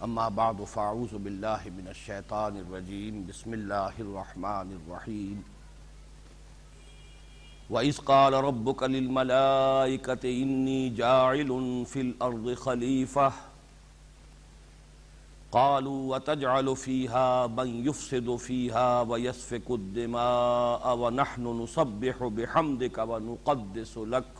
اما بعد فاعوذ باللہ من الشیطان الرجیم بسم اللہ الرحمن الرحیم وَإِذْ قَالَ رَبُّكَ لِلْمَلَائِكَةِ إِنِّي جَاعِلٌ فِي الْأَرْضِ خَلِيفَةً. قَالُوا، وَتَجْعَلُ فِيهَا مَنْ يُفْسِدُ فِيهَا وَيَسْفِكُ الدِّمَاءَ وَنَحْنُ نُسَبِّحُ بِحَمْدِكَ وَنُقَدِّسُ لَكَ.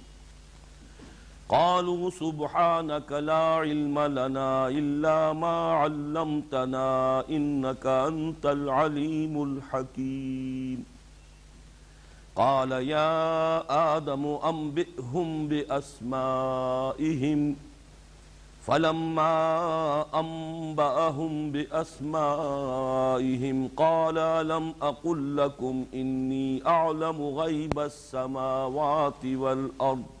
قالوا سبحانك لا علم لنا إلا ما علمتنا إنك أنت العليم الحكيم. قال يا آدم أنبئهم بأسمائهم. فلما أنبأهم بأسمائهم قال لم أقل لكم إني أعلم غيب السماوات والأرض.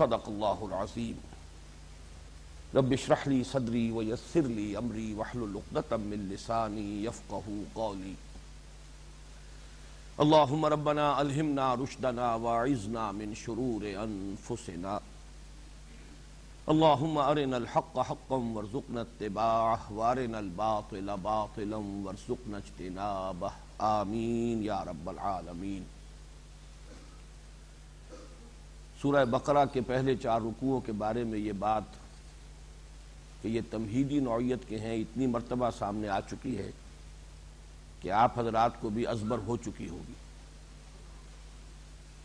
صدق اللہ العظیم. رب اشرح لی صدری ویسر لی امری واحلل عقدۃ من لسانی یفقهوا قولی. اللهم ربنا الہمنا رشدنا واعذنا من شرور انفسنا. اللهم ارنا الحق حقا وارزقنا اتباعه وارنا الباطل باطلا وارزقنا اجتنابه. آمین یا رب العالمین. سورہ بقرہ کے پہلے چار رکوعوں کے بارے میں یہ بات کہ یہ تمہیدی نوعیت کے ہیں، اتنی مرتبہ سامنے آ چکی ہے کہ آپ حضرات کو بھی ازبر ہو چکی ہوگی۔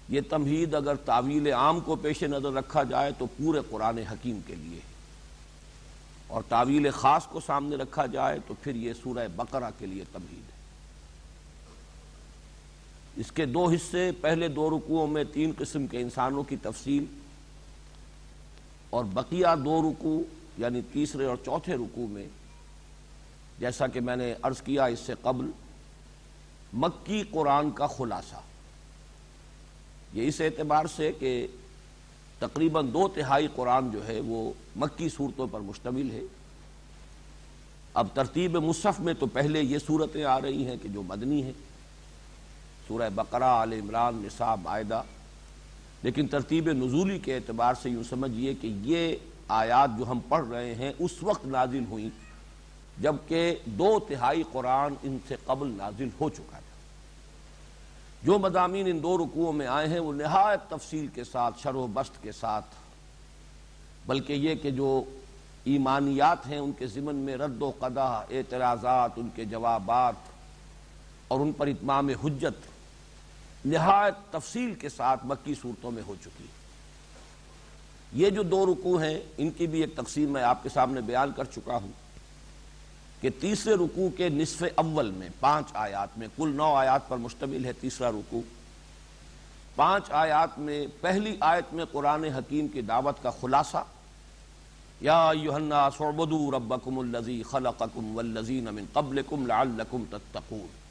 یہ تمہید اگر تعویل عام کو پیش نظر رکھا جائے تو پورے قرآن حکیم کے لیے اور تعویل خاص کو سامنے رکھا جائے تو پھر یہ سورہ بقرہ کے لیے تمہید ہے۔ اس کے دو حصے، پہلے دو رکوعوں میں تین قسم کے انسانوں کی تفصیل اور بقیہ دو رکوع یعنی تیسرے اور چوتھے رکوع میں، جیسا کہ میں نے عرض کیا اس سے قبل، مکی قرآن کا خلاصہ۔ یہ اس اعتبار سے کہ تقریباً دو تہائی قرآن جو ہے وہ مکی صورتوں پر مشتمل ہے۔ اب ترتیب مصحف میں تو پہلے یہ صورتیں آ رہی ہیں کہ جو مدنی ہیں۔ سورہ بقرہ، آل عمران، نصاب معاہدہ لیکن ترتیب نزولی کے اعتبار سے یوں سمجھئے کہ یہ آیات جو ہم پڑھ رہے ہیں اس وقت نازل ہوئیں جبکہ دو تہائی قرآن ان سے قبل نازل ہو چکا تھا۔ جو مضامین ان دو رکوعوں میں آئے ہیں وہ نہایت تفصیل کے ساتھ شر و بست کے ساتھ۔ بلکہ یہ کہ جو ایمانیات ہیں ان کے ضمن میں رد و قدح، اعتراضات، ان کے جوابات اور ان پر اتمام حجت نہایت تفصیل کے ساتھ مکی صورتوں میں ہو چکی۔ یہ جو دو رکوع ہیں، ان کی بھی ایک تقسیم میں آپ کے سامنے بیان کر چکا ہوں کہ تیسرے رکوع کے نصف اول میں پانچ آیات میں، کل نو آیات پر مشتمل ہے تیسرا رکوع۔ پانچ آیات میں پہلی آیت میں قرآن حکیم کی دعوت کا خلاصہ۔ یا ربکم الذی خلقکم والذین من قبلکم لعلکم تتقون۔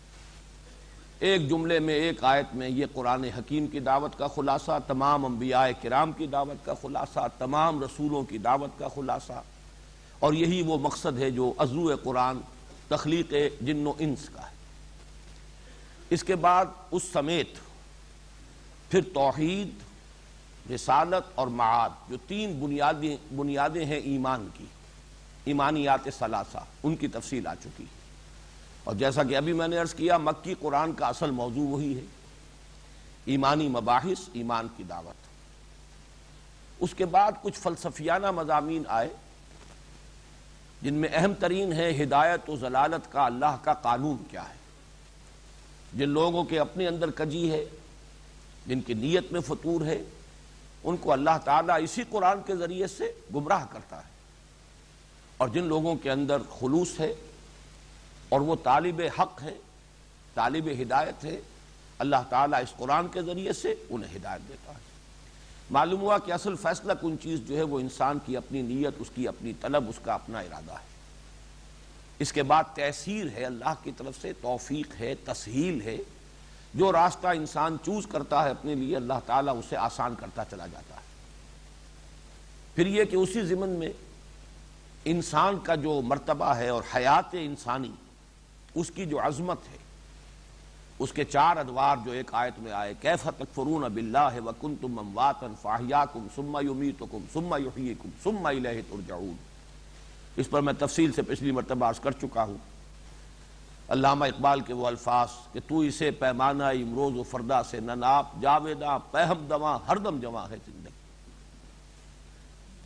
ایک جملے میں، ایک آیت میں یہ قرآن حکیم کی دعوت کا خلاصہ، تمام انبیاء کرام کی دعوت کا خلاصہ، تمام رسولوں کی دعوت کا خلاصہ، اور یہی وہ مقصد ہے جو عزو قرآن، تخلیق جن و انس کا ہے۔ اس کے بعد اس سمیت پھر توحید، رسالت اور معاد، جو تین بنیادیں بنیادیں ہیں ایمان کی، ایمانیات ثلاثہ، ان کی تفصیل آ چکی۔ ہے اور جیسا کہ ابھی میں نے عرض کیا، مکی قرآن کا اصل موضوع وہی ہے۔ ایمانی مباحث، ایمان کی دعوت۔ اس کے بعد کچھ فلسفیانہ مضامین آئے، جن میں اہم ترین ہے ہدایت و ضلالت کا اللہ کا قانون کیا ہے۔ جن لوگوں کے اپنے اندر کجی ہے، جن کی نیت میں فطور ہے، ان کو اللہ تعالیٰ اسی قرآن کے ذریعے سے گمراہ کرتا ہے۔ اور جن لوگوں کے اندر خلوص ہے اور وہ طالب حق ہے، طالب ہدایت ہے۔ اللہ تعالیٰ اس قرآن کے ذریعے سے انہیں ہدایت دیتا ہے۔ معلوم ہوا کہ اصل فیصلہ کن چیز جو ہے، وہ انسان کی اپنی نیت، اس کی اپنی طلب، اس کا اپنا ارادہ ہے۔ اس کے بعد تحصیر ہے اللہ کی طرف سے، توفیق ہے، تسہیل ہے۔ جو راستہ انسان چوز کرتا ہے اپنے لیے، اللہ تعالیٰ اسے آسان کرتا چلا جاتا ہے۔ پھر یہ کہ اسی ضمن میں انسان کا جو مرتبہ ہے اور حیات انسانی اس کی جو عظمت ہے، اس کے چار ادوار جو ایک آیت میں آئے، کیف تکفرون باللہ وکنتم امواتا فاحیاکم ثم یمیتکم ثم یحییکم ثم الیہ ترجعون. اس پر میں تفصیل سے پچھلی مرتبہ عرض کر چکا ہوں۔ علامہ اقبال کے وہ الفاظ کہ تو اسے پیمانہ امروز و فردا سے نناپ جاویدہ پہم دواں ہردم جمع ہے زندگی۔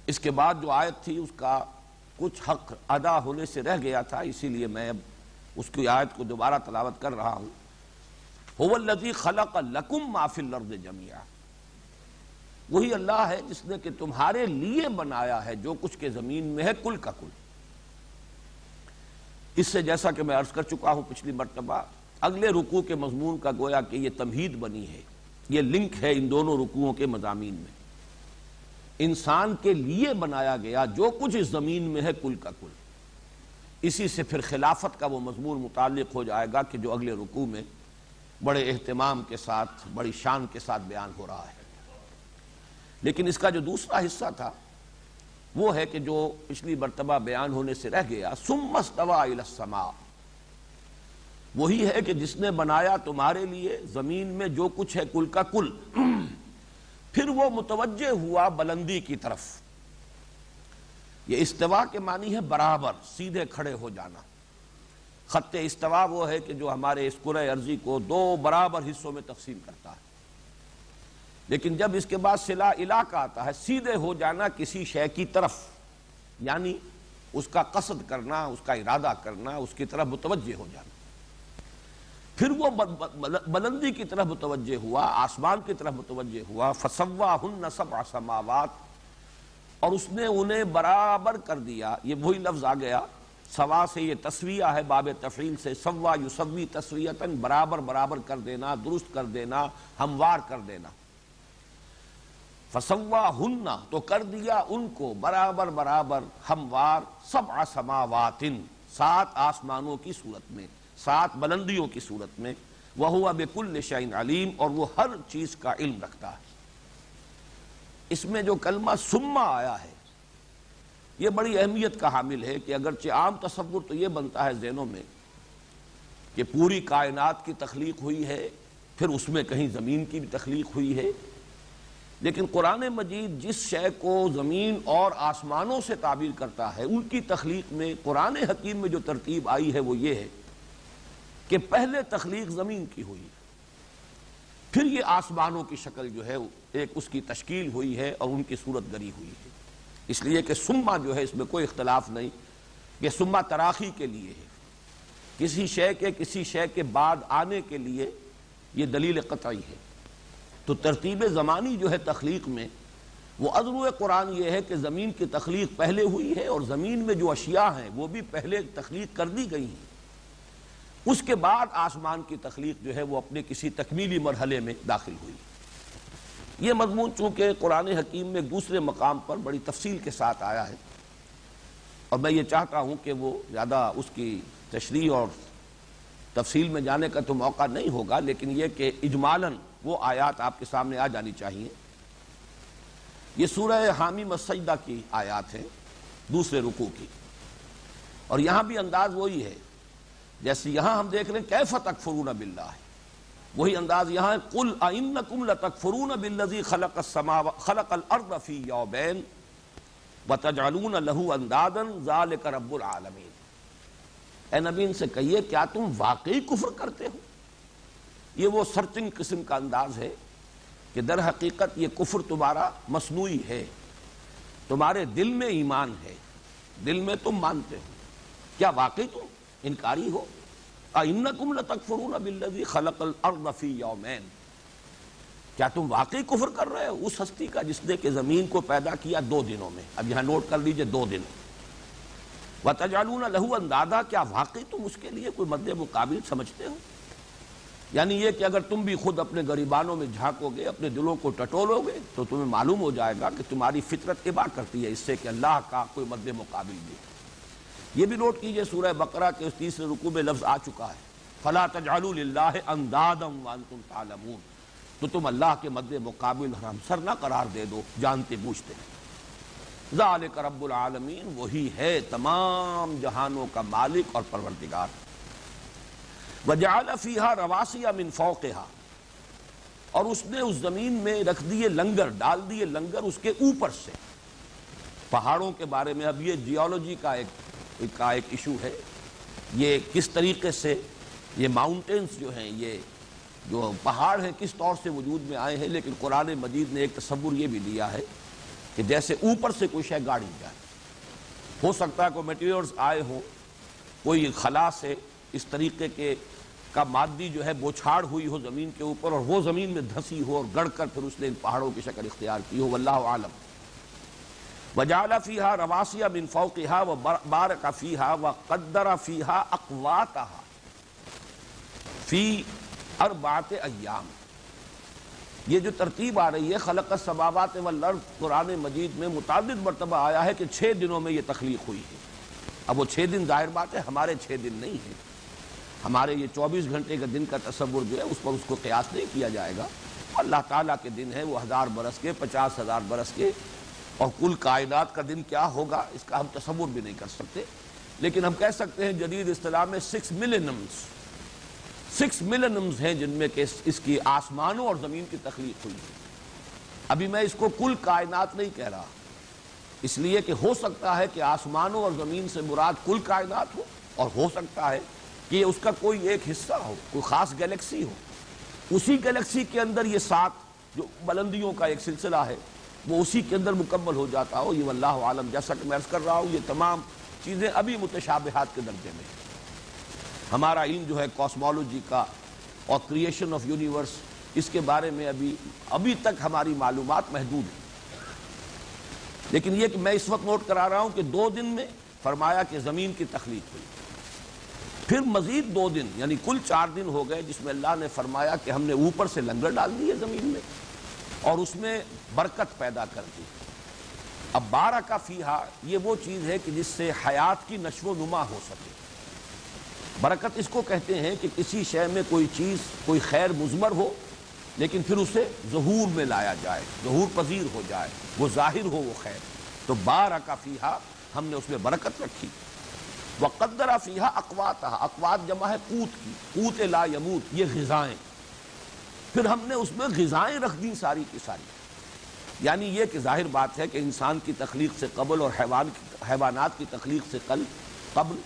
اس کے بعد جو آیت تھی، اس کا کچھ حق ادا ہونے سے رہ گیا تھا، اسی لیے میں اب اس کی آیت کو دوبارہ تلاوت کر رہا ہوں۔ هو الذی خلق لکم ما فی الارض جميعا۔ وہی اللہ ہے جس نے کہ تمہارے لیے بنایا ہے جو کچھ کے زمین میں ہے، کل کا کل۔ اس سے جیسا کہ میں عرض کر چکا ہوں پچھلی مرتبہ، اگلے رکوع کے مضمون کا گویا کہ یہ تمہید بنی ہے۔ یہ لنک ہے ان دونوں رکوعوں کے مضامین میں۔ انسان کے لیے بنایا گیا جو کچھ اس زمین میں ہے، کل کا کل۔ اسی سے پھر خلافت کا وہ مضمون متعلق ہو جائے گا کہ جو اگلے رکوع میں بڑے اہتمام کے ساتھ، بڑی شان کے ساتھ بیان ہو رہا ہے۔ لیکن اس کا جو دوسرا حصہ تھا، وہ ہے کہ جو پچھلی مرتبہ بیان ہونے سے رہ گیا سمستوا السماء۔ وہی ہے کہ جس نے بنایا تمہارے لیے زمین میں جو کچھ ہے، کل کا کل۔ پھر وہ متوجہ ہوا بلندی کی طرف۔ یہ استوا کے معنی ہے برابر، سیدھے کھڑے ہو جانا۔ خط استوا وہ ہے کہ جو ہمارے اس قرآ عرضی کو دو برابر حصوں میں تقسیم کرتا ہے۔ لیکن جب اس کے بعد سلا علاقہ آتا ہے، سیدھے ہو جانا کسی شے کی طرف یعنی اس کا قصد کرنا، اس کا ارادہ کرنا، اس کی طرف متوجہ ہو جانا۔ پھر وہ بلندی کی طرف متوجہ ہوا، آسمان کی طرف متوجہ ہوا فسوا ہن سبع سماوات اور اس نے انہیں برابر کر دیا۔ یہ وہی لفظ آ گیا۔ سوا سے یہ تصویہ ہے، باب تفعیل سے سوا یسوی تصویتاً برابر برابر کر دینا، درست کر دینا، ہموار کر دینا۔ فسوا ہننا تو کر دیا ان کو برابر برابر، ہموار سب سماواتن سات آسمانوں کی صورت میں، سات بلندیوں کی صورت میں۔ وہ ہوا بکل شعین علیم، اور وہ ہر چیز کا علم رکھتا ہے۔ اس میں جو کلمہ سما آیا ہے، یہ بڑی اہمیت کا حامل ہے کہ اگرچہ عام تصور تو یہ بنتا ہے ذہنوں میں کہ پوری کائنات کی تخلیق ہوئی ہے، پھر اس میں کہیں زمین کی بھی تخلیق ہوئی ہے۔ لیکن قرآن مجید جس شے کو زمین اور آسمانوں سے تعبیر کرتا ہے، ان کی تخلیق میں، قرآن حکیم میں جو ترتیب آئی ہے وہ یہ ہے کہ پہلے تخلیق زمین کی ہوئی۔ پھر یہ آسمانوں کی شکل جو ہے، ایک اس کی تشکیل ہوئی ہے اور ان کی صورت گری ہوئی ہے۔ اس لیے کہ سما جو ہے، اس میں کوئی اختلاف نہیں۔ کہ سما تراخی کے لیے ہے۔ کسی شے کے، کسی شے کے بعد آنے کے لیے یہ دلیل قطعی ہے۔ تو ترتیب زمانی جو ہے تخلیق میں، وہ عزو قرآن یہ ہے کہ زمین کی تخلیق پہلے ہوئی ہے اور زمین میں جو اشیاء ہیں، وہ بھی پہلے تخلیق کر دی گئی ہیں۔ اس کے بعد آسمان کی تخلیق جو ہے وہ اپنے کسی تکمیلی مرحلے میں داخل ہوئی۔ یہ مضمون چونکہ قرآن حکیم میں دوسرے مقام پر بڑی تفصیل کے ساتھ آیا ہے، اور میں یہ چاہتا ہوں کہ وہ زیادہ اس کی تشریح اور تفصیل میں جانے کا تو موقع نہیں ہوگا، لیکن یہ کہ اجمالاً وہ آیات آپ کے سامنے آ جانی چاہیے۔ یہ سورہ حامی مسجدہ کی آیات ہیں، دوسرے رکوع کی۔ اور یہاں بھی انداز وہی ہے۔ جیسے یہاں ہم دیکھ رہے ہیں، کیف تکفرون باللہ؟ ہے وہی انداز یہاں ہے، قل ائنکم لتکفرون بالذی خلق السماء خلق الارض فی یومین وتجعلون له اندادا ذالک رب العالمین۔ اے نبی، ان سے کہیے، کیا تم واقعی کفر کرتے ہو؟ یہ وہ سرچنگ قسم کا انداز ہے کہ در حقیقت یہ کفر تمہارا مصنوعی ہے، تمہارے دل میں ایمان ہے، دل میں تم مانتے ہو۔ کیا واقعی تم انکاری ہو۔ اِنَّكُمْ لَتَكْفُرُونَ بِالَّذِي خَلَقَ الْأَرْضَ فِي يَوْمَيْن کیا تم واقعی کفر کر رہے ہو؟ اس ہستی کا جس نے کہ زمین کو پیدا کیا دو دنوں میں۔ اب یہاں نوٹ کر لیجیے دو دن وَتَجْعَلُونَ لَهُ اندادا کیا واقعی تم اس کے لیے کوئی مد مقابل سمجھتے ہو؟ یعنی یہ کہ اگر تم بھی خود اپنے غریبانوں میں جھانکو گے، اپنے دلوں کو ٹٹولو گے، تو تمہیں معلوم ہو جائے گا کہ تمہاری فطرت ابا کرتی ہے، اس سے کہ اللہ کا کوئی مد مقابل بھی یہ بھی نوٹ کیجیے سورہ بقرہ کے اس تیسرے رکوع میں لفظ آ چکا ہے۔ فلا تجعلوا للہ اندادم وانتم تعلمون۔ تو تم اللہ کے مد مقابل ہم سر نہ قرار دے دو، جانتے بوجھتے ذالک رب العالمین وہی ہے تمام جہانوں کا مالک اور پروردگار۔ وجعل فیہا رواسیہ من فوقہا اور اس نے اس زمین میں رکھ دیے لنگر، ڈال دیے لنگر اس کے اوپر سے۔ پہاڑوں کے بارے میں اب یہ جیولوجی کا ایک کا ایک ایشو ہے۔ یہ کس طریقے سے یہ ماؤنٹینز جو ہیں، یہ جو پہاڑ ہیں، کس طور سے وجود میں آئے ہیں؟ لیکن قرآن مجید نے ایک تصور یہ بھی دیا ہے کہ جیسے اوپر سے کوئی شے گاڑی جائے، ہو سکتا ہے کوئی میٹیریلز آئے ہوں، کوئی خلا سے اس طریقے کے کا مادی جو ہے بوچھاڑ ہوئی ہو زمین کے اوپر اور وہ زمین میں دھسی ہو اور گڑ کر پھر اس نے ان پہاڑوں کی شکل اختیار کی ہو، واللہ عالم وجعل فیہا رواسیہ من فوقہا وبارک فیہا وقدر فیہا اقواتہا فی اربعت ایام یہ جو ترتیب آ رہی ہے، خلق السماوات والارض، قرآن مجید میں متعدد مرتبہ آیا ہے کہ چھ دنوں میں یہ تخلیق ہوئی ہے۔ اب وہ چھ دن ظاہر بات ہے، ہمارے چھ دن نہیں ہیں۔ ہمارے یہ چوبیس گھنٹے کا دن کا تصور جو ہے، اس پر اس کو قیاس نہیں کیا جائے گا۔ اللہ تعالیٰ کے دن ہے وہ ہزار برس کے، پچاس ہزار برس کے۔ اور کل کائنات کا دن کیا ہوگا، اس کا ہم تصور بھی نہیں کر سکتے۔ لیکن ہم کہہ سکتے ہیں جدید اصطلاح میں سکس ملینمز سکس ملینمز ہیں جن میں کہ اس کی آسمانوں اور زمین کی تخلیق ہوئی۔ ہے ابھی میں اس کو کل کائنات نہیں کہہ رہا۔ اس لیے کہ ہو سکتا ہے کہ آسمانوں اور زمین سے مراد کل کائنات ہو، اور ہو سکتا ہے کہ اس کا کوئی ایک حصہ ہو، کوئی خاص گیلیکسی ہو۔ اسی گیلیکسی کے اندر یہ سات جو بلندیوں کا ایک سلسلہ ہے وہ اسی کے اندر مکمل ہو جاتا ہو، یہ واللہ عالم جیسا کہ میں عرض کر رہا ہوں، یہ تمام چیزیں ابھی متشابہات کے درجے میں ہمارا علم جو ہے کاسمولوجی کا اور کریشن آف یونیورس اس کے بارے میں ابھی ابھی تک ہماری معلومات محدود ہیں۔ لیکن یہ کہ میں اس وقت نوٹ کرا رہا ہوں کہ دو دن میں فرمایا کہ زمین کی تخلیق ہوئی۔ پھر مزید دو دن یعنی کل چار دن ہو گئے، جس میں اللہ نے فرمایا کہ ہم نے اوپر سے لنگر ڈال دیے زمین میں اور اس میں برکت پیدا کر دی۔ اب بارہ کا فیہا، یہ وہ چیز ہے کہ جس سے حیات کی نشو و نما ہو سکے۔ برکت اس کو کہتے ہیں کہ کسی شے میں کوئی چیز، کوئی خیر مزمر ہو، لیکن پھر اسے ظہور میں لایا جائے، ظہور پذیر ہو جائے، وہ ظاہر ہو، وہ خیر۔ تو بارہ کا فیہا، ہم نے اس میں برکت رکھی۔ وہ قدرہ فیحا اقوات اقوات جمع ہے قوت کی۔ قوت لا یموت، یہ غذائیں۔ پھر ہم نے اس میں غذائیں رکھ دیں ساری کی ساری۔ یعنی یہ کہ ظاہر بات ہے کہ انسان کی تخلیق سے قبل اور حیوان حیوانات کی تخلیق سے قل قبل،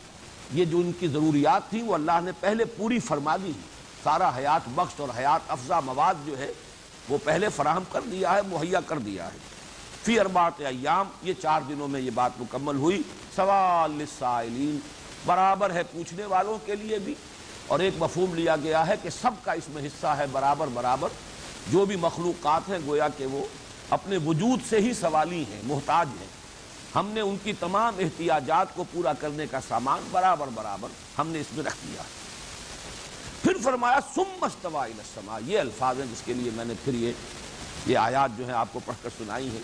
یہ جو ان کی ضروریات تھیں، وہ اللہ نے پہلے پوری فرما دی سارا حیات بخش اور حیات افزا مواد جو ہے، وہ پہلے فراہم کر دیا ہے، مہیا کر دیا ہے۔ فی اربات ایام، یہ چار دنوں میں یہ بات مکمل ہوئی۔ سوال للسائلین، برابر ہے پوچھنے والوں کے لیے بھی۔ اور ایک مفہوم لیا گیا ہے کہ سب کا اس میں حصہ ہے برابر برابر۔ جو بھی مخلوقات ہیں، گویا کہ وہ اپنے وجود سے ہی سوالی ہیں، محتاج ہیں۔ ہم نے ان کی تمام احتیاجات کو پورا کرنے کا سامان برابر برابر ہم نے اس میں رکھ دیا۔ پھر فرمایا سم السما یہ الفاظ ہیں جس کے لیے میں نے پھر یہ یہ آیات جو ہیں آپ کو پڑھ کر سنائی ہے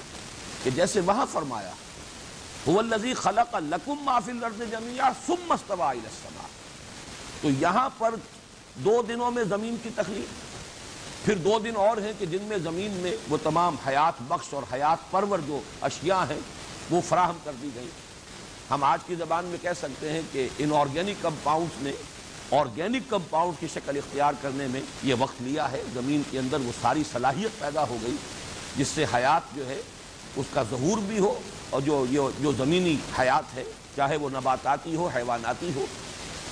کہ جیسے وہاں فرمایا خلق لکم ما فی الارض جميعا، ثم استوى الى السماء۔ تو یہاں پر دو دنوں میں زمین کی تخلیق پھر دو دن اور ہیں کہ جن میں زمین میں وہ تمام حیات بخش اور حیات پرور جو اشیاء ہیں، وہ فراہم کر دی گئی ہم آج کی زبان میں کہہ سکتے ہیں کہ ان آرگینک کمپاؤنڈز نے آرگینک کمپاؤنڈ کی شکل اختیار کرنے میں یہ وقت لیا ہے۔ زمین کے اندر وہ ساری صلاحیت پیدا ہو گئی، جس سے حیات جو ہے، اس کا ظہور بھی ہو اور جو یہ جو زمینی حیات ہے، چاہے وہ نباتاتی ہو، حیواناتی ہو،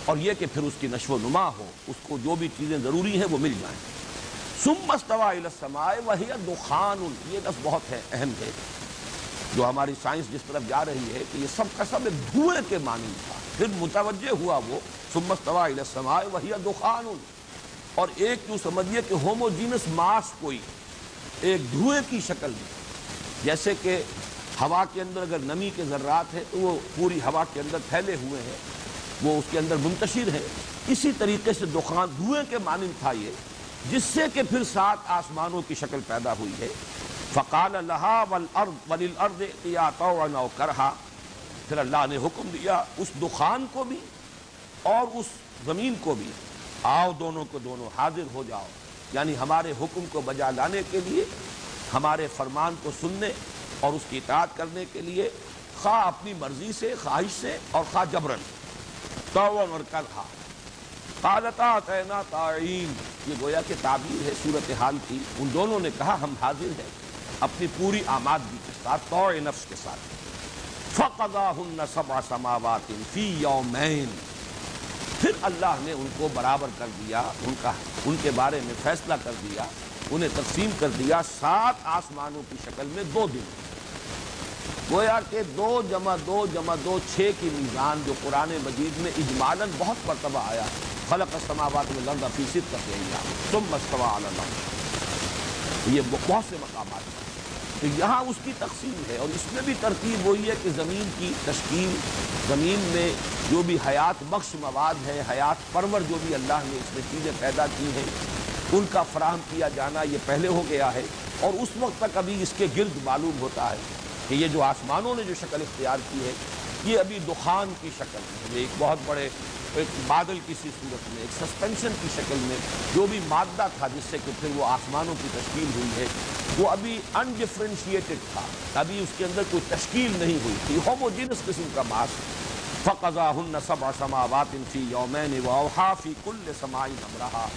اور یہ کہ پھر اس کی نشو و نما ہو، اس کو جو بھی چیزیں ضروری ہیں، وہ مل جائیں۔ وہی دخان. یہ لفظ بہت ہے، اہم ہے۔ جو ہماری سائنس جس طرف جا رہی ہے کہ یہ سب کا سب ایک دھوئے کے معنی تھا۔ پھر متوجہ ہوا وہ سمستوا السمائے وہی دخان. اور ایک جو سمجھیے کہ ہوموجینس ماس کوئی ایک دھوئے کی شکل میں، جیسے کہ ہوا کے اندر اگر نمی کے ذرات ہیں تو وہ پوری ہوا کے اندر پھیلے ہوئے ہیں، وہ اس کے اندر منتشر ہے اسی طریقے سے دخان دھوئے کے مانند تھا یہ۔ جس سے کہ پھر سات آسمانوں کی شکل پیدا ہوئی ہے۔ فقال اللہ وللارض او کرہا۔ پھر اللہ نے حکم دیا اس دخان کو بھی اور اس زمین کو بھی۔ آؤ دونوں کو دونوں حاضر ہو جاؤ۔ یعنی ہمارے حکم کو بجا لانے کے لیے، ہمارے فرمان کو سننے اور اس کی اطاعت کرنے کے لیے۔ خواہ اپنی مرضی سے، خواہش سے اور خواہ جبرن تعاون اور کرہا۔ قالتا تعین تعین۔ یہ گویا کہ تعبیر ہے، صورت حال کی۔ ان دونوں نے کہا، ہم حاضر ہیں۔ اپنی پوری آمادگی کے ساتھ طوع نفس کے ساتھ۔ فقضاہن سبع سماوات فی یومین پھر اللہ نے ان کو برابر کر دیا، ان کا، ان کے بارے میں فیصلہ کر دیا، انہیں تقسیم کر دیا سات آسمانوں کی شکل میں دو دن۔ گویا کہ دو جمع دو جمع دو چھ کی میزان جو قرآن مجید میں اجمالاً بہت مرتبہ آیا۔ خلق السماوات میں لرد فی ستت ایام ثم استوى علی العرش. یہ بہت سے مقامات ہیں۔ تو یہاں اس کی تقسیم ہے اور اس میں بھی ترتیب وہی ہے کہ زمین کی تشکیل، زمین میں جو بھی حیات بخش مواد ہے حیات پرور جو بھی اللہ نے اس میں چیزیں پیدا کی ہیں، ان کا فراہم کیا جانا یہ پہلے ہو گیا ہے اور اس وقت تک ابھی اس کے گرد معلوم ہوتا ہے کہ یہ جو آسمانوں نے جو شکل اختیار کی ہے، یہ ابھی دخان کی شکل میں ایک بہت بڑے ایک بادل کسی صورت میں، ایک سسپینشن کی شکل میں جو بھی مادہ تھا، جس سے کہ پھر وہ آسمانوں کی تشکیل ہوئی ہے، وہ ابھی انڈیفرینشیٹڈ تھا۔ ابھی اس کے اندر کوئی تشکیل نہیں ہوئی تھی۔ ہوموجینس قسم کا ماس۔ فقضاہن سبع سماوات فی یومین واوحا فی کل سمائی امرہا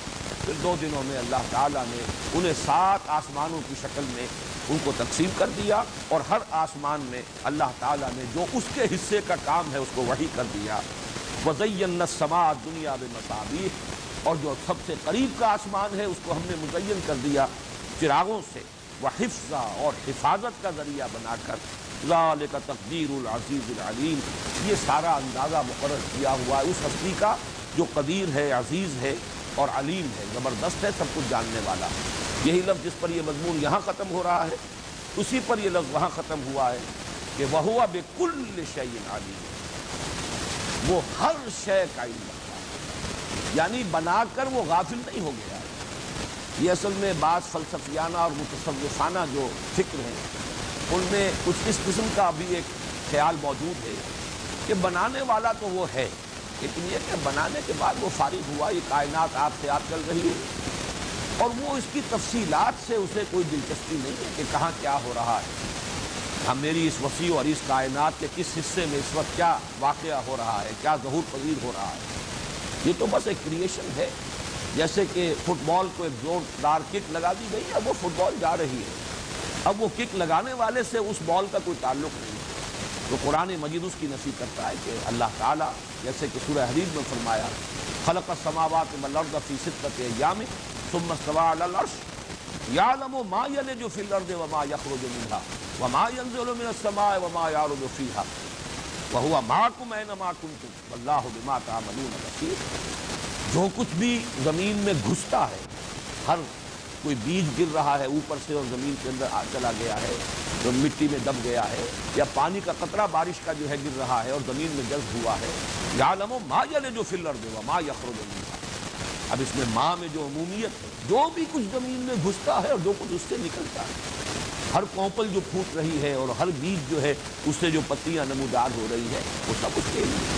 پھر دو دنوں میں اللہ تعالیٰ نے انہیں سات آسمانوں کی شکل میں ان کو تقسیم کر دیا اور ہر آسمان میں اللہ تعالیٰ نے جو اس کے حصے کا کام ہے، اس کو وہی کر دیا۔ وزین سما دنیا بے اور جو سب سے قریب کا آسمان ہے، اس کو ہم نے مزین کر دیا چراغوں سے۔ وہ حفظہ اور حفاظت کا ذریعہ بنا کر۔ ذالک کا تقدیر العزیز العلیم۔ یہ سارا اندازہ مقرر کیا ہوا ہے۔ اس ہستی کا جو قدیر ہے، عزیز ہے اور علیم ہے، زبردست ہے، سب کچھ جاننے والا۔ یہی لفظ جس پر یہ مضمون یہاں ختم ہو رہا ہے۔ اسی پر یہ لفظ وہاں ختم ہوا ہے کہ وہ ہوا بے کل شعین عالیم وہ ہر شے کا علم رکھتا ہے یعنی بنا کر وہ غافل نہیں ہو گیا۔ یہ اصل میں بعض فلسفیانہ اور متصوفانہ جو فکر ہیں، ان میں کچھ اس قسم کا بھی ایک خیال موجود ہے کہ بنانے والا تو وہ ہے۔ لیکن یہ کہ بنانے کے بعد وہ فارغ ہوا، یہ کائنات آپ سے آپ چل رہی ہے۔ اور وہ اس کی تفصیلات سے اسے کوئی دلچسپی نہیں ہے کہ کہاں کیا ہو رہا ہے۔ ہم میری اس وسیع اور اس کائنات کے کس حصے میں اس وقت کیا واقعہ ہو رہا ہے، کیا ظہور پذیر ہو رہا ہے؟ یہ تو بس ایک کریشن ہے۔ جیسے کہ فٹ بال کو ایک زوردار کک لگا دی گئی، اب وہ فٹ بال جا رہی ہے۔ اب وہ کک لگانے والے سے اس بال کا کوئی تعلق نہیں۔ تو قرآن مجید اس کی نصیب کرتا ہے کہ اللہ تعالیٰ، جیسے کہ سورہ حدیث میں فرمایا، خلق السماوات والارض فی ستت ایام ثم استوى على العرش۔ يعلم ما يلج في الارض وما يخرج منها وما ينزل من السماء وما يعرض فيها وهو معكم اينما كنتم والله بما تعملون بصير جو کچھ بھی زمین میں گھستا ہے، ہر کوئی بیج گر رہا ہے، اوپر سے اور زمین کے اندر چلا گیا ہے، جو مٹی میں دب گیا ہے، یا پانی کا قطرہ بارش کا جو ہے گر رہا ہے اور زمین میں جذب ہوا ہے یا لمو ماں جلے جو فلر دے گا ماں یخر اب اس میں ماں میں جو عمومیت ہے جو بھی کچھ زمین میں گھستا ہے اور جو کچھ اس سے نکلتا ہے، ہر کوپل جو پھوٹ رہی ہے اور ہر بیج جو ہے، اس سے جو پتیاں نمودار ہو رہی ہے وہ سب اس کے لیے۔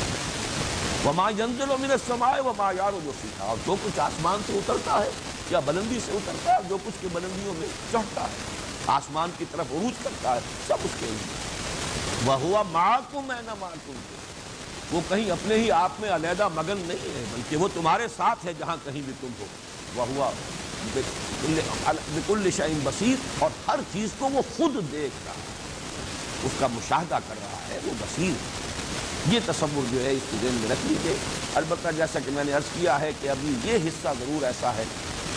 وما ینزل من السماء وما یار جو سیکھا اور جو کچھ آسمان سے اترتا ہے، یا بلندی سے اترتا ہے، جو کچھ کے بلندیوں میں چڑھتا ہے، آسمان کی طرف عروج کرتا ہے، سب اس کے لیے۔ وہ ہوا ماکم میں نہ ماکم وہ کہیں اپنے ہی آپ میں علیحدہ مگن نہیں ہے، بلکہ وہ تمہارے ساتھ ہے جہاں کہیں بھی تم ہو۔ وہ ہوا بکل شعین بصیر، اور ہر چیز کو وہ خود دیکھ رہا ہے۔ اس کا مشاہدہ کر رہا ہے وہ بصیر۔ یہ تصور جو ہے اس ذہن میں رکھ لیجیے البتہ جیسا کہ میں نے عرض کیا ہے کہ ابھی یہ حصہ ضرور ایسا ہے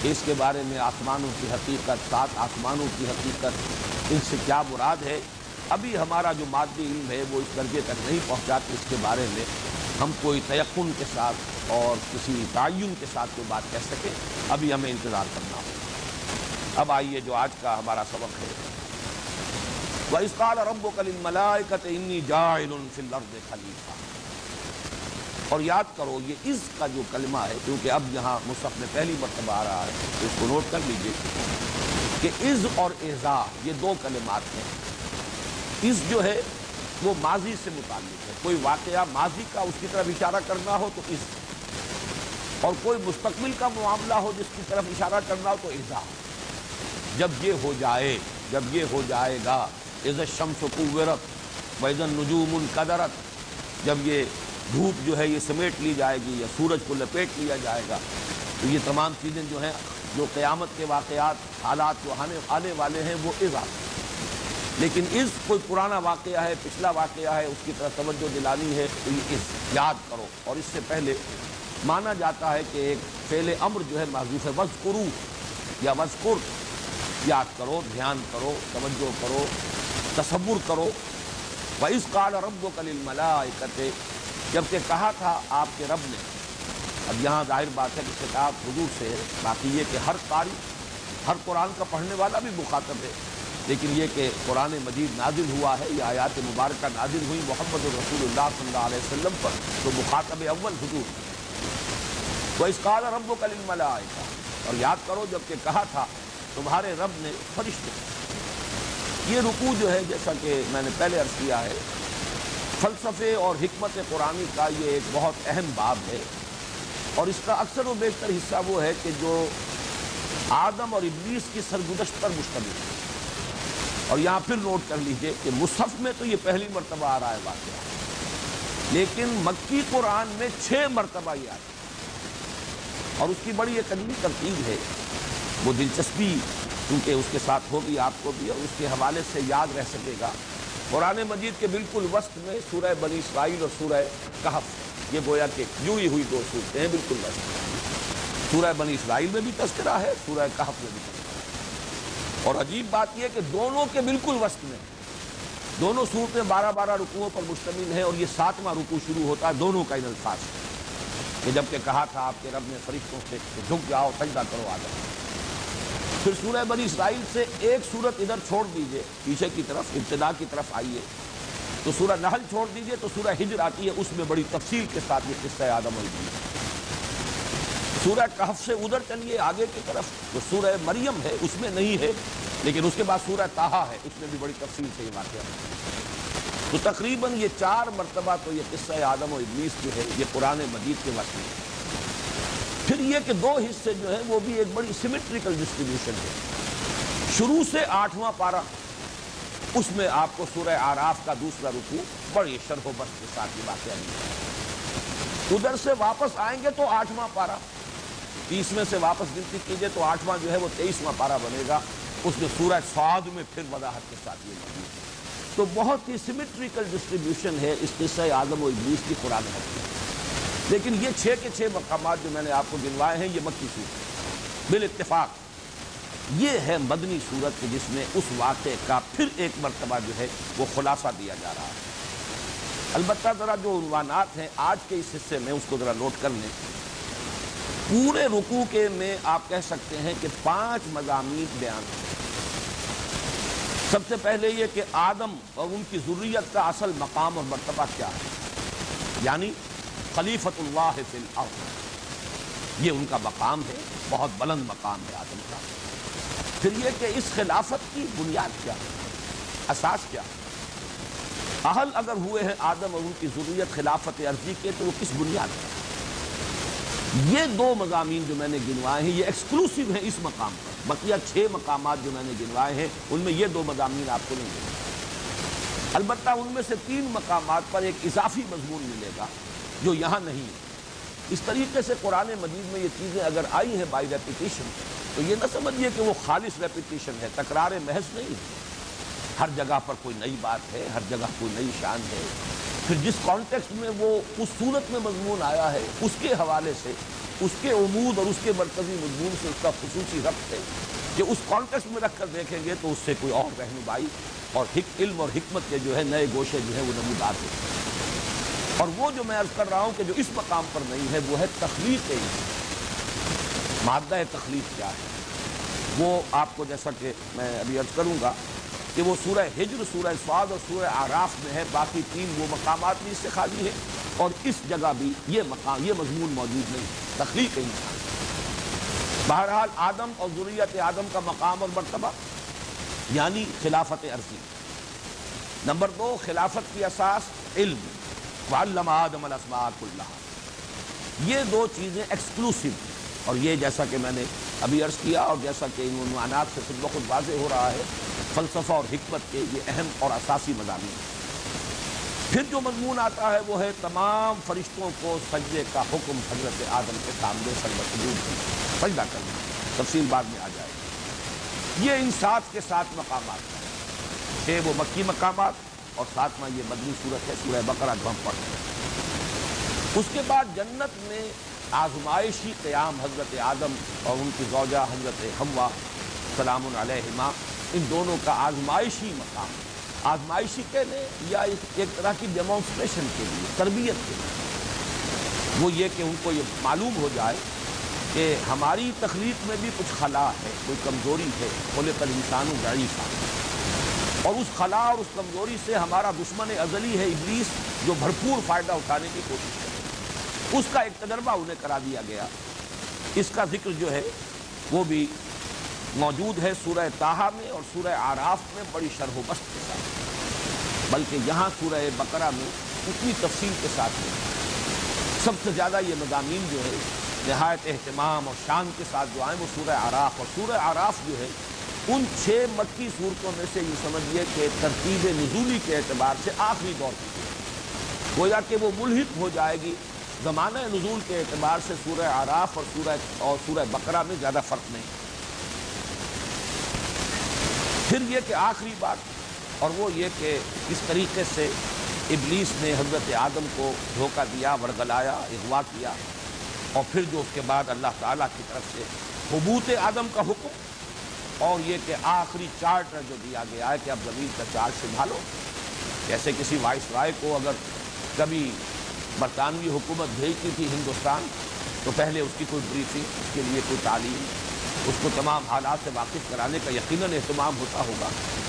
کہ اس کے بارے میں آسمانوں کی حقیقت، سات آسمانوں کی حقیقت، ان سے کیا مراد ہے؟ ابھی ہمارا جو مادی علم ہے وہ اس درجے تک نہیں پہنچا کہ اس کے بارے میں ہم کوئی تیقن کے ساتھ اور کسی تعین کے ساتھ کوئی بات کہہ سکیں۔ ابھی ہمیں انتظار کرنا ہوگا۔ اب آئیے جو آج کا ہمارا سبق ہے۔ وَإِسْقَالَ رَبُّكَ لِلْمَلَائِكَةِ إِنِّي جَاعِلٌ فِي الْأَرْضِ خَلِيفَةً۔ اور یاد کرو یہ از کا جو کلمہ ہے، کیونکہ اب یہاں مصحف میں پہلی مرتبہ آ رہا ہے تو اس کو نوٹ کر لیجیے کہ از اور اعزا یہ دو کلمات ہیں۔ از جو ہے وہ ماضی سے متعلق ہے۔ کوئی واقعہ ماضی کا اس کی طرف اشارہ کرنا ہو تو از اور کوئی مستقبل کا معاملہ ہو جس کی طرف اشارہ کرنا ہو تو اعزا جب یہ ہو جائے، جب یہ ہو جائے گا عز شمس و قورت ویزن نجوم القدرت جب یہ دھوپ جو ہے یہ سمیٹ لی جائے گی یا سورج کو لپیٹ لیا جائے گا، تو یہ تمام چیزیں جو ہیں، جو قیامت کے واقعات، حالات جو آنے آنے والے ہیں، وہ از آتے لیکن اس کوئی پرانا واقعہ ہے، پچھلا واقعہ ہے، اس کی طرف توجہ دلانی ہے، تو یہ اس، یاد کرو۔ اور اس سے پہلے مانا جاتا ہے کہ ایک فعل امر جو ہے محضوف ہے وز یا وزقر یاد کرو، دھیان کرو، توجہ کرو، تصور کرو۔ وَإِذْ قَالَ رَبُّكَ لِلْمَلَائِكَةِ جبکہ کہا تھا آپ کے رب نے۔ اب یہاں ظاہر بات ہے کہ خطاب حضور سے ہے باقی یہ کہ ہر قاری، ہر قرآن کا پڑھنے والا بھی مخاطب ہے۔ لیکن یہ کہ قرآن مجید نازل ہوا ہے، یہ آیات مبارکہ نازل ہوئی محمد الرسول اللہ صلی اللہ علیہ وسلم پر، تو مخاطب اول حضور۔ وہ اس قال رب و کل آئے اور یاد کرو جبکہ کہا تھا، تمہارے رب نے فرشتے۔ یہ رکوع جو ہے، جیسا کہ میں نے پہلے عرض کیا ہے، فلسفے اور حکمت قرآن کا یہ ایک بہت اہم باب ہے۔ اور اس کا اکثر و بیشتر حصہ وہ ہے کہ جو آدم اور ابلیس کی سرگزشت پر مشتمل ہے۔ اور یہاں پھر نوٹ کر لیجیے کہ مصحف میں تو یہ پہلی مرتبہ آ رہا ہے واقعہ۔ لیکن مکی قرآن میں چھ مرتبہ یہ آتا ہے۔ اور اس کی بڑی ایک عجیب ترتیب ہے۔ وہ دلچسپی کیونکہ اس کے ساتھ ہوگی، آپ کو بھی، اور اس کے حوالے سے یاد رہ سکے گا۔ قرآن مجید کے بالکل وسط میں سورہ بنی اسرائیل اور سورہ کہف، یہ گویا کہ یوں ہی ہوئی دو صورتیں ہیں بالکل وسط۔ سورہ بنی اسرائیل میں بھی تذکرہ ہے، سورہ کہف میں بھی تذکرہ اور عجیب بات یہ کہ دونوں کے بالکل وسط میں، دونوں صورتیں بارہ بارہ رکوعوں پر مشتمل ہیں اور یہ ساتواں رکوع شروع ہوتا ہے، دونوں کا ان الفاظ کہ جبکہ کہا تھا آپ کے رب نے فرشتوں سے جھک جاؤ، سجدہ کرو، آ جاؤ۔ پھر سورہ بنی اسرائیل سے ایک صورت ادھر چھوڑ دیجیے، پیچھے کی طرف، ابتدا کی طرف آئیے۔ تو سورہ نحل چھوڑ دیجیے، تو سورہ ہجر آتی ہے، اس میں بڑی تفصیل کے ساتھ یہ قصہ آدم ہوئی سورہ کہف سے ادھر چلیے، آگے کی طرف۔ تو سورہ مریم ہے، اس میں نہیں ہے، لیکن اس کے بعد سورہ تاہا ہے۔ اس میں بھی بڑی تفصیل سے یہ واقعہ تو تقریباً یہ چار مرتبہ تو یہ قصہ آدم و ابلیس جو ہے، یہ قرآن مجید کے وقت میں۔ پھر یہ کہ دو حصے جو ہیں، وہ بھی ایک بڑی سیمیٹریکل ڈسٹریبیوشن ہے۔ شروع سے آٹھواں پارہ، اس میں آپ کو سورہ آراف کا دوسرا رکوع بڑی شرح و بس کے ساتھ یہ واقعہ نہیں ادھر سے واپس آئیں گے تو آٹھواں پارہ۔ تیس میں سے واپس گنتی کیجیے تو آٹھواں جو ہے وہ تیئیسواں پارہ بنے گا۔ اس میں سورہ سعد میں پھر وضاحت کے ساتھ یہ موجود تو بہت ہی سیمیٹریکل ڈسٹریبیوشن ہے اس قصہ آدم و ابلیس کی قرآن ہے لیکن یہ چھ کے چھ مقامات جو میں نے آپ کو گنوائے ہیں، یہ مکی صورت بال اتفاق یہ ہے مدنی صورت جس میں اس واقعے کا پھر ایک مرتبہ جو ہے وہ خلاصہ دیا جا رہا ہے۔ البتہ ذرا جو عنوانات ہیں، آج کے اس حصے میں اس کو ذرا نوٹ کر لیں۔ پورے رکوع کے میں آپ کہہ سکتے ہیں کہ پانچ مضامین بیان سب سے پہلے یہ کہ آدم اور ان کی ضروریت کا اصل مقام اور مرتبہ کیا ہے۔ یعنی خلیفت اللہ فی الارض۔ یہ ان کا مقام ہے، بہت بلند مقام ہے آدم کا۔ پھر یہ کہ اس خلافت کی بنیاد کیا ہے؟ اساس کیا ہے؟ اہل اگر ہوئے ہیں آدم اور ان کی ضروریت خلافت عرضی کے تو وہ کس بنیاد پر یہ دو مضامین جو میں نے گنوائے ہیں، یہ ایکسکلوسیو ہیں اس مقام پر۔ بقیہ چھ مقامات جو میں نے گنوائے ہیں، ان میں یہ دو مضامین آپ کو نہیں ملے البتہ ان میں سے تین مقامات پر ایک اضافی مضمون ملے گا جو یہاں نہیں ہے۔ اس طریقے سے قرآن مجید میں یہ چیزیں اگر آئی ہیں بائی ریپیٹیشن تو یہ نہ سمجھیے کہ وہ خالص ریپیٹیشن ہے، تکرار محض نہیں ہے۔ ہر جگہ پر کوئی نئی بات ہے، ہر جگہ کوئی نئی شان ہے۔ پھر جس کانٹیکس میں وہ، اس صورت میں مضمون آیا ہے، اس کے حوالے سے، اس کے عمود اور اس کے مرکزی مضمون سے اس کا خصوصی ربط ہے کہ اس کانٹیکس میں رکھ کر دیکھیں گے تو اس سے کوئی اور رہنمائی اور علم اور حکمت کے جو ہے نئے گوشے جو ہیں وہ نمودار ہوتے اور وہ جو میں عرض کر رہا ہوں کہ جو اس مقام پر نہیں ہے، وہ ہے تخلیق مادہ تخلیق کیا ہے؟ وہ آپ کو جیسا کہ میں ابھی عرض کروں گا کہ وہ سورہ ہجر، سورہ سواد اور سورہ آراف میں ہے، باقی تین وہ مقامات بھی اس سے خالی ہے اور اس جگہ بھی یہ مقام، یہ مضمون موجود نہیں، تخلیق انسان۔ بہرحال آدم اور ضروریت آدم کا مقام اور مرتبہ یعنی خلافت عرضی نمبر دو، خلافت کی اساس علم۔ وعلم آدم الاسماء اللہ یہ دو چیزیں ایکسکلوسیو اور یہ جیسا کہ میں نے ابھی عرض کیا اور جیسا کہ ان عنوانات سے خود بخود واضح ہو رہا ہے، فلسفہ اور حکمت کے یہ اہم اور اساسی مضامین پھر جو مضمون آتا ہے وہ ہے تمام فرشتوں کو سجدے کا حکم حضرت آدم کے سامنے سجدہ کرنا، تفصیل بعد میں آ جائے گی۔ یہ ان سات کے سات مقامات ہیں۔ چھ وہ مکی مقامات اور ساتواں یہ مدنی صورت ہے، سورہ بقرہ جو ہم پڑھتے ہیں۔ اس کے بعد جنت میں آزمائشی قیام حضرت آدم اور ان کی زوجہ حضرت حوا، سلام علیہما، ان دونوں کا آزمائشی مقام آزمائشی کہنے یا ایک طرح کی ڈیمانسٹریشن کے لیے، تربیت کے لیے۔ وہ یہ کہ ان کو یہ معلوم ہو جائے کہ ہماری تخلیق میں بھی کچھ خلا ہے، کوئی کمزوری ہے کھولے پر انسان ضعیفہ اور اس خلا اور اس کمزوری سے ہمارا دشمن ازلی ہے، ابلیس، جو بھرپور فائدہ اٹھانے کی کوشش کرے اس کا ایک تجربہ انہیں کرا دیا گیا۔ اس کا ذکر جو ہے، وہ بھی موجود ہے سورہ تاہا میں اور سورہ آراف میں بڑی شرح و بست کے ساتھ۔ بلکہ یہاں سورہ بقرہ میں اتنی تفصیل کے ساتھ ہے۔ سب سے زیادہ یہ مضامین جو ہے، نہایت اہتمام اور شان کے ساتھ جو آئیں، وہ سورہ آراف اور سورہ آراف جو ہے، ان چھ مکی صورتوں میں سے یہ سمجھیے کہ ترتیب نزولی کے اعتبار سے آخری دور کی۔ گویا کہ وہ ملحق ہو جائے گی۔ زمانہ نزول کے اعتبار سے سورہ آراف اور سورہ اور سورہ بقرہ میں زیادہ فرق نہیں۔ پھر یہ کہ آخری بات، اور وہ یہ کہ کس طریقے سے ابلیس نے حضرت آدم کو دھوکہ دیا، ورگلایا، اغوا کیا، اور پھر جو اس کے بعد اللہ تعالیٰ کی طرف سے حبوت آدم کا حکم، اور یہ کہ آخری چارٹر جو دیا گیا ہے کہ اب زمین کا چارٹ سنبھالو۔ جیسے کسی وائس رائے کو اگر کبھی برطانوی حکومت بھیجتی تھی ہندوستان، تو پہلے اس کی کوئی بریفنگ، اس کے لیے کوئی تعلیم، اس کو تمام حالات سے واقف کرانے کا یقیناً اہتمام ہوتا ہوگا۔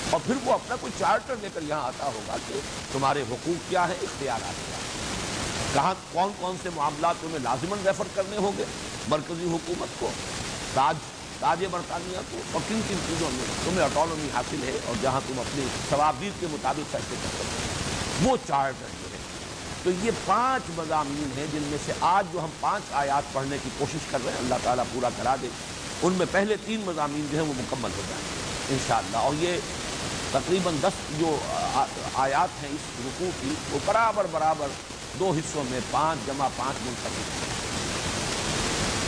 اور پھر وہ اپنا کوئی چارٹر لے کر یہاں آتا ہوگا کہ تمہارے حقوق کیا ہیں، اختیارات کیا ہیں۔ کہاں کون کون سے معاملات تمہیں لازمن ریفر کرنے ہوں گے؟ مرکزی حکومت کو، تاج تاج برطانیہ کو، اور کن کن چیزوں میں تمہیں اٹانومی حاصل ہے اور جہاں تم اپنی ثوابدید کے مطابق فیصلے کر سکتے وہ چارٹر۔ ہے تو یہ پانچ مضامین ہیں جن میں سے آج جو ہم پانچ آیات پڑھنے کی کوشش کر رہے ہیں، اللہ تعالیٰ پورا کرا دے۔ ان میں پہلے تین مضامین جو ہیں وہ مکمل ہو جائیں گے انشاءاللہ۔ اور یہ تقریباً دس جو آیات ہیں اس رکوع کی، وہ برابر برابر دو حصوں میں پانچ، جمع پانچ منتقل۔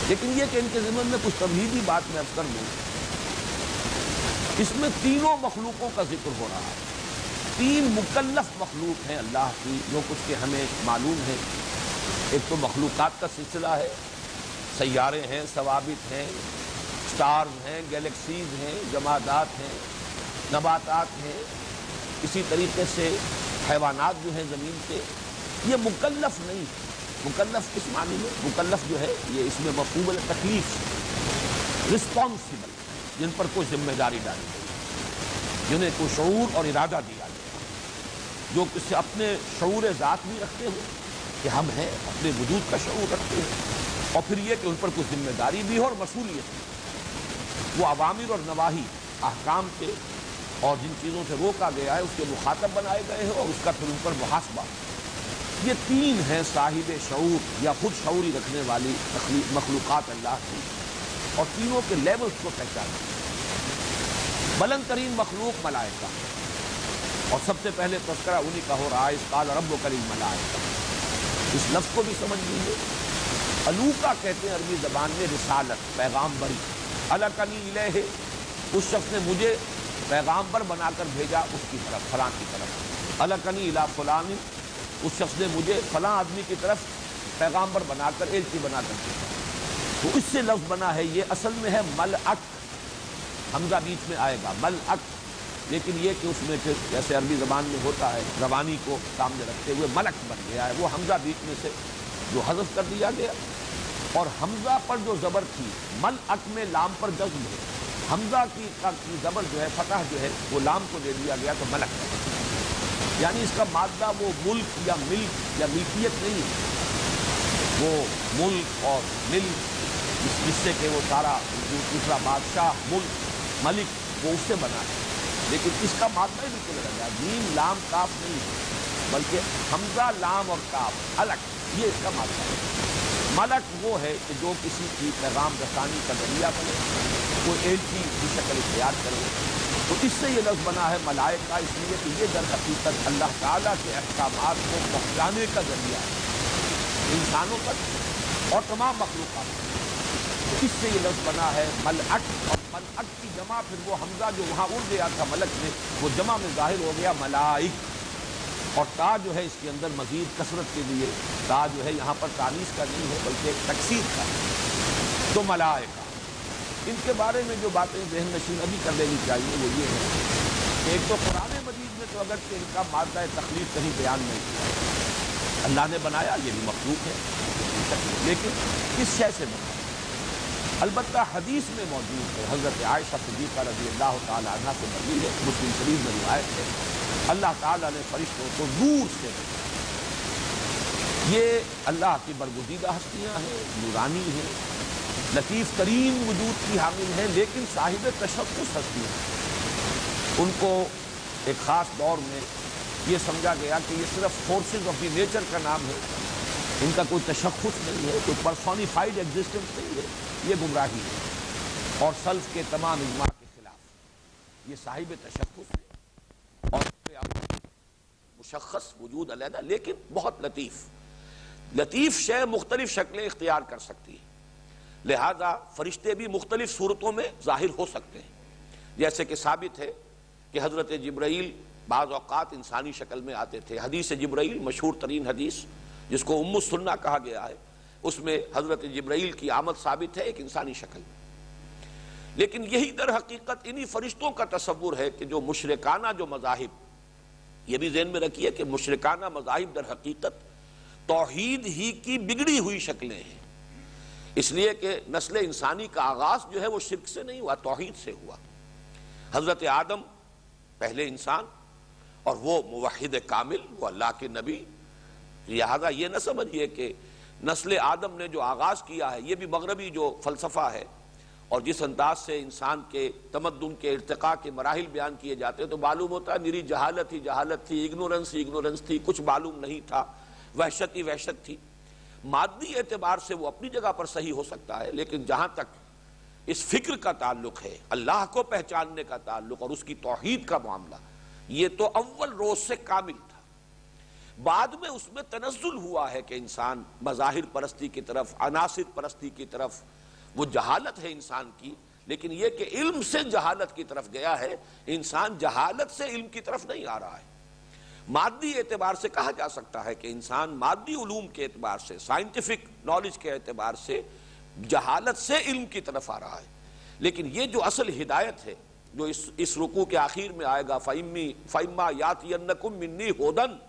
لیکن یہ کہ ان کے ذمن میں کچھ تبدیلی بات میں اب کر دوں اس میں تینوں مخلوقوں کا ذکر ہو رہا ہے۔ تین مکلف مخلوق ہیں اللہ کی، جو کچھ کے ہمیں معلوم ہے ایک تو مخلوقات کا سلسلہ ہے۔ سیارے ہیں، ثوابت ہیں، سٹارز ہیں گیلیکسیز ہیں، جمادات ہیں، نباتات ہیں۔ اسی طریقے سے حیوانات جو ہیں زمین کے، یہ مکلف نہیں مکلف کس معنی میں؟ مکلف جو ہے، یہ اس میں مفہوم تکلیف رسپانسبل جن پر کوئی ذمہ داری ڈالی گئی۔ جنہیں کوئی شعور اور ارادہ دیا گیا جو کسی اپنے شعور ذات بھی رکھتے ہیں، کہ ہم ہیں، اپنے وجود کا شعور رکھتے ہیں۔ اور پھر یہ کہ ان پر کچھ ذمہ داری بھی ہو اور مصولیت بھی وہ عوامر اور نواحی احکام کے اور جن چیزوں سے روکا گیا ہے، اس کے مخاطب بنائے گئے ہیں اور اس کا پھر ان پر محاسبہ۔ یہ تین ہیں صاحب شعور یا خود شعوری رکھنے والی مخلوقات اللہ کی۔ اور تینوں کے لیولز کو پہچانا۔ بلند ترین مخلوق ملائکہ۔ اور سب سے پہلے تذکرہ انہی کا ہو رہا ہے، اس کال رب و کریم ملائکہ اس لفظ کو بھی سمجھ لیجیے الوکا کہتے ہیں عربی زبان میں رسالت پیغام بری الکنی الہ اس شخص نے مجھے پیغامبر بنا کر بھیجا اس کی طرف، فلاں کی طرف۔ الکنی الا فلان، اس شخص نے مجھے فلاں آدمی کی طرف پیغامبر بنا کر ایلچی بنا کر بھیجا۔ تو اس سے لفظ بنا ہے، یہ اصل میں ہے مل اک حمزہ بیچ میں آئے گا مل اک لیکن یہ کہ اس میں پھر جیسے عربی زبان میں ہوتا ہے، روانی کو سامنے رکھتے ہوئے ملک بن گیا ہے، وہ حمزہ بیچ میں سے جو حذف کر دیا گیا۔ اور حمزہ پر جو زبر تھی مل اک میں لام پر جذب ہے۔ حمزہ کی زبر جو ہے، فتح جو ہے، وہ لام کو دے دیا گیا تو ملک یعنی اس کا مادہ وہ ملک یا ملک یا ملکیت نہیں ہے۔ وہ ملک اور ملک جس سے کہ وہ سارا دوسرا بادشاہ، ملک ملک، وہ اس سے بنا ہے۔ لیکن اس کا مادہ ہی بالکل الگ ہے۔ نیم لام کاف نہیں ہے، بلکہ حمزہ لام اور کاف الگ، یہ اس کا مادہ ہے۔ ملک وہ ہے کہ جو کسی کی پیغام رسانی کا ذریعہ بنے کوئی ایلچی کی شکل اختیار کرے۔ تو اس سے یہ لفظ بنا ہے ملائکہ، اس لیے کہ یہ در حقیقت اللہ تعالیٰ کے احکامات کو پہنچانے کا ذریعہ ہے۔ انسانوں تک اور تمام مخلوقات اس سے یہ لفظ بنا ہے ملعک اور کی جمع، پھر وہ حمزہ جو وہاں اڑ گیا تھا ملک میں، وہ جمع میں ظاہر ہو گیا ملائک۔ اور تا جو ہے اس کے اندر مزید کثرت کے لیے، تا جو ہے یہاں پر تاریخ کا نہیں ہے، بلکہ ایک تقسیم کا۔ تو ملائکہ۔ ان کے بارے میں جو باتیں ذہن نشین ابھی کر لینی چاہیے، وہ یہ ہے۔ کہ ایک تو قرآن مجید میں تو اگر ان کا مادہ تکلیف کہیں بیان نہیں کیا۔ اللہ نے بنایا، یہ بھی مخلوق ہے لیکن کس شے سے بنایا؟ البتہ حدیث میں موجود ہے، حضرت عائشہ صدیقہ رضی اللہ تعالیٰ عنہ سے مروی ہے، مسلم شریف میں روایت ہے۔ اللہ تعالیٰ نے فرشتوں کو نور سے یہ اللہ کی برگزیدہ ہستیاں ہیں، نورانی ہیں، لطیف ترین وجود کی حامل ہیں، لیکن صاحب تشخص ہستیاں ہیں۔ ان کو ایک خاص دور میں یہ سمجھا گیا کہ یہ صرف فورسز آف دی نیچر کا نام ہے۔ ان کا کوئی تشخص نہیں ہے، کوئی پرسونیفائڈ ایگزسٹنس نہیں ہے۔ یہ گمراہی ہے اور سلف کے تمام اجماع کے خلاف یہ صاحب تشخص ہے مشخص وجود علیحدہ، لیکن بہت لطیف۔ لطیف شے مختلف شکلیں اختیار کر سکتی ہے لہذا فرشتے بھی مختلف صورتوں میں ظاہر ہو سکتے ہیں۔ جیسے کہ ثابت ہے کہ حضرت جبرائیل بعض اوقات انسانی شکل میں آتے تھے۔ حدیث جبرائیل مشہور ترین حدیث، جس کو ام السنہ کہا گیا ہے۔ اس میں حضرت جبرائیل کی آمد ثابت ہے ایک انسانی شکل میں۔ لیکن یہی در حقیقت انہی فرشتوں کا تصور ہے کہ جو مشرکانہ جو مذاہب، یہ بھی ذہن میں رکھیے کہ مشرکانہ مذاہب در حقیقت توحید ہی کی بگڑی ہوئی شکلیں ہیں۔ اس لیے کہ نسل انسانی کا آغاز جو ہے وہ شرک سے نہیں ہوا، توحید سے ہوا۔ حضرت آدم پہلے انسان اور وہ موحد کامل، وہ اللہ کے نبی۔ لہذا یہ نہ سمجھئے کہ نسل آدم نے جو آغاز کیا ہے، یہ بھی مغربی جو فلسفہ ہے۔ اور جس انداز سے انسان کے تمدن کے ارتقاء کے مراحل بیان کیے جاتے ہیں، تو معلوم ہوتا ہے میری جہالت ہی جہالت تھی اگنورنس ہی اگنورنس تھی، کچھ معلوم نہیں تھا، وحشت ہی وحشت تھی۔ مادی اعتبار سے وہ اپنی جگہ پر صحیح ہو سکتا ہے، لیکن جہاں تک اس فکر کا تعلق ہے، اللہ کو پہچاننے کا تعلق اور اس کی توحید کا معاملہ، یہ تو اول روز سے کامل بعد میں اس میں تنزل ہوا ہے کہ انسان مظاہر پرستی کی طرف، عناصر پرستی کی طرف، وہ جہالت ہے انسان کی، لیکن یہ کہ علم سے جہالت کی طرف گیا ہے، انسان جہالت سے علم کی طرف نہیں آ رہا ہے۔ مادی اعتبار سے کہا جا سکتا ہے کہ انسان مادی علوم کے اعتبار سے سائنٹیفک نالج کے اعتبار سے جہالت سے علم کی طرف آ رہا ہے۔ لیکن یہ جو اصل ہدایت ہے، جو اس اس رکوع کے آخر میں آئے گا، فَإِمَّا يَاتِيَنَّكُمْ مِنِّي هُدًا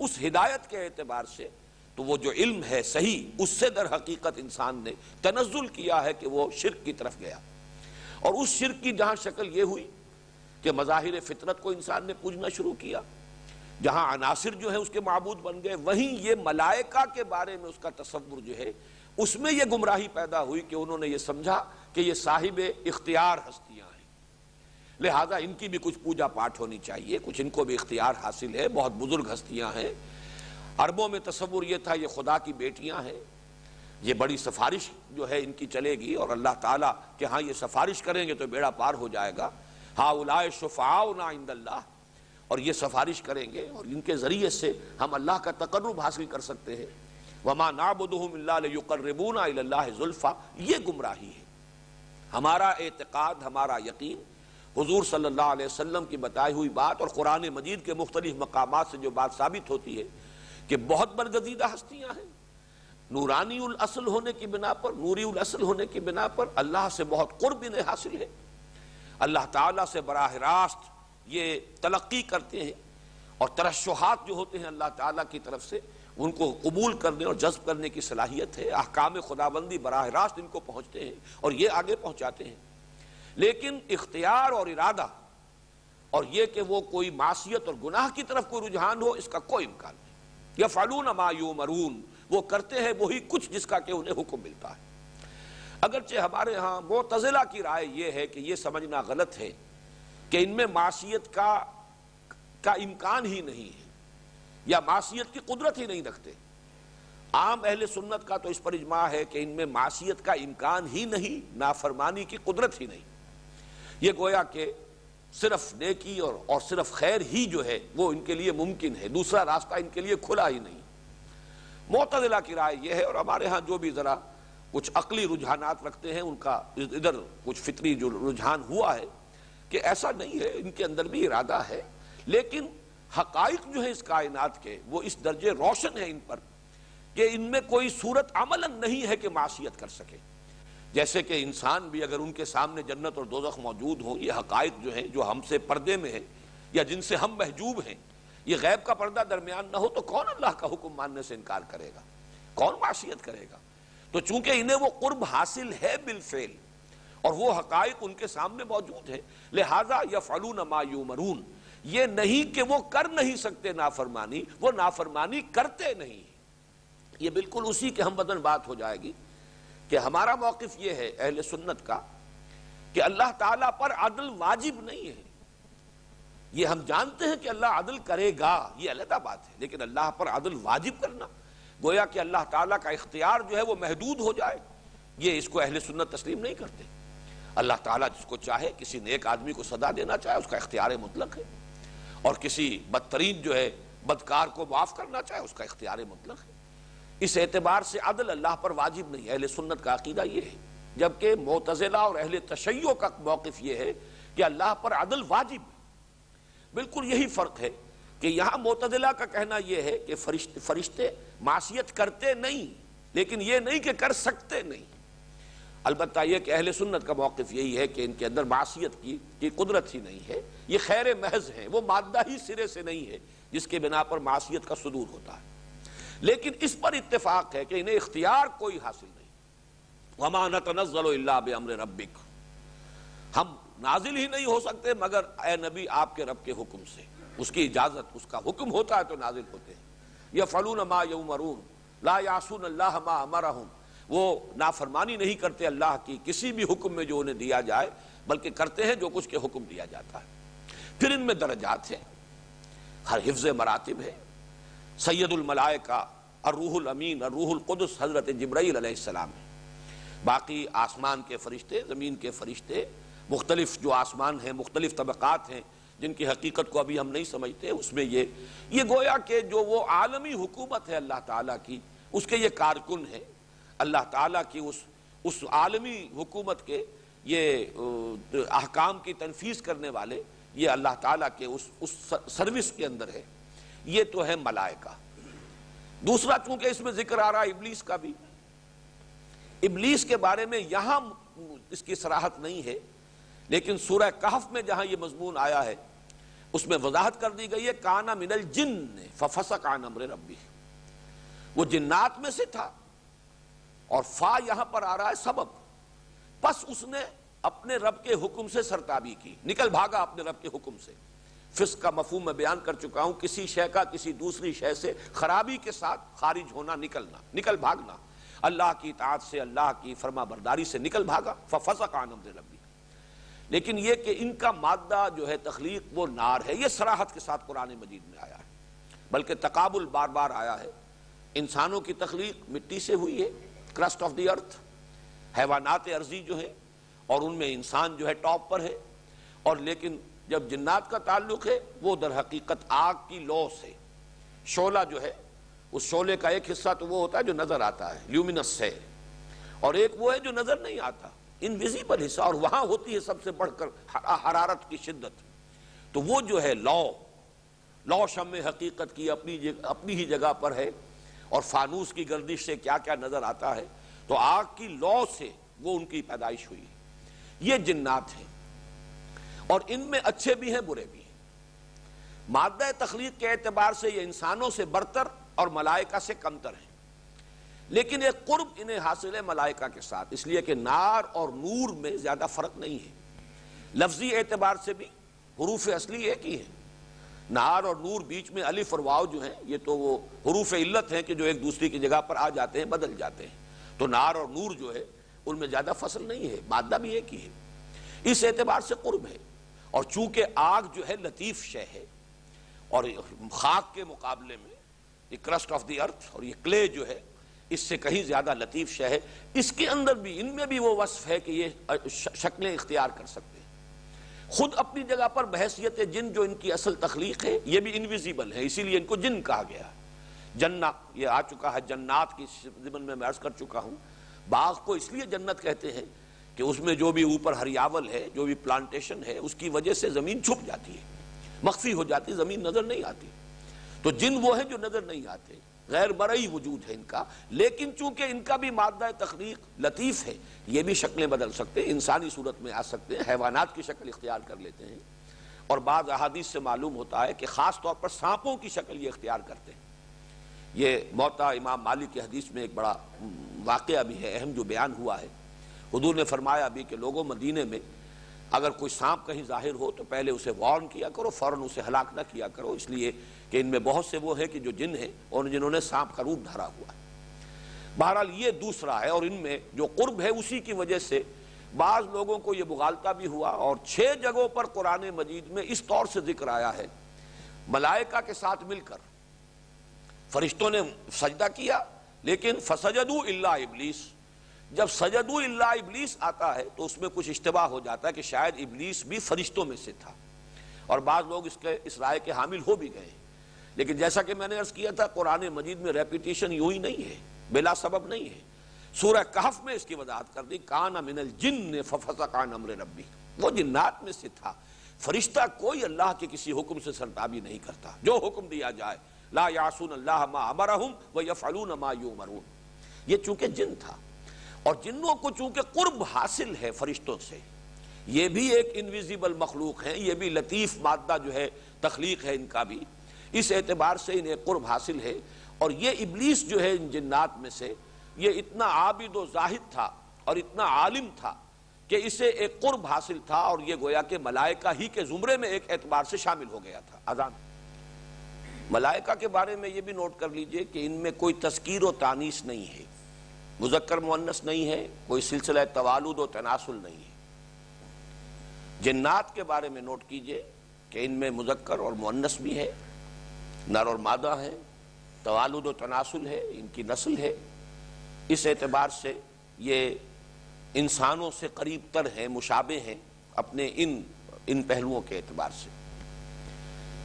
اس ہدایت کے اعتبار سے تو وہ جو علم ہے صحیح، اس سے در حقیقت انسان نے تنزل کیا ہے کہ وہ شرک کی طرف گیا۔ اور اس شرک کی جہاں شکل یہ ہوئی کہ مظاہر فطرت کو انسان نے پوجنا شروع کیا، جہاں عناصر جو ہے اس کے معبود بن گئے، وہیں یہ ملائکہ کے بارے میں اس کا تصور جو ہے، اس میں یہ گمراہی پیدا ہوئی کہ انہوں نے یہ سمجھا کہ یہ صاحب اختیار ہستیاں لہذا ان کی بھی کچھ پوجا پاٹ ہونی چاہیے، کچھ ان کو بھی اختیار حاصل ہے، بہت بزرگ ہستیاں ہیں۔ عربوں میں تصور یہ تھا، یہ خدا کی بیٹیاں ہیں۔ یہ بڑی سفارش جو ہے ان کی چلے گی اور اللہ تعالیٰ کہ ہاں یہ سفارش کریں گے تو بیڑا پار ہو جائے گا۔ ہاں عند اللہ۔ اور یہ سفارش کریں گے اور ان کے ذریعے سے ہم اللہ کا تقرب حاصل کر سکتے ہیں۔ وما نعبدهم الا ليقربونا الى الله زلفا یہ گمراہی ہے۔ ہمارا اعتقاد، ہمارا یقین حضور صلی اللہ علیہ وسلم کی بتائی ہوئی بات اور قرآن مجید کے مختلف مقامات سے جو بات ثابت ہوتی ہے کہ بہت برگزیدہ ہستیاں ہیں۔ نورانی الاصل ہونے کی بنا پر، نوری الاصل ہونے کی بنا پر اللہ سے بہت قرب انہیں حاصل ہے۔ اللہ تعالیٰ سے براہ راست یہ تلقی کرتے ہیں اور ترشحات جو ہوتے ہیں اللہ تعالیٰ کی طرف سے، ان کو قبول کرنے اور جذب کرنے کی صلاحیت ہے۔ احکام خداوندی براہ راست ان کو پہنچتے ہیں اور یہ آگے پہنچاتے ہیں۔ لیکن اختیار اور ارادہ اور یہ کہ وہ کوئی معصیت اور گناہ کی طرف کوئی رجحان ہو، اس کا کوئی امکان نہیں۔ یا فالون مایو مرون وہ کرتے ہیں وہی کچھ جس کا کہ انہیں حکم ملتا ہے۔ اگرچہ ہمارے ہاں معتزلہ کی رائے یہ ہے کہ یہ سمجھنا غلط ہے کہ ان میں معصیت کا کا امکان ہی نہیں ہے یا معصیت کی قدرت ہی نہیں رکھتے۔ عام اہل سنت کا تو اس پر اجماع ہے کہ ان میں معصیت کا امکان ہی نہیں، نافرمانی کی قدرت ہی نہیں۔ یہ گویا کہ صرف نیکی اور اور صرف خیر ہی جو ہے وہ ان کے لیے ممکن ہے، دوسرا راستہ ان کے لیے کھلا ہی نہیں۔ معتدلہ کی رائے یہ ہے اور ہمارے ہاں جو بھی ذرا کچھ عقلی رجحانات رکھتے ہیں، ان کا ادھر کچھ فطری جو رجحان ہوا ہے کہ ایسا نہیں ہے، ان کے اندر بھی ارادہ ہے، لیکن حقائق جو ہے اس کائنات کے، وہ اس درجے روشن ہے ان پر کہ ان میں کوئی صورت عمل نہیں ہے کہ معاشیت کر سکے۔ جیسے کہ انسان بھی اگر ان کے سامنے جنت اور دوزخ موجود ہوں، یہ حقائق جو ہیں، جو ہم سے پردے میں ہیں یا جن سے ہم محجوب ہیں، یہ غیب کا پردہ درمیان نہ ہو تو کون اللہ کا حکم ماننے سے انکار کرے گا؟ کون معاشیت کرے گا؟ تو چونکہ انہیں وہ قرب حاصل ہے بالفعل اور وہ حقائق ان کے سامنے موجود ہے لہذا یا فلون ما یہ نہیں کہ وہ کر نہیں سکتے نافرمانی، وہ نافرمانی کرتے نہیں۔ یہ بالکل اسی کے ہم بدن بات ہو جائے گی۔ کہ ہمارا موقف یہ ہے اہل سنت کا کہ اللہ تعالیٰ پر عدل واجب نہیں ہے۔ یہ ہم جانتے ہیں کہ اللہ عدل کرے گا، یہ علیحدہ بات ہے، لیکن اللہ پر عدل واجب کرنا، گویا کہ اللہ تعالیٰ کا اختیار جو ہے وہ محدود ہو جائے، یہ اس کو اہل سنت تسلیم نہیں کرتے۔ اللہ تعالیٰ جس کو چاہے، کسی نیک آدمی کو صدا دینا چاہے، اس کا اختیار مطلق ہے۔ اور کسی بدترین جو ہے، بدکار کو معاف کرنا چاہے، اس کا اختیار مطلق ہے۔ اس اعتبار سے عدل اللہ پر واجب نہیں اہل سنت کا عقیدہ یہ ہے، جبکہ معتزلہ اور اہل تشیع کا موقف یہ ہے کہ اللہ پر عدل واجب بالکل یہی فرق ہے کہ یہاں معتدلہ کا کہنا یہ ہے کہ فرشتے فرشتے معصیت کرتے نہیں، لیکن یہ نہیں کہ کر سکتے نہیں۔ البتہ یہ کہ اہل سنت کا موقف یہی ہے کہ ان کے اندر معصیت کی کی قدرت ہی نہیں ہے۔ یہ خیر محض ہے، وہ مادہ ہی سرے سے نہیں ہے، جس کے بنا پر معصیت کا صدور ہوتا ہے۔ لیکن اس پر اتفاق ہے کہ انہیں اختیار کوئی حاصل نہیں۔ وَمَا نَتَنَزَّلُ إِلَّا بِأَمْرِ رَبِّكُ۔ ہم نازل ہی نہیں ہو سکتے، مگر اے نبی، آپ کے رب کے حکم سے۔ اس کی اجازت، اس کا حکم ہوتا ہے تو نازل ہوتے ہیں۔ یا فلون ما یومرون لا یاسون اللہ ما امرہم وہ نافرمانی نہیں کرتے اللہ کی کسی بھی حکم میں جو انہیں دیا جائے، بلکہ کرتے ہیں جو کچھ کے حکم دیا جاتا ہے۔ پھر ان میں درجات ہیں۔ ہر حفظ مراتب ہے۔ سید الملائکہ، الروح الامین، الروح القدس حضرت جبرائیل علیہ السلام ہے باقی آسمان کے فرشتے، زمین کے فرشتے، مختلف جو آسمان ہیں، مختلف طبقات ہیں، جن کی حقیقت کو ابھی ہم نہیں سمجھتے، اس میں یہ یہ گویا کہ جو وہ عالمی حکومت ہے اللہ تعالیٰ کی، اس کے یہ کارکن ہے اللہ تعالیٰ کی اس اس عالمی حکومت کے یہ احکام کی تنفیذ کرنے والے، یہ اللہ تعالیٰ کے اس اس سروس کے اندر ہے۔ یہ تو ہے ملائکہ۔ دوسرا، چونکہ اس میں ذکر آ رہا ہے ابلیس کا بھی۔ ابلیس کے بارے میں یہاں اس کی سراحت نہیں ہے، لیکن سورہ کہف میں جہاں یہ مضمون آیا ہے، اس میں وضاحت کر دی گئی ہے، کانا من الجن، ففسق امر ربی۔ وہ جنات میں سے تھا۔ اور فا یہاں پر آ رہا ہے سبب۔ پس اس نے اپنے رب کے حکم سے سرتابی کی۔ نکل بھاگا اپنے رب کے حکم سے۔ فسق کا مفہوم میں بیان کر چکا ہوں، کسی شے کا کسی دوسری شے سے خرابی کے ساتھ خارج ہونا، نکلنا، نکل بھاگنا۔ اللہ کی اطاعت سے، اللہ کی فرما برداری سے نکل بھاگا۔ ففسق عن امر ربی۔ لیکن یہ کہ ان کا مادہ جو ہے تخلیق، وہ نار ہے۔ یہ سراحت کے ساتھ قرآن مجید میں آیا ہے۔ بلکہ تقابل بار بار آیا ہے۔ انسانوں کی تخلیق مٹی سے ہوئی ہے کرسٹ آف دی ارتھ حیوانات ارضی جو ہے اور ان میں انسان جو ہے ٹاپ پر ہے۔ اور لیکن جب جنات کا تعلق ہے، وہ در حقیقت آگ کی لو سے شولہ جو ہے، اس شولے کا ایک حصہ تو وہ ہوتا ہے جو نظر آتا ہے لیومینس سے اور ایک وہ ہے جو نظر نہیں آتا، انویزیبل حصہ، اور وہاں ہوتی ہے سب سے بڑھ کر حرارت کی شدت۔ تو وہ جو ہے، لو۔ لو شم حقیقت کی اپنی اپنی ہی جگہ پر ہے۔ اور فانوس کی گردش سے کیا کیا نظر آتا ہے؟ تو آگ کی لو سے وہ ان کی پیدائش ہوئی۔ یہ جنات ہیں۔ اور ان میں اچھے بھی ہیں، برے بھی ہیں۔ مادہ تخلیق کے اعتبار سے یہ انسانوں سے برتر اور ملائکہ سے کمتر ہیں۔ لیکن ایک قرب انہیں حاصل ہے ملائکہ کے ساتھ، اس لیے کہ نار اور نور میں زیادہ فرق نہیں ہے۔ لفظی اعتبار سے بھی حروف اصلی ایک ہی ہے نار اور نور بیچ میں الف اور واؤ جو ہیں، یہ تو وہ حروف علت ہیں کہ جو ایک دوسری کی جگہ پر آ جاتے ہیں، بدل جاتے ہیں۔ تو نار اور نور جو ہے، ان میں زیادہ فصل نہیں ہے، مادہ بھی ایک ہی ہے۔ اس اعتبار سے قرب ہے۔ اور چونکہ آگ جو ہے لطیف شے ہے، اور خاک کے مقابلے میں یہ کرسٹ آف دی ارتھ اور یہ کلے جو ہے، اس سے کہیں زیادہ لطیف شے ہے۔ اس کے اندر بھی، ان میں بھی وہ وصف ہے کہ یہ شکلیں اختیار کر سکتے ہیں۔ خود اپنی جگہ پر بحثیت جن جو ان کی اصل تخلیق ہے، یہ بھی انویزیبل ہے، اسی لیے ان کو جن کہا گیا ہے۔ جنات یہ آ چکا ہے، جنات کی زمن میں میں عرض کر چکا ہوں۔ باغ کو اس لیے جنت کہتے ہیں کہ اس میں جو بھی اوپر ہریاول ہے، جو بھی پلانٹیشن ہے، اس کی وجہ سے زمین چھپ جاتی ہے، مخفی ہو جاتی زمین نظر نہیں آتی۔ تو جن وہ ہیں جو نظر نہیں آتے، غیر مرئی وجود ہے ان کا۔ لیکن چونکہ ان کا بھی مادہ تخلیق لطیف ہے، یہ بھی شکلیں بدل سکتے ہیں، انسانی صورت میں آ سکتے ہیں، حیوانات کی شکل اختیار کر لیتے ہیں۔ اور بعض احادیث سے معلوم ہوتا ہے کہ خاص طور پر سانپوں کی شکل یہ اختیار کرتے ہیں۔ یہ موتا امام مالک کی حدیث میں ایک بڑا واقعہ بھی ہے، اہم جو بیان ہوا ہے۔ حضور نے فرمایا بھی کہ لوگوں مدینے میں اگر کوئی سانپ کہیں ظاہر ہو تو پہلے اسے وارن کیا کرو، فوراً اسے ہلاک نہ کیا کرو۔ اس لیے کہ ان میں بہت سے وہ ہیں کہ جو جن ہیں اور جنہوں نے سانپ کا روپ دھرا ہوا ہے۔ بہرحال یہ دوسرا ہے اور ان میں جو قرب ہے اسی کی وجہ سے بعض لوگوں کو یہ بغالتا بھی ہوا اور چھ جگہوں پر قرآن مجید میں اس طور سے ذکر آیا ہے، ملائکہ کے ساتھ مل کر۔ فرشتوں نے سجدہ کیا، لیکن فسجدو اللہ ابلیس۔ جب سجدو اللہ ابلیس آتا ہے تو اس میں کچھ اشتباہ ہو جاتا ہے کہ شاید ابلیس بھی فرشتوں میں سے تھا۔ اور بعض لوگ اس کے، اس رائے کے حامل ہو بھی گئے۔ لیکن جیسا کہ میں نے عرض کیا تھا، قرآن مجید میں ریپیٹیشن یوں ہی نہیں ہے، بلا سبب نہیں ہے۔ سورہ کہف میں اس کی وضاحت کر دی کان من الجن ففسقان امر ربی۔ وہ جنات میں سے تھا۔ فرشتہ کوئی اللہ کے کسی حکم سے سرتابی نہیں کرتا۔ جو حکم دیا جائے، لا یاسون اللہ ما امرہم و یفعلون ما یومرون یہ چونکہ جن تھا۔ اور جنوں کو چونکہ قرب حاصل ہے فرشتوں سے، یہ بھی ایک انویزیبل مخلوق ہیں، یہ بھی لطیف مادہ جو ہے، تخلیق ہے ان کا بھی۔ اس اعتبار سے انہیں قرب حاصل ہے۔ اور یہ ابلیس جو ہے ان جنات میں سے، یہ اتنا عابد و زاہد تھا اور اتنا عالم تھا کہ اسے ایک قرب حاصل تھا اور یہ گویا کہ ملائکہ ہی کے زمرے میں ایک اعتبار سے شامل ہو گیا تھا۔ اذان۔ ملائکہ کے بارے میں یہ بھی نوٹ کر لیجیے کہ ان میں کوئی تذکیر و تانیس نہیں ہے۔ مذکر مونس نہیں ہے، کوئی سلسلہ توالد و تناسل نہیں ہے۔ جنات کے بارے میں نوٹ کیجیے کہ ان میں مذکر اور مونس بھی ہے، نر اور مادہ ہے توالد و تناسل ہے، ان کی نسل ہے۔ اس اعتبار سے یہ انسانوں سے قریب تر ہیں، مشابہ ہیں اپنے ان ان پہلوؤں کے اعتبار سے۔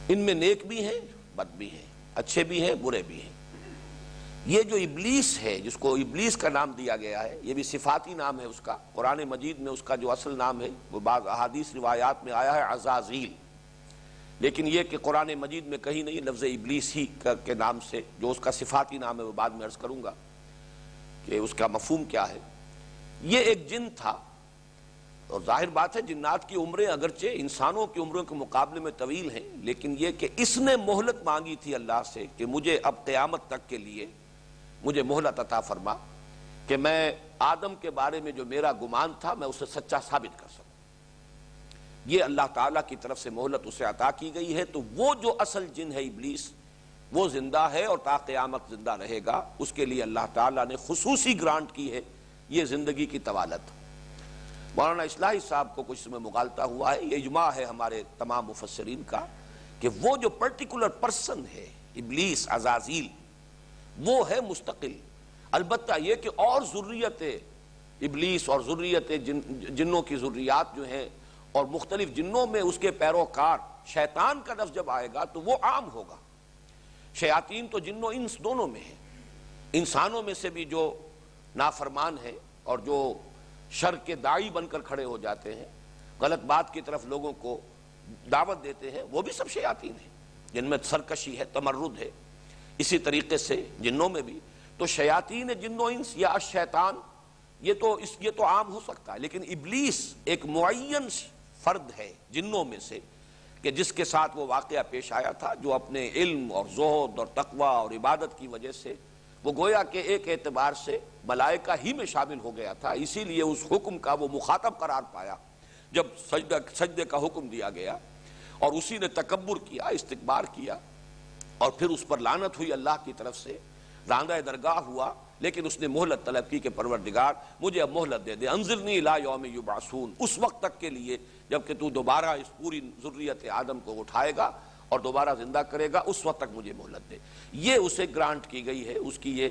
ان میں نیک بھی ہیں، بد بھی ہیں، اچھے بھی ہیں، برے بھی ہیں۔ یہ جو ابلیس ہے، جس کو ابلیس کا نام دیا گیا ہے، یہ بھی صفاتی نام ہے اس کا، قرآن مجید میں اس کا جو اصل نام ہے، وہ بعض احادیث روایات میں آیا ہے، عزازیل۔ لیکن یہ کہ قرآن مجید میں کہیں نہیں لفظ ابلیس ہی کے نام سے، جو اس کا صفاتی نام ہے، وہ بعد میں عرض کروں گا کہ اس کا مفہوم کیا ہے۔ یہ ایک جن تھا۔ اور ظاہر بات ہے، جنات کی عمریں اگرچہ انسانوں کی عمروں کے مقابلے میں طویل ہیں، لیکن یہ کہ اس نے مہلت مانگی تھی اللہ سے کہ مجھے اب قیامت تک کے لیے مجھے مہلت عطا فرما کہ میں آدم کے بارے میں جو میرا گمان تھا میں اسے سچا ثابت کر سکوں۔ یہ اللہ تعالیٰ کی طرف سے مہلت اسے عطا کی گئی ہے، تو وہ جو اصل جن ہے ابلیس، وہ زندہ ہے اور تا قیامت زندہ رہے گا۔ اس کے لیے اللہ تعالیٰ نے خصوصی گرانٹ کی ہے، یہ زندگی کی طوالت۔ مولانا اصلاحی صاحب کو کچھ میں مغالتا ہوا ہے۔ یہ اجماع ہے ہمارے تمام مفسرین کا کہ وہ جو پرٹیکولر پرسن ہے، ابلیس، عزازیل وہ ہے مستقل۔ البتہ یہ کہ اور ضروریت ابلیس اور ضروریت جن، جنوں کی ضروریات جو ہیں اور مختلف جنوں میں اس کے پیروکار شیطان کا لفظ جب آئے گا تو وہ عام ہوگا۔ شیاطین تو جنوں انس دونوں میں ہیں۔ انسانوں میں سے بھی جو نافرمان ہے اور جو شر کے دائی بن کر کھڑے ہو جاتے ہیں، غلط بات کی طرف لوگوں کو دعوت دیتے ہیں، وہ بھی سب شیاطین ہیں۔ جن میں سرکشی ہے، تمرد ہے۔ اسی طریقے سے جنوں میں بھی۔ تو شیاطین جن و انس یا یہ تو اس، یہ تو عام ہو سکتا ہے، لیکن ابلیس ایک معین فرد ہے جنوں میں سے، کہ جس کے ساتھ وہ واقعہ پیش آیا تھا، جو اپنے علم اور زہد اور تقوی اور عبادت کی وجہ سے، وہ گویا کہ ایک اعتبار سے ملائکہ ہی میں شامل ہو گیا تھا، اسی لیے اس حکم کا وہ مخاطب قرار پایا، جب سجدہ، سجدے کا حکم دیا گیا اور اسی نے تکبر کیا استقبار کیا۔ اور پھر اس پر لانت ہوئی اللہ کی طرف سے۔ راندہ درگاہ ہوا، لیکن اس نے مہلت طلب کی کہ پروردگار، مجھے اب مہلت دے دے۔ انزلنی لا یوم یبعثون۔ اس وقت تک کے لیے جبکہ تو دوبارہ اس پوری ضروریت آدم کو اٹھائے گا اور دوبارہ زندہ کرے گا، اس وقت تک مجھے مہلت دے۔ یہ اسے گرانٹ کی گئی ہے، اس کی یہ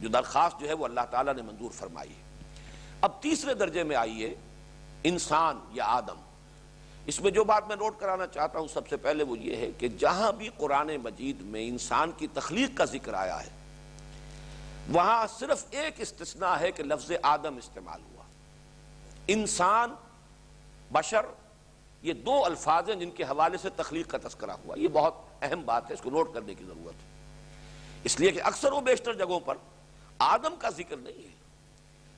جو درخواست جو ہے، وہ اللہ تعالیٰ نے منظور فرمائی ہے۔ اب تیسرے درجے میں آئیے، انسان یا آدم۔ اس میں جو بات میں نوٹ کرانا چاہتا ہوں سب سے پہلے وہ یہ ہے کہ جہاں بھی قرآن مجید میں انسان کی تخلیق کا ذکر آیا ہے، وہاں صرف ایک استثناء ہے کہ لفظ آدم استعمال ہوا۔ انسان، بشر، یہ دو الفاظ ہیں جن کے حوالے سے تخلیق کا تذکرہ ہوا۔ یہ بہت اہم بات ہے، اس کو نوٹ کرنے کی ضرورت ہے۔ اس لیے کہ اکثر و بیشتر جگہوں پر آدم کا ذکر نہیں ہے،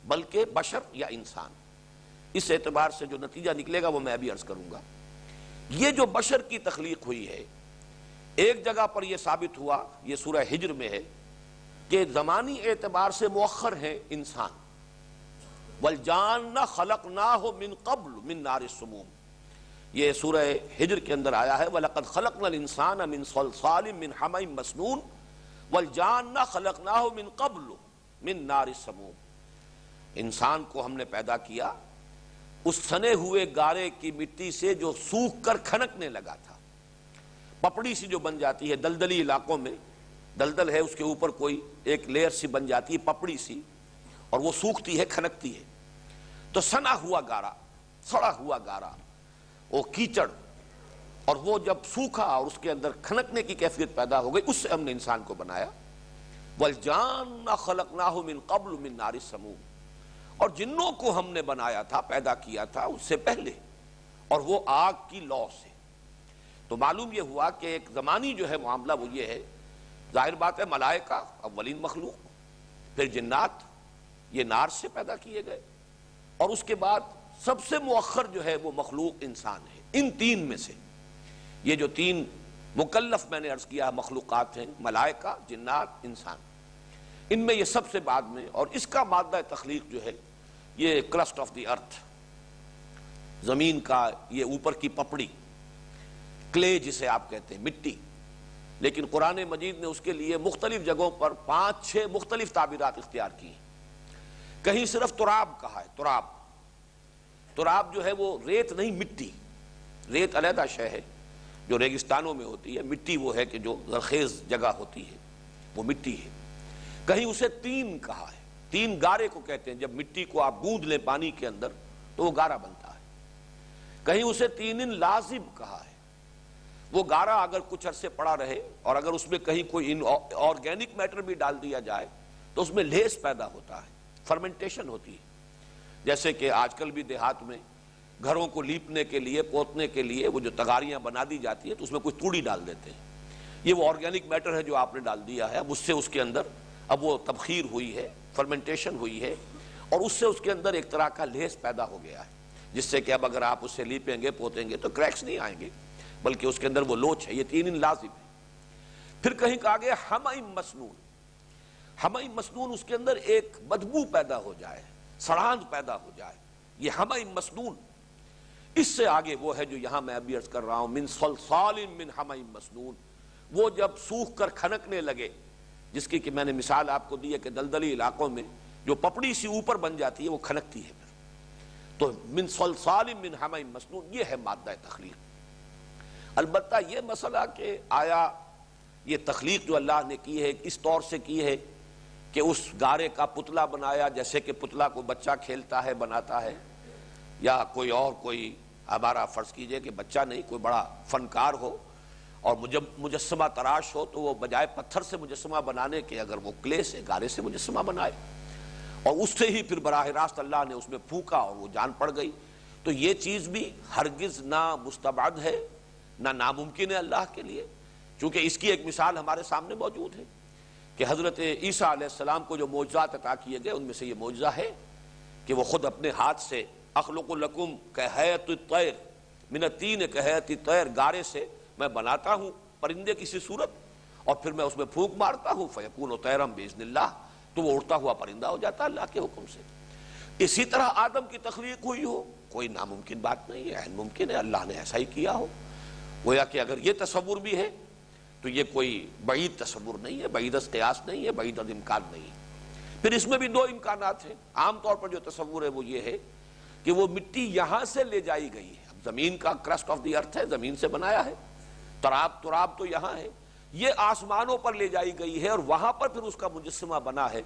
بلکہ بشر یا انسان۔ اس اعتبار سے جو نتیجہ نکلے گا وہ میں ابھی عرض کروں گا۔ یہ جو بشر کی تخلیق ہوئی ہے، ایک جگہ پر یہ ثابت ہوا، یہ سورہ ہجر میں ہے، کہ زمانی اعتبار سے مؤخر ہے انسان۔ وَالْجَانَّ خَلَقْنَاهُ مِن قَبْلُ مِن نَارِ السُّمُومِ۔ یہ سورہ ہجر کے اندر آیا ہے، وَلَقَدْ خَلَقْنَا الْإِنسَانَ مِن صَلْصَالٍ مِن حَمَئٍ مَسْنُونَ۔ وَالْجَانَّ خَلَقْنَاهُ مِن قَبْلُ مِن نَارِ السُّمُومِ۔ انسان کو ہم نے پیدا کیا اس سنے ہوئے گارے کی مٹی سے جو سوکھ کر کھنکنے لگا تھا۔ پپڑی سی جو بن جاتی ہے دلدلی علاقوں میں، دلدل ہے، اس کے اوپر کوئی ایک لیئر سی بن جاتی ہے پپڑی سی اور وہ سوکھتی ہے، کھنکتی ہے۔ تو سنا ہوا گارا، سڑا ہوا گارا، وہ کیچڑ، اور وہ جب سوکھا اور اس کے اندر کھنکنے کی کیفیت پیدا ہو گئی، اس سے ہم نے انسان کو بنایا۔ وَالْجَانَّ خَلَقْنَاهُ مِن قَبْلُ مِن نَارِ السَّمُومِ۔ اور جنوں کو ہم نے بنایا تھا، پیدا کیا تھا اس سے پہلے، اور وہ آگ کی لو سے۔ تو معلوم یہ ہوا کہ ایک زمانی جو ہے معاملہ وہ یہ ہے، ظاہر بات ہے ملائکہ، اولین مخلوق، پھر جنات، یہ نار سے پیدا کیے گئے۔ اور اس کے بعد سب سے مؤخر جو ہے وہ مخلوق انسان ہے، ان تین میں سے۔ یہ جو تین مکلف میں نے عرض کیا مخلوقات ہیں، ملائکہ، جنات، انسان۔ ان میں یہ سب سے بعد میں اور اس کا مادہ تخلیق جو ہے، یہ کرسٹ آف دی ارتھ زمین کا یہ اوپر کی پپڑی کلے جسے آپ کہتے ہیں، مٹی۔ لیکن قرآن مجید نے اس کے لیے مختلف جگہوں پر پانچ، چھ مختلف تعبیرات اختیار کی ہیں۔ کہیں صرف تراب کہا ہے، تراب۔ تراب جو ہے وہ ریت نہیں، مٹی۔ ریت علیحدہ شہ ہے، جو ریگستانوں میں ہوتی ہے۔ مٹی وہ ہے کہ جو زرخیز جگہ ہوتی ہے، وہ مٹی ہے۔ کہیں اسے تین کہا ہے۔ تین گارے کو کہتے ہیں۔ جب مٹی کو آپ گوند لیں پانی کے اندر، تو وہ گارا بنتا ہے۔ کہیں اسے تین لازم کہا ہے۔ وہ گارا اگر کچھ عرصے پڑا رہے اور اگر اس میں کہیں کوئی آرگینک میٹر بھی ڈال دیا جائے، تو اس میں لیس پیدا ہوتا ہے فرمنٹیشن ہوتی ہے۔ جیسے کہ آج کل بھی دیہات میں گھروں کو لیپنے کے لیے، پوتنے کے لیے وہ جو تگاریاں بنا دی جاتی ہے تو اس میں کوئی توڑی ڈال دیتے ہیں۔ یہ وہ آرگینک میٹر ہے جو آپ نے ڈال دیا ہے۔ اب اس سے اس کے اندر اب وہ تبخیر ہوئی ہے فرمنٹیشن ہوئی ہے، اور اس سے اس کے اندر ایک طرح کا لیس پیدا ہو گیا ہے، جس سے کہ اب اگر آپ اسے لیپیں گے، پوتیں گے، تو کریکس نہیں آئیں گے بلکہ اس کے اندر وہ لوچ ہے، یہ تین لازم ہے پھر کہیں کہا گیا ہم مسنون، ہمائی مسنون اس کے اندر ایک بدبو پیدا ہو جائے سڑاند پیدا ہو جائے، یہ ہمائی مسنون۔ اس سے آگے وہ ہے جو یہاں میں ابھی عرض کر رہا ہوں، من صلصال من ہمائی مسنون۔ وہ جب سوکھ کر کھنکنے لگے جس کی کہ میں نے مثال آپ کو دی ہے کہ دلدلی علاقوں میں جو پپڑی سی اوپر بن جاتی ہے، وہ کھنکتی ہے تو من صلصال من ہمائی مسنون، یہ ہے مادہ تخلیق۔ البتہ یہ مسئلہ کہ آیا یہ تخلیق جو اللہ نے کی ہے، اس طور سے کی ہے کہ اس گارے کا پتلا بنایا، جیسے کہ پتلا کو بچہ کھیلتا ہے، بناتا ہے۔ یا کوئی اور، کوئی ہمارا فرض کیجیے کہ بچہ نہیں، کوئی بڑا فنکار ہو اور مجسمہ تراش ہو تو وہ بجائے پتھر سے مجسمہ بنانے کے اگر وہ کلے سے گارے سے مجسمہ بنائے۔ اور اس سے ہی پھر براہ راست اللہ نے اس میں پھونکا اور وہ جان پڑ گئی۔ تو یہ چیز بھی ہرگز نہ مستبعد ہے، نہ ناممکن ہے اللہ کے لیے۔ چونکہ اس کی ایک مثال ہمارے سامنے موجود ہے کہ حضرت عیسیٰ علیہ السلام کو جو موجزات عطا کیے گئے، ان میں سے یہ موجزہ ہے کہ وہ خود اپنے ہاتھ سے اخلق لکم کہ حیت الطیر، من تین کہتی تیر گارے سے میں بناتا ہوں پرندے کسی صورت اور پھر میں اس میں پھونک مارتا ہوں فیکون و تیرم بیزن اللہ، تو وہ اڑتا ہوا پرندہ ہو جاتا اللہ کے حکم سے۔ اسی طرح آدم کی تخلیق ہوئی ہو، کوئی ناممکن بات نہیں ہے ممکن ہے، اللہ نے ایسا ہی کیا ہو۔ گویا کہ اگر یہ تصور بھی ہے، تو یہ کوئی بعید تصور نہیں ہے، بعید قیاس نہیں ہے، بعید امکان نہیں ہے۔ پھر اس میں بھی دو امکانات ہیں۔ عام طور پر جو تصور ہے وہ یہ ہے کہ وہ مٹی یہاں سے لے جائی گئی ہے۔ اب زمین کا کرسٹ آف دی ارتھ ہے، زمین سے بنایا ہے۔ تراب تراب تو یہاں ہے۔ یہ آسمانوں پر لے جائی گئی ہے اور وہاں پر پھر اس کا مجسمہ بنا ہے۔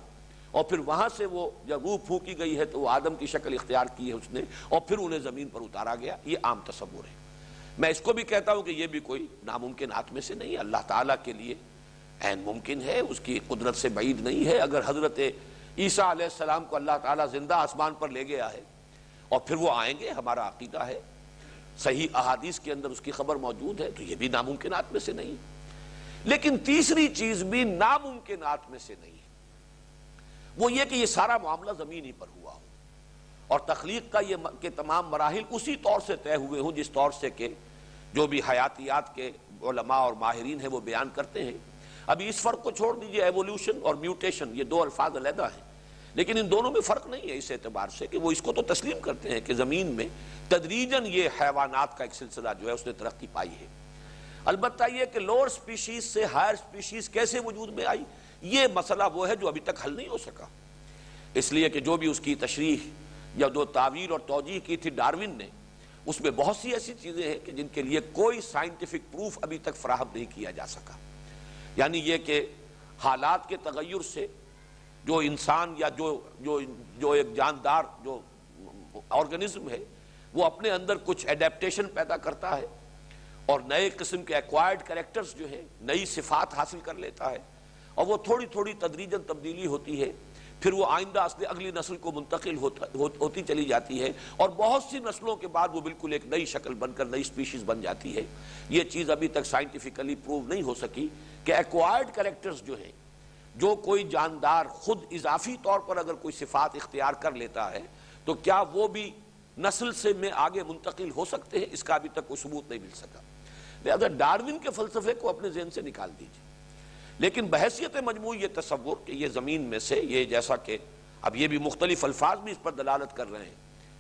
اور پھر وہاں سے وہ جب روح پھونکی گئی ہے تو وہ آدم کی شکل اختیار کی ہے اس نے اور پھر انہیں زمین پر اتارا گیا۔ یہ عام تصور ہے۔ میں اس کو بھی کہتا ہوں کہ یہ بھی کوئی ناممکن میں سے نہیں اللہ تعالیٰ کے لیے عین ممکن ہے، اس کی قدرت سے بعید نہیں ہے۔ اگر حضرت عیسیٰ علیہ السلام کو اللہ تعالیٰ زندہ آسمان پر لے گیا ہے اور پھر وہ آئیں گے، ہمارا عقیدہ ہے۔ صحیح احادیث کے اندر اس کی خبر موجود ہے تو یہ بھی ناممکنات میں سے نہیں لیکن تیسری چیز بھی ناممکنات میں سے نہیں وہ یہ کہ یہ سارا معاملہ زمین ہی پر ہوا ہو۔ اور تخلیق کا یہ کہ تمام مراحل اسی طور سے طے ہوئے ہوں جس طور سے کہ جو بھی حیاتیات کے علماء اور ماہرین ہیں وہ بیان کرتے ہیں۔ ابھی اس فرق کو چھوڑ دیجیے ایولیوشن اور میوٹیشن یہ دو الفاظ علیحدہ ہیں۔ لیکن ان دونوں میں فرق نہیں ہے اس اعتبار سے کہ وہ اس کو تو تسلیم کرتے ہیں کہ زمین میں تدریجن یہ حیوانات کا ایک سلسلہ جو ہے اس نے ترقی پائی ہے۔ البتہ یہ کہ لوور سپیشیز سے ہائر سپیشیز کیسے وجود میں آئی؟ یہ مسئلہ وہ ہے جو ابھی تک حل نہیں ہو سکا۔ اس لیے کہ جو بھی اس کی تشریح یا جو تعویر اور توجیح کی تھی ڈاروین نے، اس میں بہت سی ایسی چیزیں ہیں کہ جن کے لیے کوئی سائنٹیفک پروف ابھی تک فراہم نہیں کیا جا سکا۔ یعنی یہ کہ حالات کے تغیر سے جو انسان یا جو جو جو ایک جاندار جو آرگنزم ہے، وہ اپنے اندر کچھ ایڈیپٹیشن پیدا کرتا ہے اور نئے قسم کے ایکوائرڈ کریکٹرز جو ہیں، نئی صفات حاصل کر لیتا ہے اور وہ تھوڑی تھوڑی تدریجن تبدیلی ہوتی ہے، پھر وہ آئندہ اگلی نسل کو منتقل ہوتی چلی جاتی ہے اور بہت سی نسلوں کے بعد وہ بالکل ایک نئی شکل بن کر نئی سپیشیز بن جاتی ہے۔ یہ چیز ابھی تک سائنٹیفکلی پروو نہیں ہو سکی کہ ایکوائرڈ کریکٹرز جو ہیں جو کوئی جاندار خود اضافی طور پر اگر کوئی صفات اختیار کر لیتا ہے، تو کیا وہ بھی نسل سے میں آگے منتقل ہو سکتے ہیں؟ اس کا ابھی تک کوئی ثبوت نہیں مل سکا۔ لہذا ڈاروین کے فلسفے کو اپنے ذہن سے نکال دیجیے لیکن بحثیت مجموعی یہ تصور کہ یہ زمین میں سے یہ جیسا کہ اب یہ بھی مختلف الفاظ بھی اس پر دلالت کر رہے ہیں۔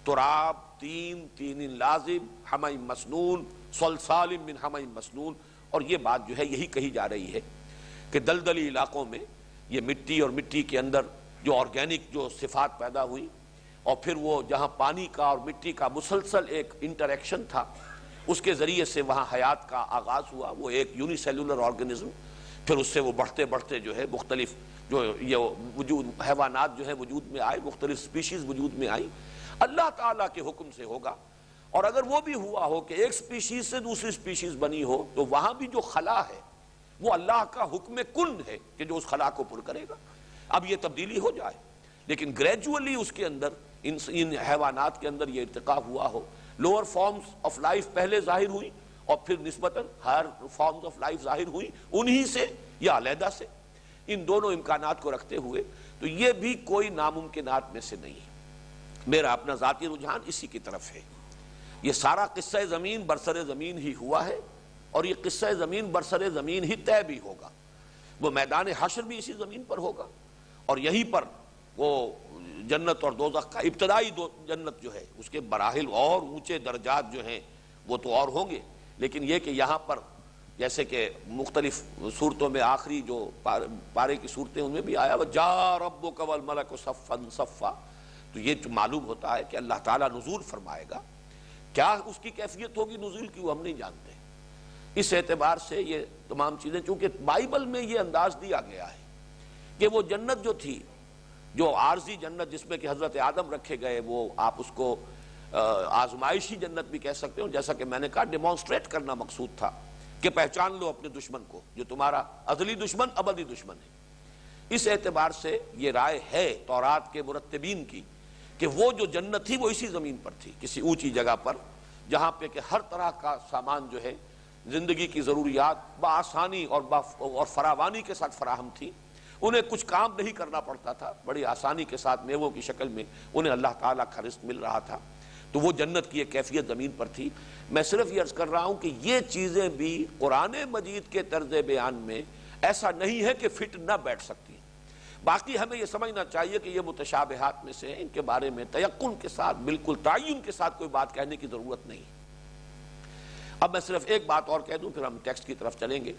تراب، تین تین لازم ہمائی مسنون سلسال من ہمائی مسنون۔ اور یہ بات جو ہے یہی کہی جا رہی ہے کہ دلدلی علاقوں میں یہ مٹی اور مٹی کے اندر جو آرگینک جو صفات پیدا ہوئی اور پھر وہ جہاں پانی کا اور مٹی کا مسلسل ایک انٹریکشن تھا، اس کے ذریعے سے وہاں حیات کا آغاز ہوا، وہ ایک یونی سیلولر آرگنزم پھر اس سے وہ بڑھتے بڑھتے جو ہے مختلف جو یہ وجود، حیوانات جو ہے وجود میں آئے، مختلف سپیشیز وجود میں آئی اللہ تعالیٰ کے حکم سے ہوگا۔ اور اگر وہ بھی ہوا ہو کہ ایک سپیشیز سے دوسری سپیشیز بنی ہو، تو وہاں بھی جو خلا ہے وہ اللہ کا حکم کن ہے کہ جو اس خلا کو پر کرے گا؟ اب یہ تبدیلی ہو جائے۔ لیکن گریجولی اس کے اندر ان حیوانات کے اندر یہ ارتقا ہوا ہو۔ لوور فارمز آف لائف پہلے ظاہر ہوئی اور پھر نسبتاً ہر فارمز آف لائف ظاہر ہوئی انہی سے یا علیحدہ سے۔ ان دونوں امکانات کو رکھتے ہوئے تو یہ بھی کوئی ناممکنات میں سے نہیں۔ میرا اپنا ذاتی رجحان اسی کی طرف ہے۔ یہ سارا قصہ زمین برسر زمین ہی ہوا ہے۔ اور یہ قصہ زمین برسر زمین ہی طے بھی ہوگا۔ وہ میدان حشر بھی اسی زمین پر ہوگا۔ اور یہی پر وہ جنت اور دوزخ کا ابتدائی دو جنت جو ہے، اس کے براحل اور اونچے درجات جو ہیں، وہ تو اور ہوں گے۔ لیکن یہ کہ یہاں پر جیسے کہ مختلف صورتوں میں آخری جو پارے کی صورتیں ان میں بھی آیا، وہ جا رب قبل ملک و صفن صفا۔ تو یہ جو معلوم ہوتا ہے کہ اللہ تعالیٰ نزول فرمائے گا۔ کیا اس کی کیفیت ہوگی نزول کی؟ وہ ہم نہیں جانتے۔ اس اعتبار سے یہ تمام چیزیں، چونکہ بائبل میں یہ انداز دیا گیا ہے کہ وہ جنت جو تھی، جو عارضی جنت جس میں کہ حضرت آدم رکھے گئے، وہ آپ اس کو آزمائشی جنت بھی کہہ سکتے ہو، جیسا کہ میں نے کہا ڈیمانسٹریٹ کرنا مقصود تھا کہ پہچان لو اپنے دشمن کو، جو تمہارا ازلی دشمن ابدی دشمن ہے۔ اس اعتبار سے یہ رائے ہے تورات کے مرتبین کی کہ وہ جو جنت تھی، وہ اسی زمین پر تھی، کسی اونچی جگہ پر، جہاں پہ کہ ہر طرح کا سامان جو ہے زندگی کی ضروریات بآسانی اور اور فراوانی کے ساتھ فراہم تھی انہیں کچھ کام نہیں کرنا پڑتا تھا۔ بڑی آسانی کے ساتھ میووں کی شکل میں انہیں اللہ تعالیٰ کا رزق مل رہا تھا۔ تو وہ جنت کی ایک کیفیت زمین پر تھی۔ میں صرف یہ عرض کر رہا ہوں کہ یہ چیزیں بھی قرآن مجید کے طرز بیان میں ایسا نہیں ہے کہ فٹ نہ بیٹھ سکتی۔ باقی ہمیں یہ سمجھنا چاہیے کہ یہ متشابہات میں سے ان کے بارے میں تیقن کے ساتھ، بالکل تعین کے ساتھ کوئی بات کہنے کی ضرورت نہیں۔ اب میں صرف ایک بات اور کہہ دوں، پھر ہم ٹیکسٹ کی طرف چلیں گے۔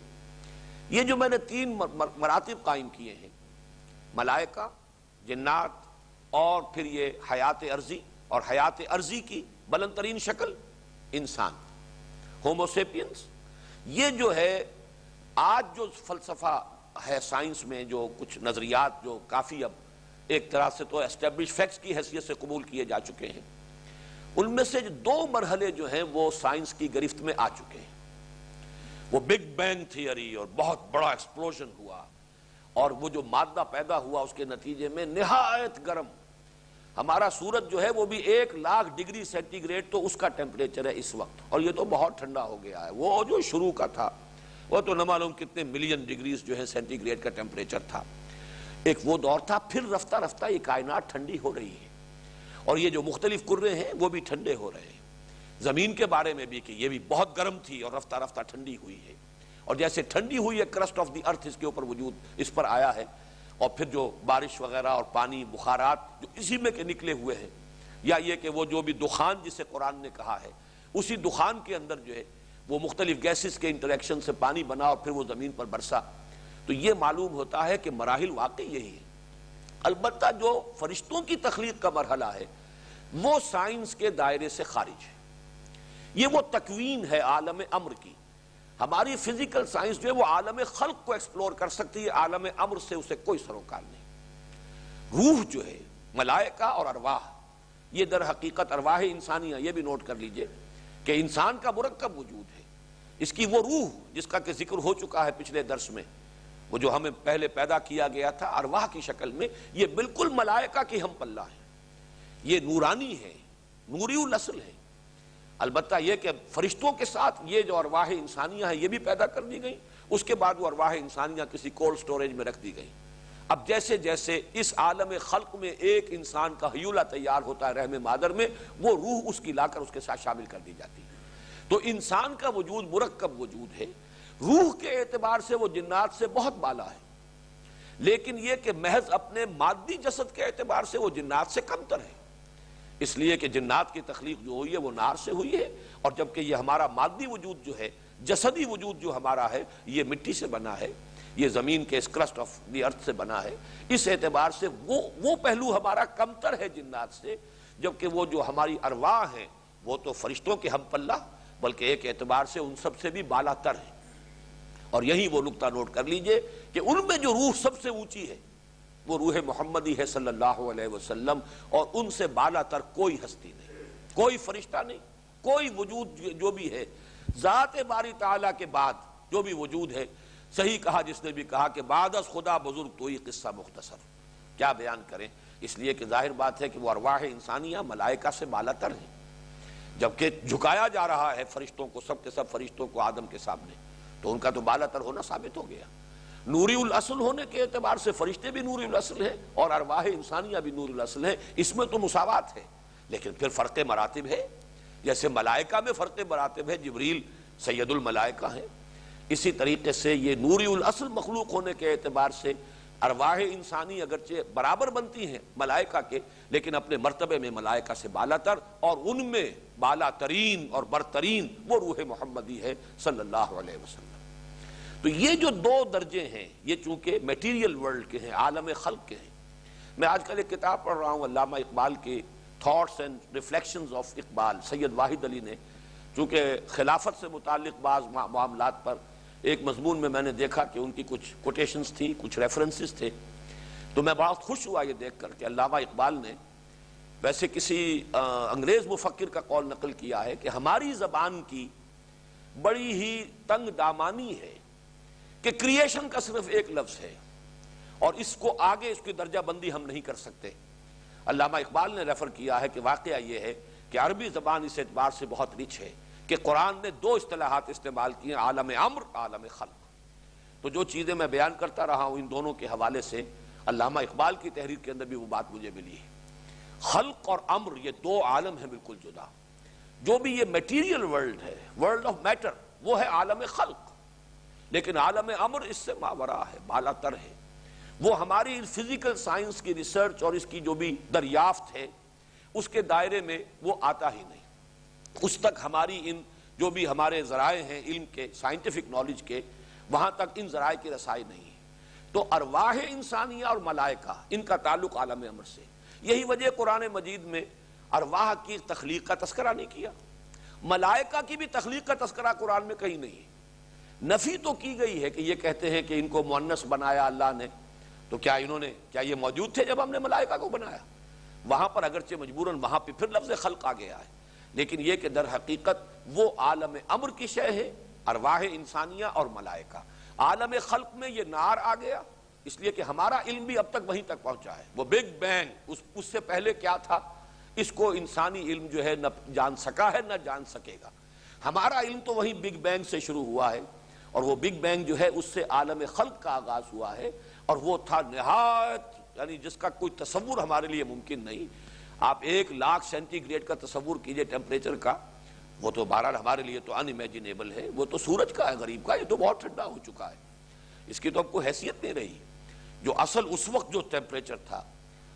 یہ جو میں نے تین مراتب قائم کیے ہیں، ملائکہ، جنات اور پھر یہ حیات عرضی اور حیات عرضی کی بلند ترین شکل انسان ہوموسیپینس یہ جو ہے، آج جو فلسفہ ہے سائنس میں، جو کچھ نظریات جو کافی اب ایک طرح سے تو اسٹیبلش فیکٹس کی حیثیت سے قبول کیے جا چکے ہیں۔ ان میں سے دو مرحلے جو ہیں وہ سائنس کی گرفت میں آ چکے ہیں۔ وہ بگ بینگ تھیوری اور بہت بڑا ایکسپلوژن ہوا اور وہ جو مادہ پیدا ہوا اس کے نتیجے میں نہایت گرم۔ ہمارا سورج جو ہے وہ بھی ایک لاکھ ڈگری سینٹی گریڈ تو اس کا ٹیمپریچر ہے اس وقت اور یہ تو بہت ٹھنڈا ہو گیا ہے۔ وہ جو شروع کا تھا وہ تو نہ معلوم کتنے ملین ڈگریز جو ہے سینٹی گریڈ کا ٹیمپریچر تھا۔ ایک وہ دور تھا، پھر رفتہ رفتہ یہ کائنات ٹھنڈی ہو رہی ہے۔ اور یہ جو مختلف کرے ہیں وہ بھی ٹھنڈے ہو رہے ہیں۔ زمین کے بارے میں بھی کہ یہ بھی بہت گرم تھی اور رفتہ رفتہ ٹھنڈی ہوئی ہے۔ اور جیسے ٹھنڈی ہوئی ہے کرسٹ آف دی ارتھ اس کے اوپر وجود اس پر آیا ہے۔ اور پھر جو بارش وغیرہ اور پانی، بخارات جو اسی میں کے نکلے ہوئے ہیں، یا یہ کہ وہ جو بھی دخان جسے قرآن نے کہا ہے، اسی دخان کے اندر جو ہے وہ مختلف گیسز کے انٹریکشن سے پانی بنا اور پھر وہ زمین پر برسا۔ تو یہ معلوم ہوتا ہے کہ مراحل واقعی یہی ہے البتہ جو فرشتوں کی تخلیق کا مرحلہ ہے وہ سائنس کے دائرے سے خارج ہے۔ یہ وہ تکوین ہے عالم امر کی۔ ہماری فزیکل سائنس جو ہے وہ عالم خلق کو ایکسپلور کر سکتی ہے، عالم امر سے اسے کوئی سروکار نہیں۔ روح جو ہے، ملائکہ اور ارواح، یہ در حقیقت ارواح انسانیہ، یہ بھی نوٹ کر لیجیے کہ انسان کا مرکب وجود ہے۔ اس کی وہ روح جس کا کہ ذکر ہو چکا ہے پچھلے درس میں، وہ جو ہمیں پہلے پیدا کیا گیا تھا، ارواح کی شکل میں، یہ بالکل ملائکہ کی ہم پلہ ہے یہ نورانی ہے، نوری الاسل ہے۔ البتہ یہ کہ فرشتوں کے ساتھ یہ جو ارواح انسانیہ ہے یہ بھی پیدا کر دی گئی اس کے بعد وہ ارواح انسانیہ کسی کولڈ سٹوریج میں رکھ دی گئی اب جیسے جیسے اس عالم خلق میں ایک انسان کا حیولہ تیار ہوتا ہے رحم مادر میں، وہ روح اس کی لا کر اس کے ساتھ شامل کر دی جاتی۔ ہے تو انسان کا وجود مرکب وجود ہے۔ روح کے اعتبار سے وہ جنات سے بہت بالا ہے۔ لیکن یہ کہ محض اپنے مادی جسد کے اعتبار سے وہ جنات سے کم تر ہے۔ اس لیے کہ جنات کی تخلیق جو ہوئی ہے وہ نار سے ہوئی ہے اور جبکہ یہ ہمارا مادی وجود جو ہے، جسدی وجود جو ہمارا ہے، یہ مٹی سے بنا ہے، یہ زمین کے اس کرسٹ آف دی ارتھ سے بنا ہے۔ اس اعتبار سے وہ وہ پہلو ہمارا کمتر ہے جنات سے، جبکہ وہ جو ہماری ارواح ہیں، وہ تو فرشتوں کے ہم پلہ، بلکہ ایک اعتبار سے ان سب سے بھی بالا تر ہے اور یہی وہ نقطہ نوٹ کر لیجیے کہ ان میں جو روح سب سے اونچی ہے وہ روح محمدی ہے صلی اللہ علیہ وسلم اور ان سے بالا تر کوئی ہستی نہیں، کوئی فرشتہ نہیں، کوئی وجود جو بھی ہے۔ ذات باری تعالیٰ کے بعد جو بھی وجود ہے، صحیح کہا جس نے بھی کہا کہ بعد از خدا بزرگ، تو یہ قصہ مختصر۔ کیا بیان کریں؟ اس لیے کہ ظاہر بات ہے کہ وہ ارواح انسانیہ ملائکہ سے بالا تر ہیں۔ جبکہ جھکایا جا رہا ہے فرشتوں کو، سب کے سب فرشتوں کو آدم کے سامنے، تو ان کا تو بالا تر ہونا ثابت ہو گیا۔ نوری الاصل ہونے کے اعتبار سے فرشتے بھی نوری الاصل ہیں اور ارواح انسانیہ بھی نوری الاصل ہے اس میں تو مساوات ہے لیکن پھر فرق مراتب ہے۔ جیسے ملائکہ میں فرق مراتب ہے، جبریل سید الملائکہ ہیں۔ اسی طریقے سے یہ نوری الاصل مخلوق ہونے کے اعتبار سے ارواح انسانی اگرچہ برابر بنتی ہیں ملائکہ کے، لیکن اپنے مرتبے میں ملائکہ سے بالا تر اور ان میں بالا ترین اور برترین وہ روح محمدی ہے صلی اللہ علیہ وسلم۔ تو یہ جو دو درجے ہیں، یہ چونکہ میٹیریل ورلڈ کے ہیں، عالم خلق کے ہیں۔ میں آج کل ایک کتاب پڑھ رہا ہوں، علامہ اقبال کے thoughts and reflections of Iqbal Syed Wahid Ali نے۔ چونکہ خلافت سے متعلق بعض معاملات پر ایک مضمون میں میں نے دیکھا کہ ان کی کچھ کوٹیشنز تھی کچھ ریفرنسز تھے۔ تو میں بہت خوش ہوا یہ دیکھ کر کہ علامہ اقبال نے ویسے کسی انگریز مفکر کا قول نقل کیا ہے کہ ہماری زبان کی بڑی ہی تنگ دامانی ہے۔ کہ کریشن کا صرف ایک لفظ ہے اور اس کو آگے اس کی درجہ بندی ہم نہیں کر سکتے۔ علامہ اقبال نے ریفر کیا ہے کہ واقعہ یہ ہے کہ عربی زبان اس اعتبار سے بہت رچ ہے کہ قرآن نے دو اصطلاحات استعمال کیے، عالم امر، عالم خلق۔ تو جو چیزیں میں بیان کرتا رہا ہوں ان دونوں کے حوالے سے علامہ اقبال کی تحریر کے اندر بھی وہ بات مجھے ملی ہے۔ خلق اور امر یہ دو عالم ہیں بالکل جدا۔ جو بھی یہ میٹیریل ورلڈ ہے ورلڈ آف میٹر وہ ہے عالم خلق۔ لیکن عالم امر اس سے ماورا ہے، بالا تر ہے۔ وہ ہماری فزیکل سائنس کی ریسرچ اور اس کی جو بھی دریافت ہے، اس کے دائرے میں وہ آتا ہی نہیں۔ اس تک ہماری ان جو بھی ہمارے ذرائع ہیں، علم کے سائنٹیفک نالج کے، وہاں تک ان ذرائع کی رسائی نہیں ہے۔ تو ارواح انسانیہ اور ملائکہ، ان کا تعلق عالم امر سے۔ یہی وجہ قرآن مجید میں ارواح کی تخلیق کا تذکرہ نہیں کیا۔ ملائکہ کی بھی تخلیق کا تذکرہ قرآن میں کہیں نہیں ہے۔ نفی تو کی گئی ہے کہ یہ کہتے ہیں کہ ان کو مونس بنایا اللہ نے۔ تو کیا انہوں نے، کیا یہ موجود تھے جب ہم نے ملائکہ کو بنایا؟ وہاں پر اگرچہ مجبوراً وہاں پہ پھر لفظ خلق آ گیا ہے۔ لیکن یہ کہ در حقیقت وہ عالم امر کی شے ہے، ارواح انسانیہ اور ملائکہ۔ عالم خلق میں یہ نار آ گیا، اس لیے کہ ہمارا علم بھی اب تک وہیں تک پہنچا ہے۔ وہ بگ بینگ اس اس سے پہلے کیا تھا؟ اس کو انسانی علم جو ہے نہ جان سکا ہے، نہ جان سکے گا۔ ہمارا علم تو وہیں بگ بینگ سے شروع ہوا ہے۔ اور وہ بگ بینگ جو ہے اس سے عالم خلق کا آغاز ہوا ہے اور وہ تھا نہایت یعنی جس کا کوئی تصور ہمارے لیے ممکن نہیں۔ آپ ایک لاکھ سینٹی گریڈ کا تصور کیجیے ٹیمپریچر کا، وہ تو بہرحال ہمارے لیے تو ان امیجنیبل ہے، وہ تو سورج کا ہے، غریب کا، یہ تو بہت ٹھنڈا ہو چکا ہے۔ اس کی تو اب کوئی حیثیت نہیں رہی۔ جو اصل اس وقت جو ٹیمپریچر تھا،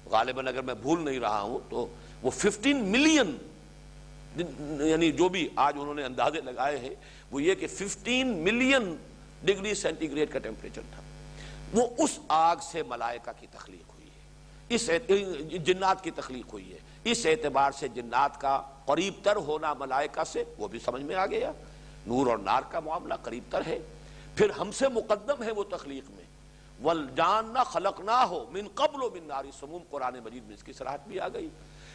غالباً اگر میں بھول نہیں رہا ہوں تو وہ ففٹین ملین یعنی جو بھی آج انہوں نے اندازے لگائے ہیں وہ یہ کہ fifteen million degree centigrade کا ٹیمپریچر تھا۔ وہ اس آگ سے ملائکہ کی تخلیق ہوئی ہے۔ اس جنات کی تخلیق ہوئی ہے۔ اس اعتبار سے جنات کا قریب تر ہونا ملائکہ سے وہ بھی سمجھ میں آ گیا۔ نور اور نار کا معاملہ قریب تر ہے۔ پھر ہم سے مقدم ہے وہ تخلیق میں۔ والجان نہ خلق نہ ہو من قبل و من ناری سموم قرآن مجید میں اس کی صلاحت بھی آ گئی۔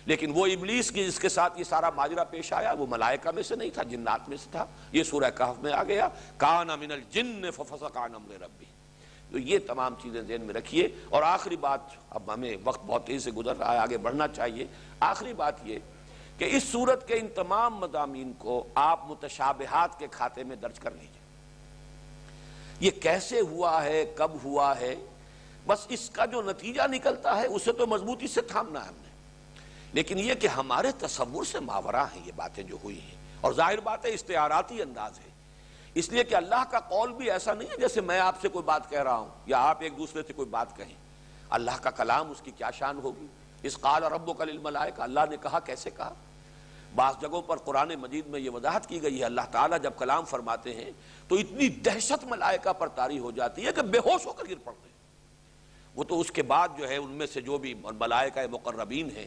لیکن وہ ابلیس کی جس کے ساتھ یہ سارا ماجرہ پیش آیا، وہ ملائکہ میں سے نہیں تھا، جنات میں سے تھا۔ یہ سورہ کہف میں آ گیا۔ کان من الجن ففسق عن امر ربی۔ تو یہ تمام چیزیں ذہن میں رکھیے۔ اور آخری بات، اب ہمیں وقت بہت تیز سے گزر رہا ہے، آگے بڑھنا چاہیے۔ آخری بات یہ کہ اس صورت کے ان تمام مضامین کو آپ متشابہات کے کھاتے میں درج کر لیجیے۔ یہ کیسے ہوا ہے، کب ہوا ہے؟ بس اس کا جو نتیجہ نکلتا ہے، اسے تو مضبوطی سے تھامنا ہے ہم نے۔ لیکن یہ کہ ہمارے تصور سے ماورا ہیں یہ باتیں جو ہوئی ہیں۔ اور ظاہر بات ہے، استعاراتی انداز ہے۔ اس لیے کہ اللہ کا قول بھی ایسا نہیں ہے جیسے میں آپ سے کوئی بات کہہ رہا ہوں یا آپ ایک دوسرے سے کوئی بات کہیں۔ اللہ کا کلام، اس کی کیا شان ہوگی؟ اس قال رب و کل اللہ نے کہا، کیسے کہا؟ بعض جگہوں پر قرآن مجید میں یہ وضاحت کی گئی ہے، اللہ تعالیٰ جب کلام فرماتے ہیں تو اتنی دہشت ملائکہ پر تاری ہو جاتی ہے کہ بے ہوش ہو کر گر پڑتے ہیں۔ وہ تو اس کے بعد جو ہے، ان میں سے جو بھی ملائکہ مقربین ہیں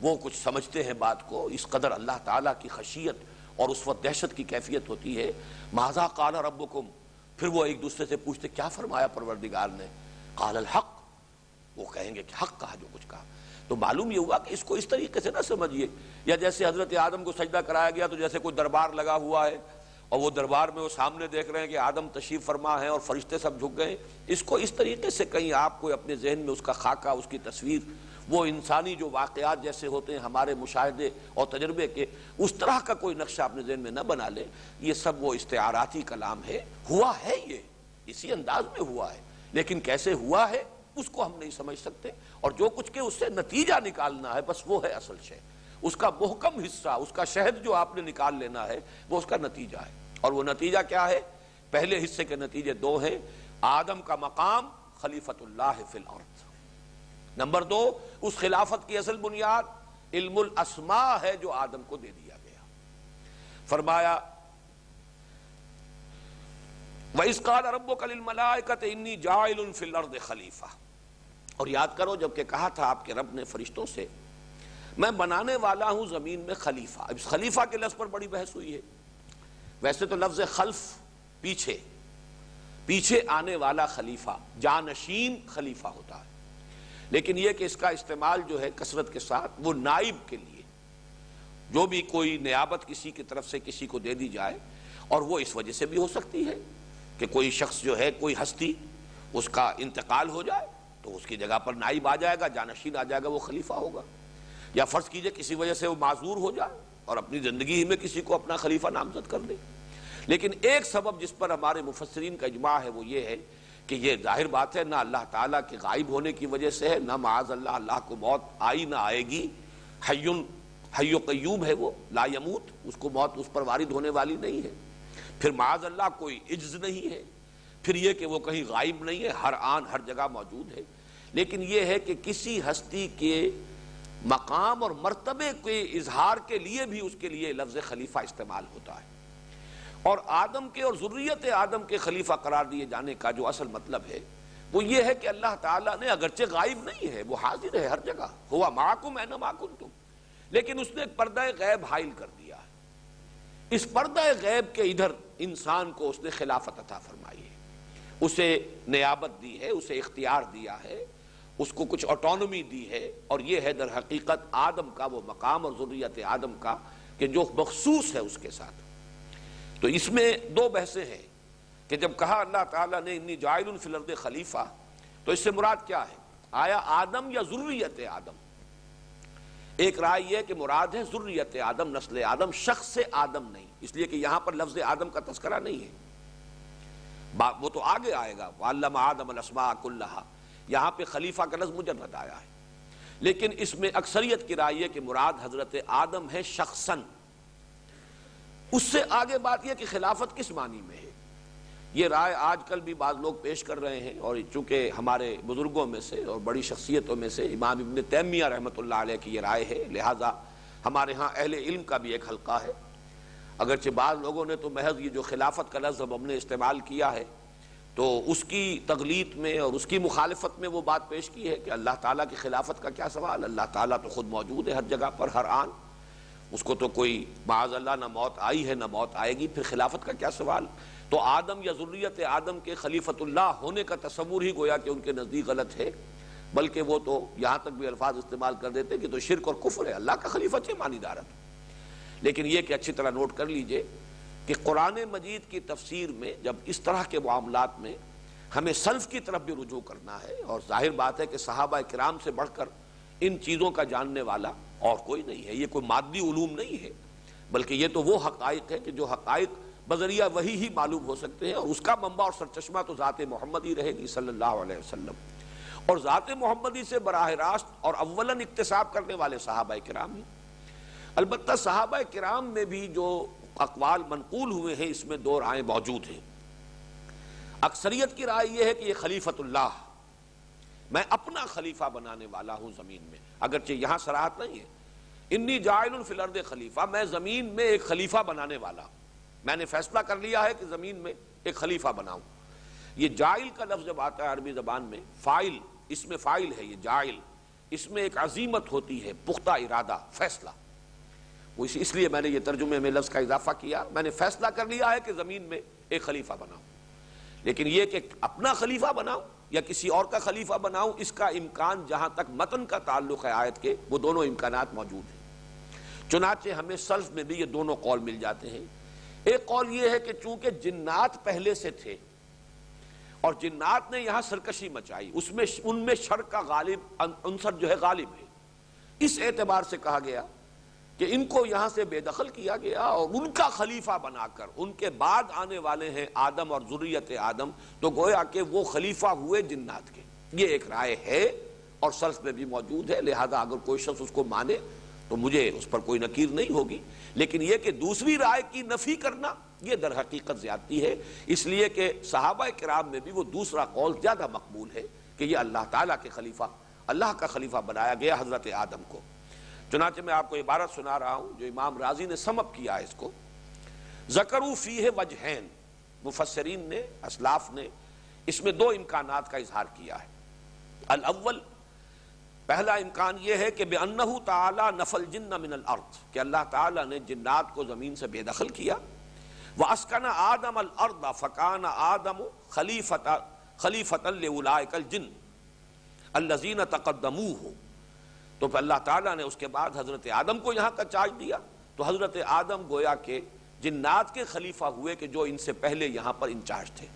وہ کچھ سمجھتے ہیں بات کو، اس قدر اللہ تعالیٰ کی خشیت اور اس وقت دہشت کی کیفیت ہوتی ہے۔ ماذا قال ربکم؟ پھر وہ ایک دوسرے سے پوچھتے، کیا فرمایا پروردگار نے؟ قال الحق۔ وہ کہیں گے کہ حق کہا جو کچھ کہا۔ تو معلوم یہ ہوا کہ اس کو اس طریقے سے نہ سمجھیے۔ یا جیسے حضرت آدم کو سجدہ کرایا گیا تو جیسے کوئی دربار لگا ہوا ہے اور وہ دربار میں وہ سامنے دیکھ رہے ہیں کہ آدم تشریف فرما ہے اور فرشتے سب جھک گئے۔ اس کو اس طریقے سے کہیں آپ کو اپنے ذہن میں اس کا خاکہ، اس کی تصویر وہ انسانی جو واقعات جیسے ہوتے ہیں ہمارے مشاہدے اور تجربے کے، اس طرح کا کوئی نقشہ اپنے ذہن میں نہ بنا لے، یہ سب وہ استعاراتی کلام ہے، ہوا ہے یہ، اسی انداز میں ہوا ہے، لیکن کیسے ہوا ہے، اس کو ہم نہیں سمجھ سکتے، اور جو کچھ کے اس سے نتیجہ نکالنا ہے، بس وہ ہے اصل شے۔ اس کا محکم حصہ، اس کا شہد جو آپ نے نکال لینا ہے، وہ اس کا نتیجہ ہے۔ اور وہ نتیجہ کیا ہے؟ پہلے حصے کے نتیجے دو ہیں، آدم کا مقام خلیفت اللہ فی الارض۔ نمبر دو، اس خلافت کی اصل بنیاد علم الاسماء ہے جو آدم کو دے دیا گیا۔ فرمایا وَإِسْ قَالَ رَبُّكَ لِلْمَلَائِكَةِ إِنِّي جَائِلٌ فِي الْأَرْضِ خلیفہ اور یاد کرو، جبکہ کہا تھا آپ کے رب نے فرشتوں سے، میں بنانے والا ہوں زمین میں خلیفہ۔ اب خلیفہ کے لفظ پر بڑی بحث ہوئی ہے۔ ویسے تو لفظ خلف پیچھے پیچھے آنے والا خلیفہ، جانشین خلیفہ ہوتا ہے۔ لیکن یہ کہ اس کا استعمال جو ہے کثرت کے ساتھ، وہ نائب کے لیے۔ جو بھی کوئی نیابت کسی کی طرف سے کسی کو دے دی جائے، اور وہ اس وجہ سے بھی ہو سکتی ہے کہ کوئی شخص جو ہے، کوئی ہستی اس کا انتقال ہو جائے تو اس کی جگہ پر نائب آ جائے گا، جانشین آ جائے گا، وہ خلیفہ ہوگا۔ یا فرض کیجیے کسی وجہ سے وہ معذور ہو جائے اور اپنی زندگی ہی میں کسی کو اپنا خلیفہ نامزد کر دے لیکن ایک سبب جس پر ہمارے مفسرین کا اجماع ہے، وہ یہ ہے کہ یہ ظاہر بات ہے، نہ اللہ تعالیٰ کے غائب ہونے کی وجہ سے ہے، نہ معاذ اللہ اللہ کو موت آئی نہ آئے گی۔ حیون، حی و قیوم ہے وہ، لا یموت، اس کو موت اس پر وارد ہونے والی نہیں ہے۔ پھر معاذ اللہ کوئی عجز نہیں ہے۔ پھر یہ کہ وہ کہیں غائب نہیں ہے، ہر آن، ہر جگہ موجود ہے۔ لیکن یہ ہے کہ کسی ہستی کے مقام اور مرتبے کے اظہار کے لیے بھی اس کے لیے لفظ خلیفہ استعمال ہوتا ہے۔ اور آدم کے اور ضروریت آدم کے خلیفہ قرار دیے جانے کا جو اصل مطلب ہے، وہ یہ ہے کہ اللہ تعالیٰ نے اگرچہ غائب نہیں ہے، وہ حاضر ہے ہر جگہ۔ ہوا معکم ہے نہ معکم تم لیکن اس نے ایک پردہ غیب حائل کر دیا۔ ہے اس پردہ غیب کے ادھر انسان کو اس نے خلافت عطا فرمائی ہے۔ اسے نیابت دی ہے، اسے اختیار دیا ہے، اس کو کچھ آٹونومی دی ہے۔ اور یہ ہے در حقیقت آدم کا وہ مقام اور ضروریت آدم کا کہ جو مخصوص ہے اس کے ساتھ۔ تو اس میں دو بحثیں ہیں کہ جب کہا اللہ تعالیٰ نے انی جائل فی الارض خلیفہ، تو اس سے مراد کیا ہے؟ آیا آدم یا ضروریت آدم؟ ایک رائے یہ کہ مراد ہے ضروریت آدم، نسل آدم، شخص سے آدم نہیں، اس لیے کہ یہاں پر لفظ آدم کا تذکرہ نہیں ہے۔ وہ تو آگے آئے گا، وَعَلَّمَ آدم الْأَسْمَاءَ كُلَّهَا، یہاں پہ خلیفہ کا لفظ مجرد آیا ہے۔ لیکن اس میں اکثریت کی رائے یہ کہ مراد حضرت آدم ہے شخصاً۔ اس سے آگے بات یہ کہ خلافت کس معنی میں ہے؟ یہ رائے آج کل بھی بعض لوگ پیش کر رہے ہیں اور چونکہ ہمارے بزرگوں میں سے اور بڑی شخصیتوں میں سے امام ابن تیمیہ رحمۃ اللہ علیہ کی یہ رائے ہے، لہٰذا ہمارے ہاں اہل علم کا بھی ایک حلقہ ہے۔ اگرچہ بعض لوگوں نے تو محض یہ جو خلافت کا لفظ ہم نے استعمال کیا ہے، تو اس کی تغلیط میں اور اس کی مخالفت میں وہ بات پیش کی ہے کہ اللہ تعالیٰ کی خلافت کا کیا سوال؟ اللہ تعالیٰ تو خود موجود ہے ہر جگہ پر، ہر آن۔ اس کو تو کوئی معاذ اللہ نہ موت آئی ہے، نہ موت آئے گی، پھر خلافت کا کیا سوال؟ تو آدم یا ضروریت آدم کے خلیفت اللہ ہونے کا تصور ہی گویا کہ ان کے نزدیک غلط ہے، بلکہ وہ تو یہاں تک بھی الفاظ استعمال کر دیتے کہ تو شرک اور کفر ہے، اللہ کا خلیفت ہے مانی دارت۔ لیکن یہ کہ اچھی طرح نوٹ کر لیجیے کہ قرآن مجید کی تفسیر میں جب اس طرح کے معاملات میں ہمیں سلف کی طرف بھی رجوع کرنا ہے، اور ظاہر بات ہے کہ صحابہ کرام سے بڑھ کر ان چیزوں کا جاننے والا اور کوئی نہیں ہے، یہ کوئی مادی علوم نہیں ہے، بلکہ یہ تو وہ حقائق ہے کہ جو حقائق بذریعہ وہی ہی معلوم ہو سکتے ہیں، اور اس کا منبع اور سرچشمہ تو ذات محمد ہی رہے گی صلی اللہ علیہ وسلم۔ اور ذات محمدی سے براہ راست اور اولاً اقتصاب کرنے والے صحابہ کرام ہی البتہ صحابہ کرام میں بھی جو اقوال منقول ہوئے ہیں، اس میں دو رائے موجود ہیں۔ اکثریت کی رائے یہ ہے کہ یہ خلیفت اللہ میں اپنا خلیفہ بنانے والا ہوں زمین میں، اگرچہ یہاں سراحت نہیں ہے۔ انی جائل فی الارض خلیفہ، میں زمین میں ایک خلیفہ بنانے والا ہوں۔ میں نے فیصلہ کر لیا ہے کہ زمین میں ایک خلیفہ بناؤں۔ یہ جائل کا لفظ جب آتا ہے عربی زبان میں، فائل، اس میں فائل ہے یہ جائل اس میں ایک عظیمت ہوتی ہے، پختہ ارادہ، فیصلہ۔ وہ اس لیے میں نے یہ ترجمے میں لفظ کا اضافہ کیا۔ میں نے فیصلہ کر لیا ہے کہ زمین میں ایک خلیفہ بناؤں۔ لیکن یہ کہ اپنا خلیفہ بناؤں یا کسی اور کا خلیفہ بناؤں، اس کا امکان جہاں تک متن کا تعلق ہے آیت کے، وہ دونوں امکانات موجود ہیں۔ چنانچہ ہمیں سلف میں بھی یہ دونوں قول مل جاتے ہیں۔ ایک قول یہ ہے کہ چونکہ جنات پہلے سے تھے، اور جنات نے یہاں سرکشی مچائی، اس میں، ان میں شر کا غالب عنصر جو ہے غالب ہے۔ اس اعتبار سے کہا گیا کہ ان کو یہاں سے بے دخل کیا گیا اور ان کا خلیفہ بنا کر، ان کے بعد آنے والے ہیں آدم اور ضروریت آدم، تو گویا کہ وہ خلیفہ ہوئے جنات کے۔ یہ ایک رائے ہے اور سلف میں بھی موجود ہے، لہذا اگر کوئی شخص اس کو مانے تو مجھے اس پر کوئی نکیر نہیں ہوگی۔ لیکن یہ کہ دوسری رائے کی نفی کرنا، یہ در حقیقت زیادتی ہے۔ اس لیے کہ صحابہ کرام میں بھی وہ دوسرا قول زیادہ مقبول ہے کہ یہ اللہ تعالیٰ کے خلیفہ، اللہ کا خلیفہ بنایا گیا حضرت آدم کو۔ چنانچہ میں آپ کو عبارت سنا رہا ہوں جو امام راضی نے سمپ کیا ہے اس کو۔ زکرو فی ہے وجہین۔ مفسرین نے، اسلاف نے اس میں دو امکانات کا اظہار کیا ہے۔ الاول، پہلا امکان یہ ہے کہ بے انہو تعالی نفل جن من الارض، کہ اللہ تعالیٰ نے جنات کو زمین سے بے دخل کیا۔ وَأَسْكَنَ آدَمَ الْأَرْضَ فَكَانَ آدَمُ خَلِيفَةً خَلِيفَةً لِعُلَائِكَ الْجِنِّ۔ الَّذِينَ تَقَدَّمُوهُ۔ تو پھر اللہ تعالیٰ نے اس کے بعد حضرت آدم کو یہاں کا چارج دیا۔ تو حضرت آدم گویا کہ جنات کے خلیفہ ہوئے کہ جو ان سے پہلے یہاں پر انچارج تھے۔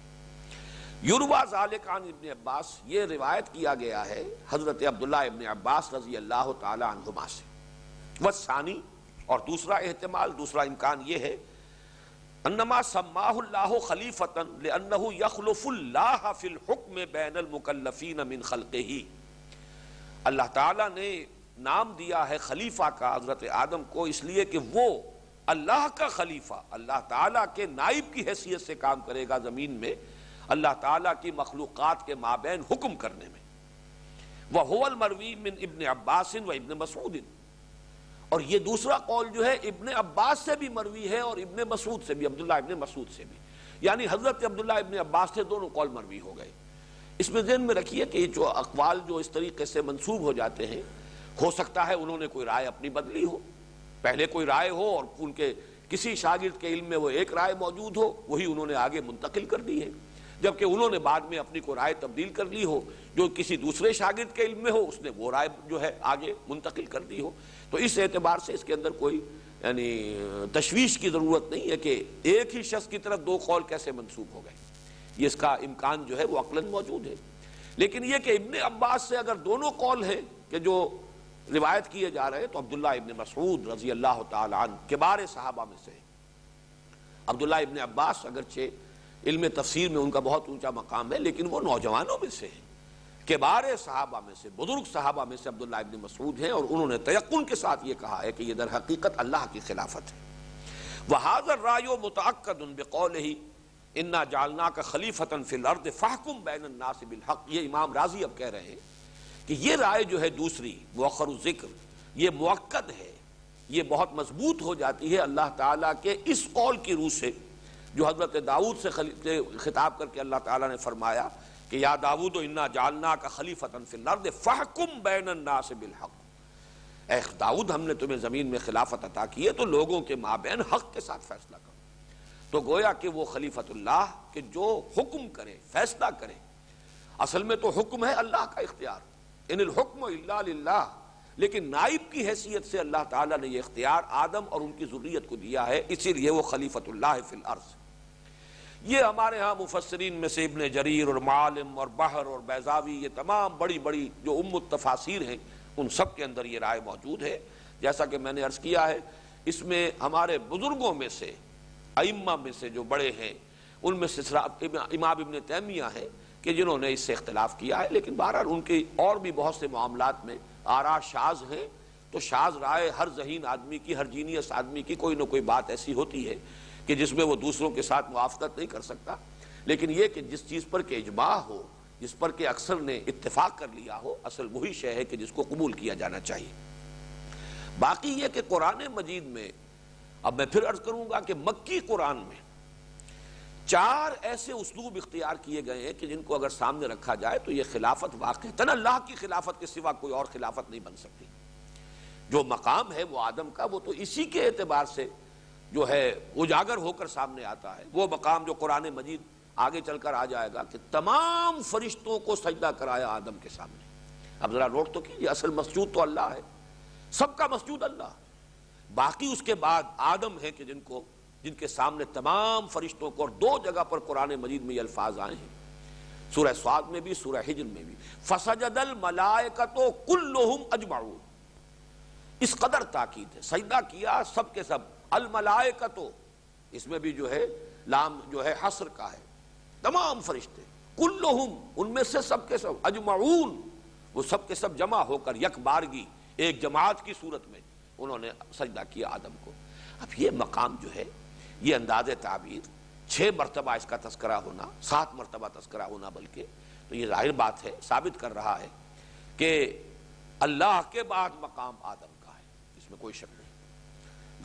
یوروا ذالکان ابن عباس، یہ روایت کیا گیا ہے حضرت عبداللہ ابن عباس رضی اللہ تعالی عنہما سے۔ وثانی اور دوسرا احتمال، دوسرا امکان یہ ہے، انما سماہ اللہ خلیفتا لانه یخلف اللہ فی الحکم بین المکلفین من خلقہ۔ اللہ تعالیٰ نے نام دیا ہے خلیفہ کا حضرت آدم کو، اس لیے کہ وہ اللہ کا خلیفہ، اللہ تعالیٰ کے نائب کی حیثیت سے کام کرے گا زمین میں، اللہ تعالیٰ کی مخلوقات کے مابین حکم کرنے میں۔ وہ المروی من ابن عباس و ابن مسعود۔ اور یہ دوسرا قول جو ہے، ابن عباس سے بھی مروی ہے اور ابن مسعود سے بھی، عبداللہ ابن مسعود سے بھی۔ یعنی حضرت عبداللہ ابن عباس سے دونوں قول مروی ہو گئے۔ اس میں ذہن میں رکھیے کہ جو اقوال جو اس طریقے سے منسوب ہو جاتے ہیں ہو سکتا ہے، انہوں نے کوئی رائے اپنی بدلی ہو۔ پہلے کوئی رائے ہو اور ان کے کسی شاگرد کے علم میں وہ ایک رائے موجود ہو، وہی انہوں نے آگے منتقل کر دی ہے۔ جبکہ انہوں نے بعد میں اپنی کو رائے تبدیل کر لی ہو، جو کسی دوسرے شاگرد کے علم میں ہو، اس نے وہ رائے جو ہے آگے منتقل کر دی ہو۔ تو اس اعتبار سے اس کے اندر کوئی یعنی تشویش کی ضرورت نہیں ہے کہ ایک ہی شخص کی طرف دو قول کیسے منسوب ہو گئے۔ یہ اس کا امکان جو ہے وہ عقلاً موجود ہے۔ لیکن یہ کہ ابن عباس سے اگر دونوں قول ہیں کہ جو روایت کیے جا رہے تو عبداللہ ابن مسعود رضی اللہ تعالیٰ عنہ کبار صحابہ میں سے۔ عبداللہ ابن عباس اگرچہ علم تفسیر میں ان کا بہت اونچا مقام ہے، لیکن وہ نوجوانوں میں سے ہیں۔ کبار صحابہ میں سے، بزرگ صحابہ میں سے عبداللہ ابن مسعود ہیں اور انہوں نے تیقن کے ساتھ یہ کہا ہے کہ یہ در حقیقت اللہ کی خلافت ہے۔ وَحَاذَ الرَّائِيُ مُتَعَقَّدٌ بِقَوْلِهِ اِنَّا جَعَلْنَاكَ خَلِيفَةً فِي الْأَرْضِ فَحْكُمْ بَيْنَ النَّاسِ بِالْحَقِّ۔ یہ امام راضی اب کہہ رہے ہیں کہ یہ رائے جو ہے دوسری، مؤخر ذکر یہ موقد ہے، یہ بہت مضبوط ہو جاتی ہے اللہ تعالیٰ کے اس قول کی روح سے، جو حضرت داؤد سے خطاب کر کے اللہ تعالیٰ نے فرمایا کہ یا داود و انا جالنا کا خلیفتن فی الارض فحکم بین الناس بالحق۔ اے داود ہم نے تمہیں زمین میں خلافت عطا کی ہے تو لوگوں کے مابین حق کے ساتھ فیصلہ کرو۔ تو گویا کہ وہ خلیفت اللہ کہ جو حکم کرے، فیصلہ کرے، اصل میں تو حکم ہے اللہ کا اختیار۔ ان الحکم الا للہ۔ لیکن نائب کی حیثیت سے اللہ تعالیٰ نے یہ اختیار آدم اور ان کی ضروریت کو دیا ہے، اسی لیے وہ خلیفت اللہ فی الارض۔ یہ ہمارے ہاں مفسرین میں سے ابن جریر اور معالم اور بحر اور بیزاوی یہ تمام بڑی بڑی جو ام التفاصیر ہیں، ان سب کے اندر یہ رائے موجود ہے۔ جیسا کہ میں نے عرض کیا ہے، اس میں ہمارے بزرگوں میں سے، ائمہ میں سے جو بڑے ہیں، ان میں سے امام ابن تیمیہ ہیں۔ کہ جنہوں نے اس سے اختلاف کیا ہے، لیکن بہرحال ان کے اور بھی بہت سے معاملات میں آرا شاز ہیں۔ تو شاز رائے ہر ذہین آدمی کی، ہر جینیس آدمی کی کوئی نہ کوئی بات ایسی ہوتی ہے کہ جس میں وہ دوسروں کے ساتھ موافقت نہیں کر سکتا۔ لیکن یہ کہ جس چیز پر کہ اجماع ہو، جس پر کہ اکثر نے اتفاق کر لیا ہو، اصل وہی شے ہے کہ جس کو قبول کیا جانا چاہیے۔ باقی یہ کہ قرآن مجید میں، اب میں پھر عرض کروں گا کہ مکی قرآن میں چار ایسے اسلوب اختیار کیے گئے ہیں کہ جن کو اگر سامنے رکھا جائے تو یہ خلافت واقع تن اللہ کی خلافت کے سوا کوئی اور خلافت نہیں بن سکتی۔ جو مقام ہے وہ آدم کا، وہ تو اسی کے اعتبار سے جو ہے اجاگر ہو کر سامنے آتا ہے۔ وہ مقام جو قرآن مجید آگے چل کر آ جائے گا کہ تمام فرشتوں کو سجدہ کرایا آدم کے سامنے۔ اب ذرا نوٹ تو کیجیے اصل مسجود تو اللہ ہے، سب کا مسجود اللہ باقی اس کے بعد آدم ہے کہ جن کو جن کے سامنے تمام فرشتوں کو اور دو جگہ پر قرآن مجید میں یہ الفاظ آئے ہیں۔ سورہ سواد میں بھی، سورہ حجر میں بھی۔ فسجد الملائکت کلہم اجمعون اس قدر تاکید ہے۔ سجدہ کیا سب کے سب۔ الملائکتو اس میں بھی جو ہے، لام جو ہے حسر کا ہے۔ تمام فرشتے۔ کلہم ان میں سے سب کے سب۔ اجمعون وہ سب کے سب جمع ہو کر یک بارگی ایک جماعت کی صورت میں انہوں نے سجدہ کیا آدم کو۔ اب یہ مقام جو ہے یہ انداز تعبیر، چھ مرتبہ اس کا تذکرہ ہونا، سات مرتبہ تذکرہ ہونا بلکہ، تو یہ ظاہر بات ہے، ثابت کر رہا ہے کہ اللہ کے بعد مقام آدم کا ہے، اس میں کوئی شک نہیں۔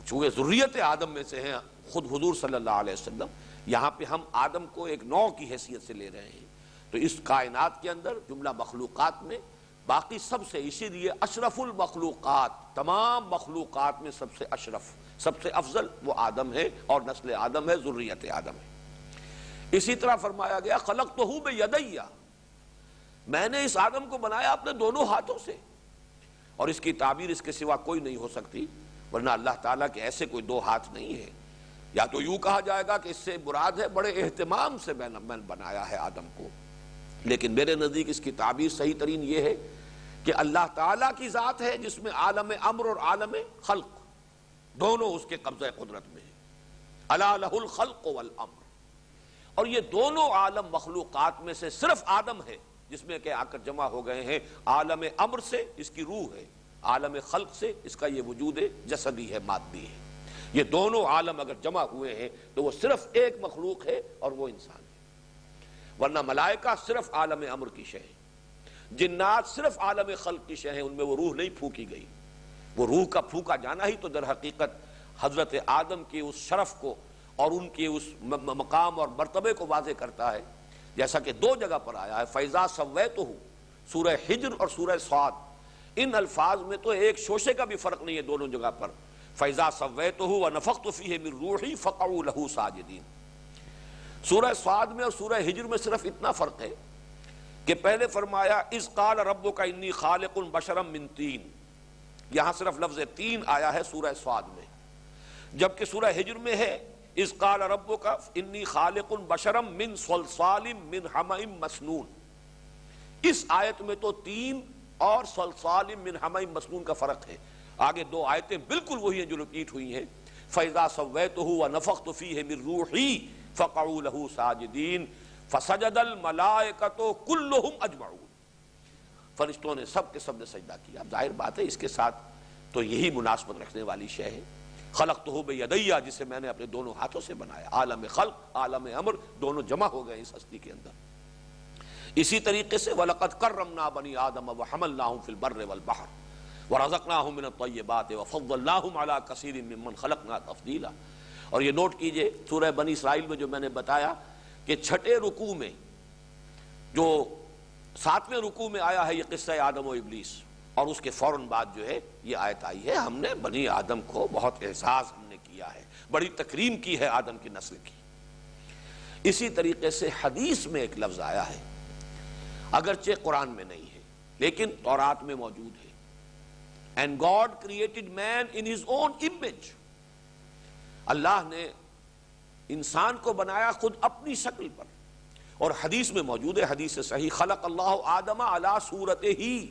چونکہ ضروریت آدم میں سے ہیں خود حضور صلی اللہ علیہ وسلم، یہاں پہ ہم آدم کو ایک نو کی حیثیت سے لے رہے ہیں۔ تو اس کائنات کے اندر جملہ مخلوقات میں، باقی سب سے اسی لیے اشرف المخلوقات، تمام مخلوقات میں سب سے اشرف۔ سب سے افضل وہ آدم ہے اور نسل آدم ہے ضروریت آدم ہے۔ اسی طرح فرمایا گیا خلق تو ہوں میں یدیا میں نے اس آدم کو بنایا اپنے دونوں ہاتھوں سے۔ اور اس کی تعبیر اس کے سوا کوئی نہیں ہو سکتی، ورنہ اللہ تعالیٰ کے ایسے کوئی دو ہاتھ نہیں ہے۔ یا تو یوں کہا جائے گا کہ اس سے مراد ہے، بڑے اہتمام سے میں نے بنایا ہے آدم کو۔ لیکن میرے نزدیک اس کی تعبیر صحیح ترین یہ ہے کہ اللہ تعالیٰ کی ذات ہے جس میں عالم امر اور عالم خلق۔ دونوں اس کے قبضہ قدرت میں اللہ الخلق والامر۔ اور یہ دونوں عالم مخلوقات میں سے صرف آدم ہے جس میں کہ آ کر جمع ہو گئے ہیں۔ عالم امر سے اس کی روح ہے، عالم خلق سے اس کا یہ وجود ہے جسدی ہے، مادی ہے۔ یہ دونوں عالم اگر جمع ہوئے ہیں تو وہ صرف ایک مخلوق ہے اور وہ انسان ہے۔ ورنہ ملائکہ صرف عالم امر کی شہ ہے جنات صرف عالم خلق کی شہ ہیں، ان میں وہ روح نہیں پھونکی گئی۔ وہ روح کا پھونکا جانا ہی تو در حقیقت حضرت آدم کی اس شرف کو اور ان کی اس مقام اور مرتبے کو واضح کرتا ہے۔ جیسا کہ دو جگہ پر آیا ہے فیضا سویت ہوں سورہ ہجر اور سورہ سعاد ان الفاظ میں تو ایک شوشے کا بھی فرق نہیں ہے دونوں جگہ پر۔ فیضا سویت ہوں نفق فی من روحی فقعو لہو ساجدین سورہ سعاد میں اور سورہ ہجر میں صرف اتنا فرق ہے کہ پہلے فرمایا اس قال رب کا انی خالق بشرم من تین یہاں صرف لفظ تین آیا ہے سورہ سعاد میں۔ جبکہ سورہ ہجر میں ہے اس قال رب کا انی خالق بشرم من سلسال من حمئم مسنون۔ اس آیت میں تو تین اور سلسال من حمئم مسنون کا فرق ہے۔ آگے دو آیتیں بالکل وہی ہیں جو رپیٹ ہوئی ہیں۔ فیضا سویتہ و نفخت فیہ من روحی فقعوا له ساجدین فسجد الملائکۃ کلہم اجمعون فرشتوں نے سب کے سب نے سجدہ کیا۔ اب ظاہر بات ہے، اس کے ساتھ تو یہی مناسبت رکھنے والی شے ہے۔ خلق تو بیدیا، جسے میں نے اپنے دونوں ہاتھوں سے بنایا۔ عالم خلق، عالم امر، دونوں جمع ہو گئے اس ہستی کے اندر۔ اسی طریقے سے وَلَقَدْ كَرَّمْنَا بَنِي آدَمَ وَحَمَلْنَاهُمْ فِي الْبَرِّ وَالْبَحْرِ وَرَزَقْنَاهُمْ مِنَ الطَّيِّبَاتِ وَفَضَّلْنَاهُمْ عَلَى كَثِيرٍ مِّمَّنْ خَلَقْنَا تَفْضِيلًا۔ اور یہ نوٹ کیجیے، سورہ بنی اسرائیل میں جو میں نے بتایا کہ چھٹے رکوع میں جو ساتویں رکوع میں آیا ہے یہ قصہ آدم و ابلیس۔ اور اس کے فوراً بعد جو ہے یہ آیت آئی ہے، ہم نے بنی آدم کو بہت احساس ہم نے کیا ہے، بڑی تکریم کی ہے آدم کی نسل کی۔ اسی طریقے سے حدیث میں ایک لفظ آیا ہے، اگرچہ قرآن میں نہیں ہے، لیکن تورات میں موجود ہے۔ And God created man in his own image Allah نے انسان کو بنایا خود اپنی شکل پر۔ اور حدیث میں موجود ہے، حدیث صحیح، خلق اللہ آدم علی صورت ہی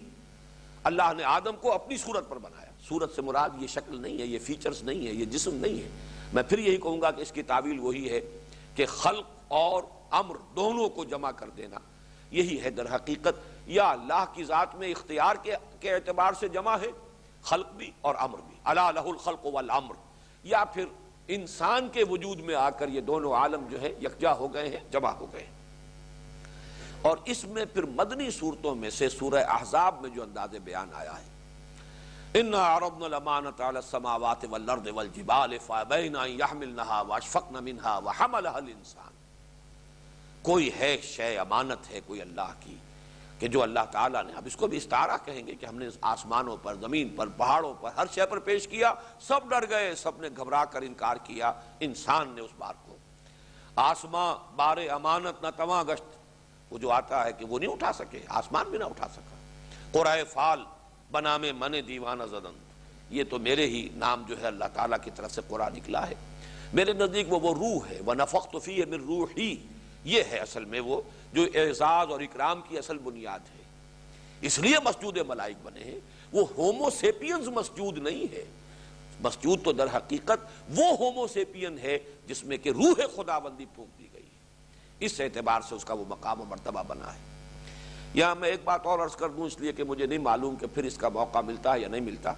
اللہ نے آدم کو اپنی صورت پر بنایا۔ صورت سے مراد یہ شکل نہیں ہے، یہ فیچرز نہیں ہے، یہ جسم نہیں ہے۔ میں پھر یہی کہوں گا کہ اس کی تعویل وہی ہے کہ خلق اور امر دونوں کو جمع کر دینا۔ یہی ہے در حقیقت، یا اللہ کی ذات میں اختیار کے اعتبار سے جمع ہے، خلق بھی اور امر بھی۔ اللہ لہ الخلق والامر۔ یا پھر انسان کے وجود میں آ کر یہ دونوں عالم جو ہے یکجا ہو گئے ہیں، جمع ہو گئے ہیں۔ اور اس میں پھر مدنی صورتوں میں سے سورہ احزاب میں جو انداز بیان آیا ہے۔ ان عرضنا الامانت على السماوات والارض والجبال فابين ان يحملنها واشفقن منها وحملها الانسان کوئی ہے شے امانت ہے کوئی اللہ کی کہ جو اللہ تعالیٰ نے، اب اس کو بھی استعارہ کہیں گے کہ ہم نے آسمانوں پر، زمین پر، پہاڑوں پر، ہر شے پر پیش کیا، سب ڈر گئے، سب نے گھبرا کر انکار کیا، انسان نے اس بار کو۔ آسمان بار امانت، نہ تواں گشت وہ جو آتا ہے کہ وہ نہیں اٹھا سکے، آسمان بھی نہ اٹھا سکا۔ قرآن فال بنا میں من دیوانہ زدن۔ یہ تو میرے ہی نام جو ہے اللہ تعالیٰ کی طرف سے قرآن نکلا ہے۔ میرے نزدیک وہ وہ روح ہے۔ وہ نفق فی ہے من روح ہی یہ ہے اصل میں وہ جو اعزاز اور اکرام کی اصل بنیاد ہے۔ اس لیے مسجود ملائک بنے ہیں۔ وہ ہومو سیپینز مسجود نہیں ہے۔ مسجود تو در حقیقت وہ ہومو سیپین ہے جس میں کہ روح خدا بندی پھونک دی اس اعتبار سے اس کا وہ مقام و مرتبہ بنا ہے۔ یہاں میں ایک بات اور عرض کر دوں اس لیے کہ مجھے نہیں معلوم کہ پھر اس کا موقع ملتا ہے یا نہیں ملتا۔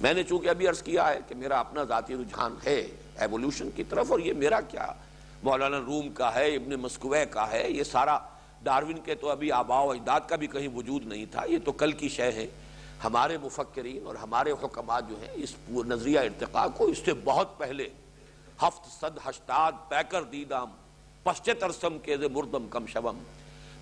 میں نے چونکہ ابھی عرض کیا ہے کہ میرا اپنا ذاتی رجحان ہے ایولیوشن کی طرف اور یہ میرا کیا مولانا روم کا ہے، ابن مسکوے کا ہے، یہ سارا ڈاروین کے تو ابھی آبا و اجداد کا بھی کہیں وجود نہیں تھا، یہ تو کل کی شے ہے۔ ہمارے مفکرین اور ہمارے حکمات جو ہیں اس نظریہ ارتقاء کو اس سے بہت پہلے ہفت صد ہشتاد پیکر دیدام پشچترسم کے مردم کم شبم۔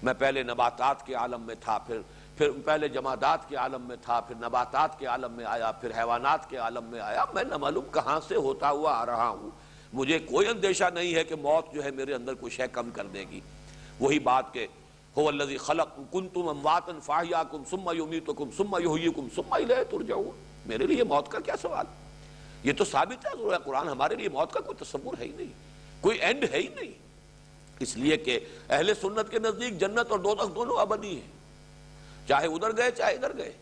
میں پہلے نباتات کے عالم میں تھا، پھر پھر پہلے جمادات کے عالم میں تھا، پھر نباتات کے عالم میں آیا، پھر حیوانات کے عالم میں آیا۔ میں نہ معلوم کہاں سے ہوتا ہوا آ رہا ہوں۔ مجھے کوئی اندیشہ نہیں ہے کہ موت جو ہے میرے اندر کوئی شے کم کر دے گی۔ وہی بات کہ ہو اللہ خلق کن تم امواتن فاہیا کم سما یومی تو کم سما کم سما جاؤ میرے لیے موت کا کیا سوال؟ یہ تو ثابت ہے قرآن ہمارے لیے موت کا کوئی تصور ہے ہی نہیں۔ کوئی اینڈ ہے ہی نہیں۔ اس لیے کہ اہل سنت کے نزدیک جنت اور دوزخ دونوں ابدی ہیں۔ چاہے ادھر گئے، چاہے ادھر گئے۔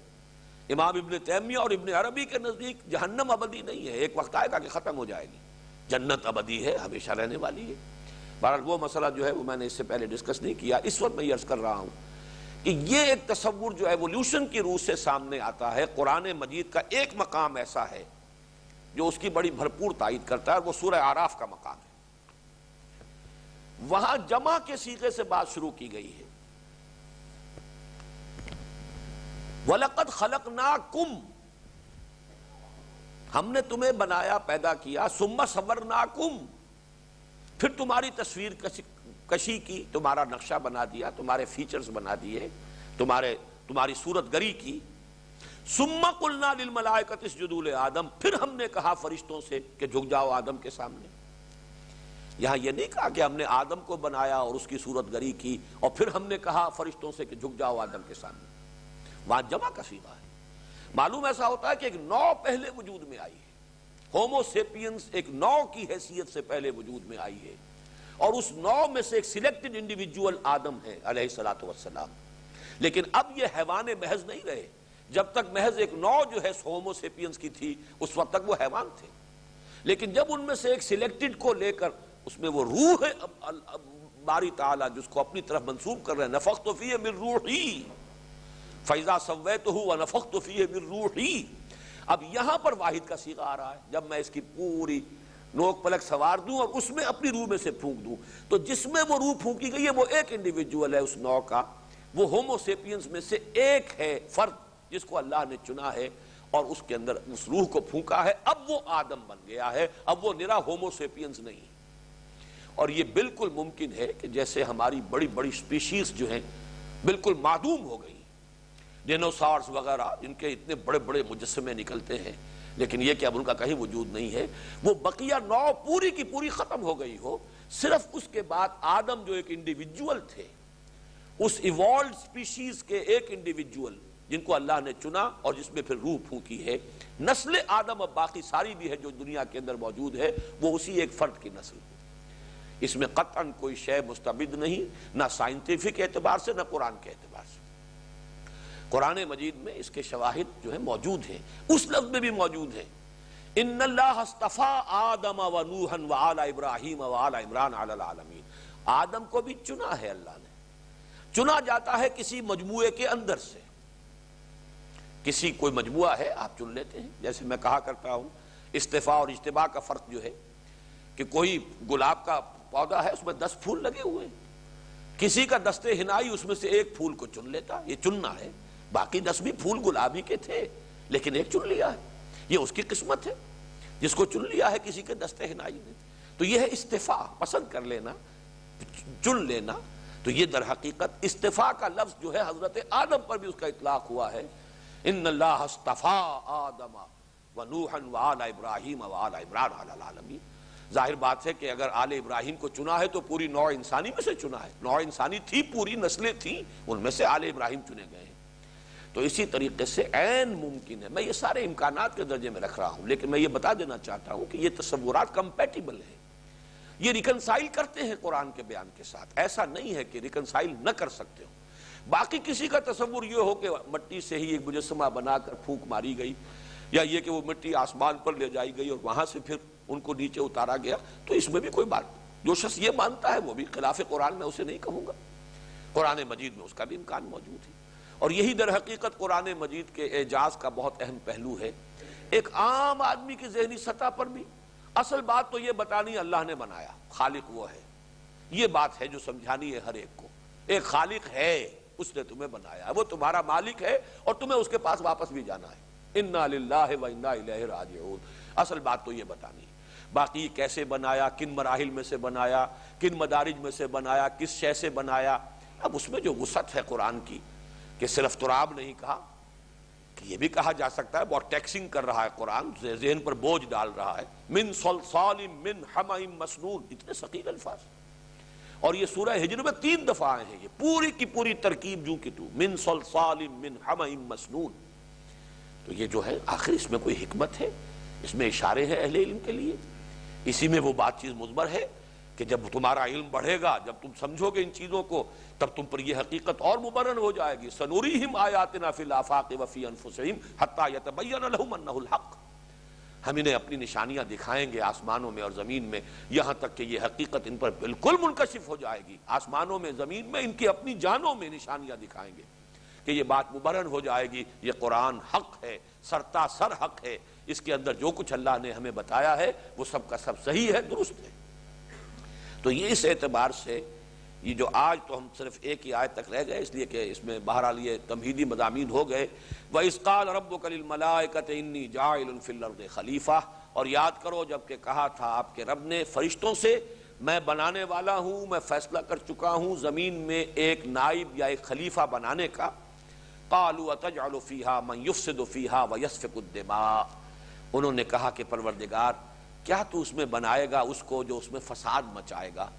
امام ابن تیمیہ اور ابن عربی کے نزدیک جہنم ابدی نہیں ہے۔ ایک وقت آئے گا کہ ختم ہو جائے گی۔ جنت ابدی ہے، ہمیشہ رہنے والی ہے۔ بہرحال وہ مسئلہ جو ہے وہ میں نے اس سے پہلے ڈسکس نہیں کیا۔ اس وقت میں یہ عرض کر رہا ہوں کہ یہ ایک تصور جو ایولیوشن کی روح سے سامنے آتا ہے۔ قرآن مجید کا ایک مقام ایسا ہے جو اس کی بڑی بھرپور تائید کرتا ہے وہ سورہ آراف کا مقام ہے۔ وہاں جمع کے سیغے سے بات شروع کی گئی ہے۔ وَلَقَدْ خَلَقْنَاكُمْ۔ ہم نے تمہیں بنایا، پیدا کیا۔ سم صبرناکم پھر تمہاری تصویر کشی کی، تمہارا نقشہ بنا دیا، تمہارے فیچرز بنا دیے، تمہارے، تمہاری صورت گری کی۔ سما قلنا للملائکت اسجدوا آدم پھر ہم نے کہا فرشتوں سے کہ جھک جاؤ آدم کے سامنے۔ یہاں یہ نہیں کہا کہ ہم نے آدم کو بنایا اور اس کی صورت گری کی اور پھر ہم نے کہا فرشتوں سے کہ جھک جاؤ آدم کے سامنے۔ وہاں جمع کا سیدھا ہے۔ معلوم ایسا ہوتا ہے کہ ایک نو پہلے وجود میں آئی ہے۔ ہومو سیپینز ایک نو کی حیثیت سے پہلے وجود میں آئی ہے۔ اور اس نو میں سے ایک سلیکٹڈ انڈیویجول آدم ہے، علیہ السلام لیکن اب یہ حیوان محض نہیں رہے۔ جب تک محض ایک نو جو ہے ہومو سیپینز کی تھی، اس وقت تک وہ حیوان تھے۔ لیکن جب ان میں سے ایک سلیکٹڈ کو لے کر اس میں وہ روح ہے باری تعالیٰ جس کو اپنی طرف منسوب کر رہے ہیں نفق تو فی من روحی۔ فیضا سویت ہو نفق تو فی من روحی۔ اب یہاں پر واحد کا سیغہ آ رہا ہے، جب میں اس کی پوری نوک پلک سوار دوں اور اس میں اپنی روح میں سے پھونک دوں۔ تو جس میں وہ روح پھونکی گئی ہے، وہ ایک انڈیویجول ہے اس نو کا۔ وہ ہومو سیپینز میں سے ایک ہے، فرد جس کو اللہ نے چنا ہے اور اس کے اندر اس روح کو پھونکا ہے۔ اب وہ آدم بن گیا ہے، اب وہ نرا ہومو سیپینز نہیں۔ اور یہ بالکل ممکن ہے کہ جیسے ہماری بڑی بڑی سپیشیز جو ہیں بالکل معدوم ہو گئی ڈینوسارز وغیرہ جن کے اتنے بڑے بڑے مجسمے نکلتے ہیں، لیکن یہ کہ اب ان کا کہیں وجود نہیں ہے۔ وہ بقیہ نو پوری کی پوری ختم ہو گئی ہو، صرف اس کے بعد آدم جو ایک انڈیویجول تھے، اس ایوالڈ سپیشیز کے ایک انڈیویجول جن کو اللہ نے چنا اور جس میں پھر روح پھونکی ہے۔ نسل آدم اب باقی ساری بھی ہے جو دنیا کے اندر موجود ہے، وہ اسی ایک فرد کی نسل۔ اس میں قطعا کوئی شے مستبد نہیں، نہ سائنٹیفک اعتبار سے، نہ قرآن کے اعتبار سے۔ قرآن مجید میں اس کے شواہد جو ہیں موجود ہیں، اس لفظ میں بھی موجود ہیں۔ ان اللہ آدم و نوحا و آل ابراہیم و آل عمران علی العالمین۔ آدم کو بھی چنا ہے اللہ نے۔ چنا جاتا ہے کسی مجموعے کے اندر سے۔ کسی کوئی مجموعہ ہے، آپ چن لیتے ہیں۔ جیسے میں کہا کرتا ہوں، استفاع اور اجتباع کا فرق جو ہے کہ کوئی گلاب کا پودا ہے، اس میں دس پھول لگے ہوئے کسی کا دستے ہنائی، اس میں سے ایک پھول کو چن لیتا۔ یہ چننا ہے۔ باقی دس بھی پھول گلابی کے تھے، لیکن ایک چن لیا ہے۔ یہ اس کی قسمت ہے۔ جس کو چن لیا ہے، کسی کے دستے ہنائی نے۔ تو یہ ہے استفاع۔ پسند کر لینا، چن لینا۔ تو یہ در حقیقت استفاع کا لفظ جو ہے، حضرت آدم پر بھی اس کا اطلاق ہوا ہے۔ ان اللہ استفا آدم و نوحا و آل ابراہیم و آل عمران علی العالمین۔ ظاہر بات ہے کہ اگر آل ابراہیم کو چنا ہے تو پوری نوع انسانی میں سے چنا ہے۔ نوع انسانی تھی، پوری نسلیں تھیں، ان میں سے آل ابراہیم چنے گئے ہیں۔ تو اسی طریقے سے عین ممکن ہے۔ میں یہ سارے امکانات کے درجے میں رکھ رہا ہوں، لیکن میں یہ بتا دینا چاہتا ہوں کہ یہ تصورات کمپیٹیبل ہیں۔ یہ ریکنسائل کرتے ہیں قرآن کے بیان کے ساتھ۔ ایسا نہیں ہے کہ ریکنسائل نہ کر سکتے ہو باقی کسی کا تصور یہ ہو کہ مٹی سے ہی ایک مجسمہ بنا کر پھونک ماری گئی، یا یہ کہ وہ مٹی آسمان پر لے جائی گئی اور وہاں سے پھر ان کو نیچے اتارا گیا، تو اس میں بھی کوئی بات جو شخص یہ مانتا ہے، وہ بھی خلاف قرآن میں اسے نہیں کہوں گا۔ قرآن مجید میں اس کا بھی امکان موجود ہے۔ اور یہی در حقیقت قرآن مجید کے اعجاز کا بہت اہم پہلو ہے۔ ایک عام آدمی کی ذہنی سطح پر بھی اصل بات تو یہ بتانی اللہ نے بنایا، خالق وہ ہے۔ یہ بات ہے جو سمجھانی ہے ہر ایک کو۔ ایک خالق ہے، اس نے تمہیں بنایا وہ تمہارا مالک ہے اور تمہیں اس کے پاس واپس بھی جانا ہے۔ انا للہ و انا الیہ راجعون۔ اصل بات تو یہ بتانی باقی کیسے بنایا، کن مراحل میں سے بنایا، کن مدارج میں سے بنایا، کس شے سے بنایا۔ اب اس میں جو وسعت ہے قرآن کی کہ صرف تراب نہیں کہا، کہ یہ بھی کہا جا سکتا ہے بہت ٹیکسنگ کر رہا ہے قرآن ذہن پر بوجھ ڈال رہا ہے۔ من صلصال من حمائم مسنون، اتنے ثقیل الفاظ۔ اور یہ سورہ ہجر میں تین دفعہ آئے ہیں، یہ پوری کی پوری ترکیب جو کہ تو، من صلصال من حمائم مسنون۔ تو یہ جو ہے، آخر اس میں کوئی حکمت ہے؟ اس میں اشارے ہیں اہل علم کے لیے؟ اسی میں وہ بات چیز مضبر ہے کہ جب تمہارا علم بڑھے گا، جب تم سمجھو گے ان چیزوں کو، تب تم پر یہ حقیقت اور مبرن ہو جائے گی۔ سنوریہم آیاتنا فی الافاق وفی انفسہم حتی یتبین لہم انہو الحق۔ ہم انہیں اپنی نشانیاں دکھائیں گے آسمانوں میں اور زمین میں، یہاں تک کہ یہ حقیقت ان پر بالکل منکشف ہو جائے گی۔ آسمانوں میں، زمین میں، ان کی اپنی جانوں میں نشانیاں دکھائیں گے کہ یہ بات مبرن ہو جائے گی۔ یہ قرآن حق ہے سرتا سر حق ہے۔ اس کے اندر جو کچھ اللہ نے ہمیں بتایا ہے، وہ سب کا سب صحیح ہے، درست ہے۔ تو یہ اس اعتبار سے یہ جو آج تو ہم صرف ایک ہی آیت تک رہ گئے، اس لیے کہ اس میں بہرحال یہ تمہیدی مضامین ہو گئے۔ وہ اسقال رب و کلیل ملائکت انی جائل الفلرد خلیفہ اور یاد کرو، جبکہ کہا تھا آپ کے رب نے، فرشتوں سے، میں بنانے والا ہوں، میں فیصلہ کر چکا ہوں زمین میں ایک نائب یا ایک خلیفہ بنانے کا۔ قالوا اتجعل فیہا من یفسد فیہا ویسفق الدماء۔ انہوں نے کہا کہ پروردگار، کیا تو اس میں بنائے گا، اس کو جو اس میں فساد مچائے گا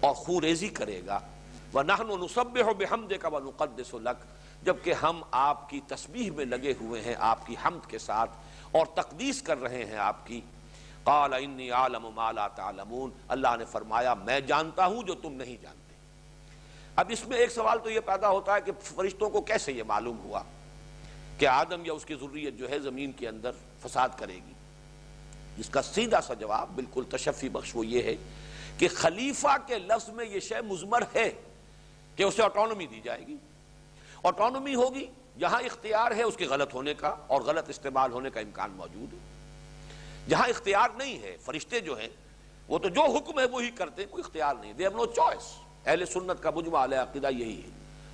اور خوریزی کرے گا؟ وَنَحْنُ نُصَبِّحُ بِحَمْدِكَ وَنُقَدِّسُ لَكَ۔ جبکہ ہم آپ کی تسبیح میں لگے ہوئے ہیں، آپ کی حمد کے ساتھ اور تقدیس کر رہے ہیں آپ کی۔ قال انی عالم ما لا تعلمون۔ اللہ نے فرمایا، میں جانتا ہوں جو تم نہیں جانتے۔ اب اس میں ایک سوال تو یہ پیدا ہوتا ہے کہ فرشتوں کو کیسے یہ معلوم ہوا؟ کہ آدم یا اس کی ضروریت جو ہے زمین کے اندر فساد کرے گی۔ جس کا سیدھا سا جواب بالکل تشفی بخش وہ یہ ہے کہ خلیفہ کے لفظ میں یہ شے مزمر ہے کہ اسے آٹونومی دی جائے گی۔ آٹونومی ہوگی، جہاں اختیار ہے اس کے غلط ہونے کا اور غلط استعمال ہونے کا امکان موجود ہے۔ جہاں اختیار نہیں ہے، فرشتے جو ہیں، وہ تو جو حکم ہے وہی کرتے ہیں، کوئی اختیار نہیں دے نو چوائس اہل سنت کا مجمع علیہ عقیدہ یہی ہے۔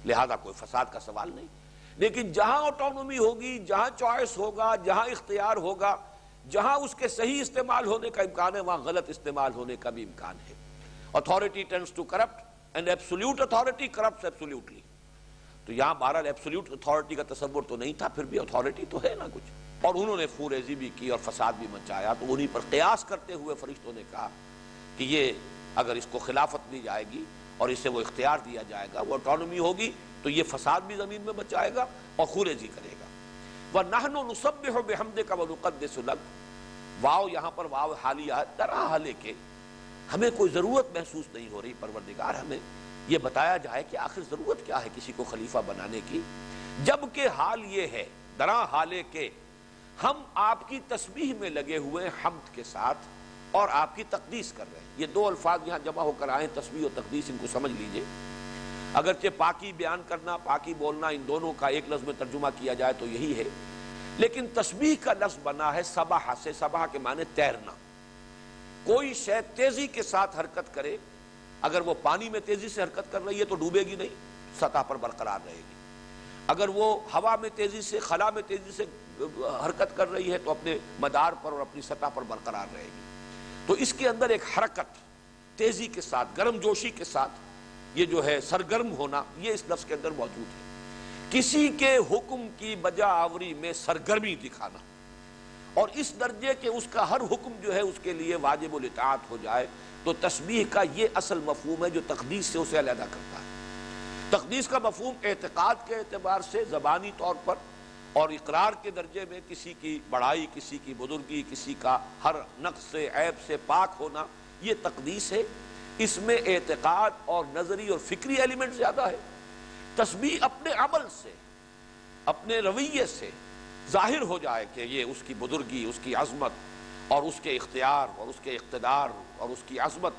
لہذا کوئی فساد کا سوال نہیں۔ لیکن جہاں آٹونومی ہوگی، جہاں چوائس ہوگا، جہاں اختیار ہوگا، جہاں اس کے صحیح استعمال ہونے کا امکان ہے، وہاں غلط استعمال ہونے کا بھی امکان ہے۔ Authority tends to corrupt and absolute authority corrupt absolutely تو یہاں بہرحال ایبسولوٹ اتھارٹی کا تصور تو نہیں تھا، پھر بھی اتھارٹی تو ہے نا کچھ۔ اور انہوں نے فوریزی بھی کی اور فساد بھی مچایا، تو انہی پر قیاس کرتے ہوئے فرشتوں نے کہا کہ یہ اگر اس کو خلافت دی جائے گی اور اسے وہ اختیار دیا جائے گا، وہ اٹانومی ہوگی تو یہ فساد بھی زمین میں بچائے گا اور خورزی کرے گا۔ وہ نہن و نصب ہو بے یہاں پر واؤ حالیہ طرح حالے کے۔ ہمیں کوئی ضرورت محسوس نہیں ہو رہی، پروردگار، ہمیں یہ بتایا جائے کہ آخر ضرورت کیا ہے کسی کو خلیفہ بنانے کی۔ جبکہ حال یہ ہے درا حالے کے، ہم آپ کی تسبیح میں لگے ہوئے حمد کے ساتھ اور آپ کی تقدیس کر رہے ہیں۔ یہ دو الفاظ یہاں جمع ہو کر آئیں، تسبیح و تقدیس، ان کو سمجھ لیجیے۔ اگرچہ پاکی بیان کرنا، پاکی بولنا، ان دونوں کا ایک لفظ میں ترجمہ کیا جائے تو یہی ہے۔ لیکن تسبیح کا لفظ بنا ہے سباہ سے سباہ کے معنی تیرنا۔ کوئی شے تیزی کے ساتھ حرکت کرے، اگر وہ پانی میں تیزی سے حرکت کر رہی ہے تو ڈوبے گی نہیں، سطح پر برقرار رہے گی۔ اگر وہ ہوا میں تیزی سے، خلا میں تیزی سے حرکت کر رہی ہے تو اپنے مدار پر اور اپنی سطح پر برقرار رہے گی۔ تو اس کے اندر ایک حرکت تیزی کے ساتھ، گرم جوشی کے ساتھ یہ جو ہے سرگرم ہونا، یہ اس لفظ کے اندر موجود ہے۔ کسی کے حکم کی بجا آوری میں سرگرمی دکھانا۔ اور اس درجے کے اس کا ہر حکم جو ہے اس کے لیے واجب الاطاعت ہو جائے، تو تسبیح کا یہ اصل مفہوم ہے جو تقدیس سے اسے علیحدہ کرتا ہے۔ تقدیس کا مفہوم اعتقاد کے اعتبار سے زبانی طور پر اور اقرار کے درجے میں کسی کی بڑائی، کسی کی بزرگی، کسی کا ہر نقص سے، عیب سے پاک ہونا، یہ تقدیس ہے۔ اس میں اعتقاد اور نظری اور فکری ایلیمنٹ زیادہ ہے۔ تسبیح اپنے عمل سے، اپنے رویے سے ظاہر ہو جائے کہ یہ اس کی بزرگی، اس کی عظمت اور اس کے اختیار اور اس کے اقتدار اور اس کی عظمت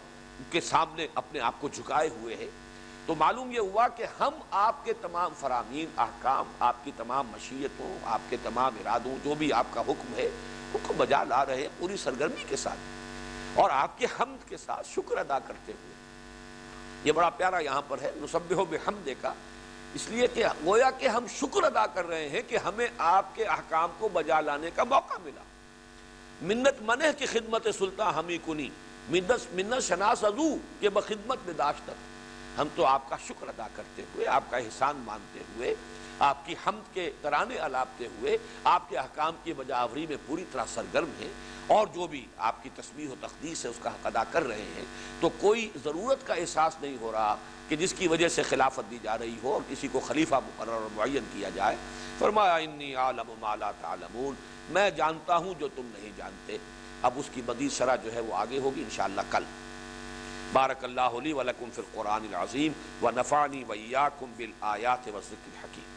کے سامنے اپنے آپ کو جھکائے ہوئے ہے تو معلوم یہ ہوا کہ ہم آپ کے تمام فرامین، احکام، آپ کی تمام مشیتوں، آپ کے تمام ارادوں، جو بھی آپ کا حکم ہے، حکم بجا لا رہے پوری سرگرمی کے ساتھ۔ اور آپ کے حمد کے ساتھ شکر ادا کرتے ہوئے۔ یہ بڑا پیارا یہاں پر ہے نصبہ بحمد کا اس لیے کہ گویا کہ ہم شکر ادا کر رہے ہیں کہ ہمیں آپ کے احکام کو بجا لانے کا موقع ملا۔ منت منہ کی خدمت سلطان ہمی کنی۔ منت منت شناس ازو کہ بخدمت میں داشتت ہم تو آپ کا شکر ادا کرتے ہوئے، آپ کا احسان مانتے ہوئے آپ کی حمد کے ترانے الاپتے ہوئے، آپ کے احکام کی بجاوری میں پوری طرح سرگرم ہیں اور جو بھی آپ کی تسبیح و تقدیس ہے، اس کا حق ادا کر رہے ہیں، تو کوئی ضرورت کا احساس نہیں ہو رہا کہ جس کی وجہ سے خلافت دی جا رہی ہو اور کسی کو خلیفہ مقرر اور معین کیا جائے۔ فرمایا، انی عالم ما لا تعلمون، میں جانتا ہوں جو تم نہیں جانتے۔ اب اس کی مزید شرح جو ہے وہ آگے ہوگی انشاءاللہ کل۔ بارک اللہ علی ولکم فی القرآن العظیم و نفانی ویاکم بالآیات و ذکر حکیم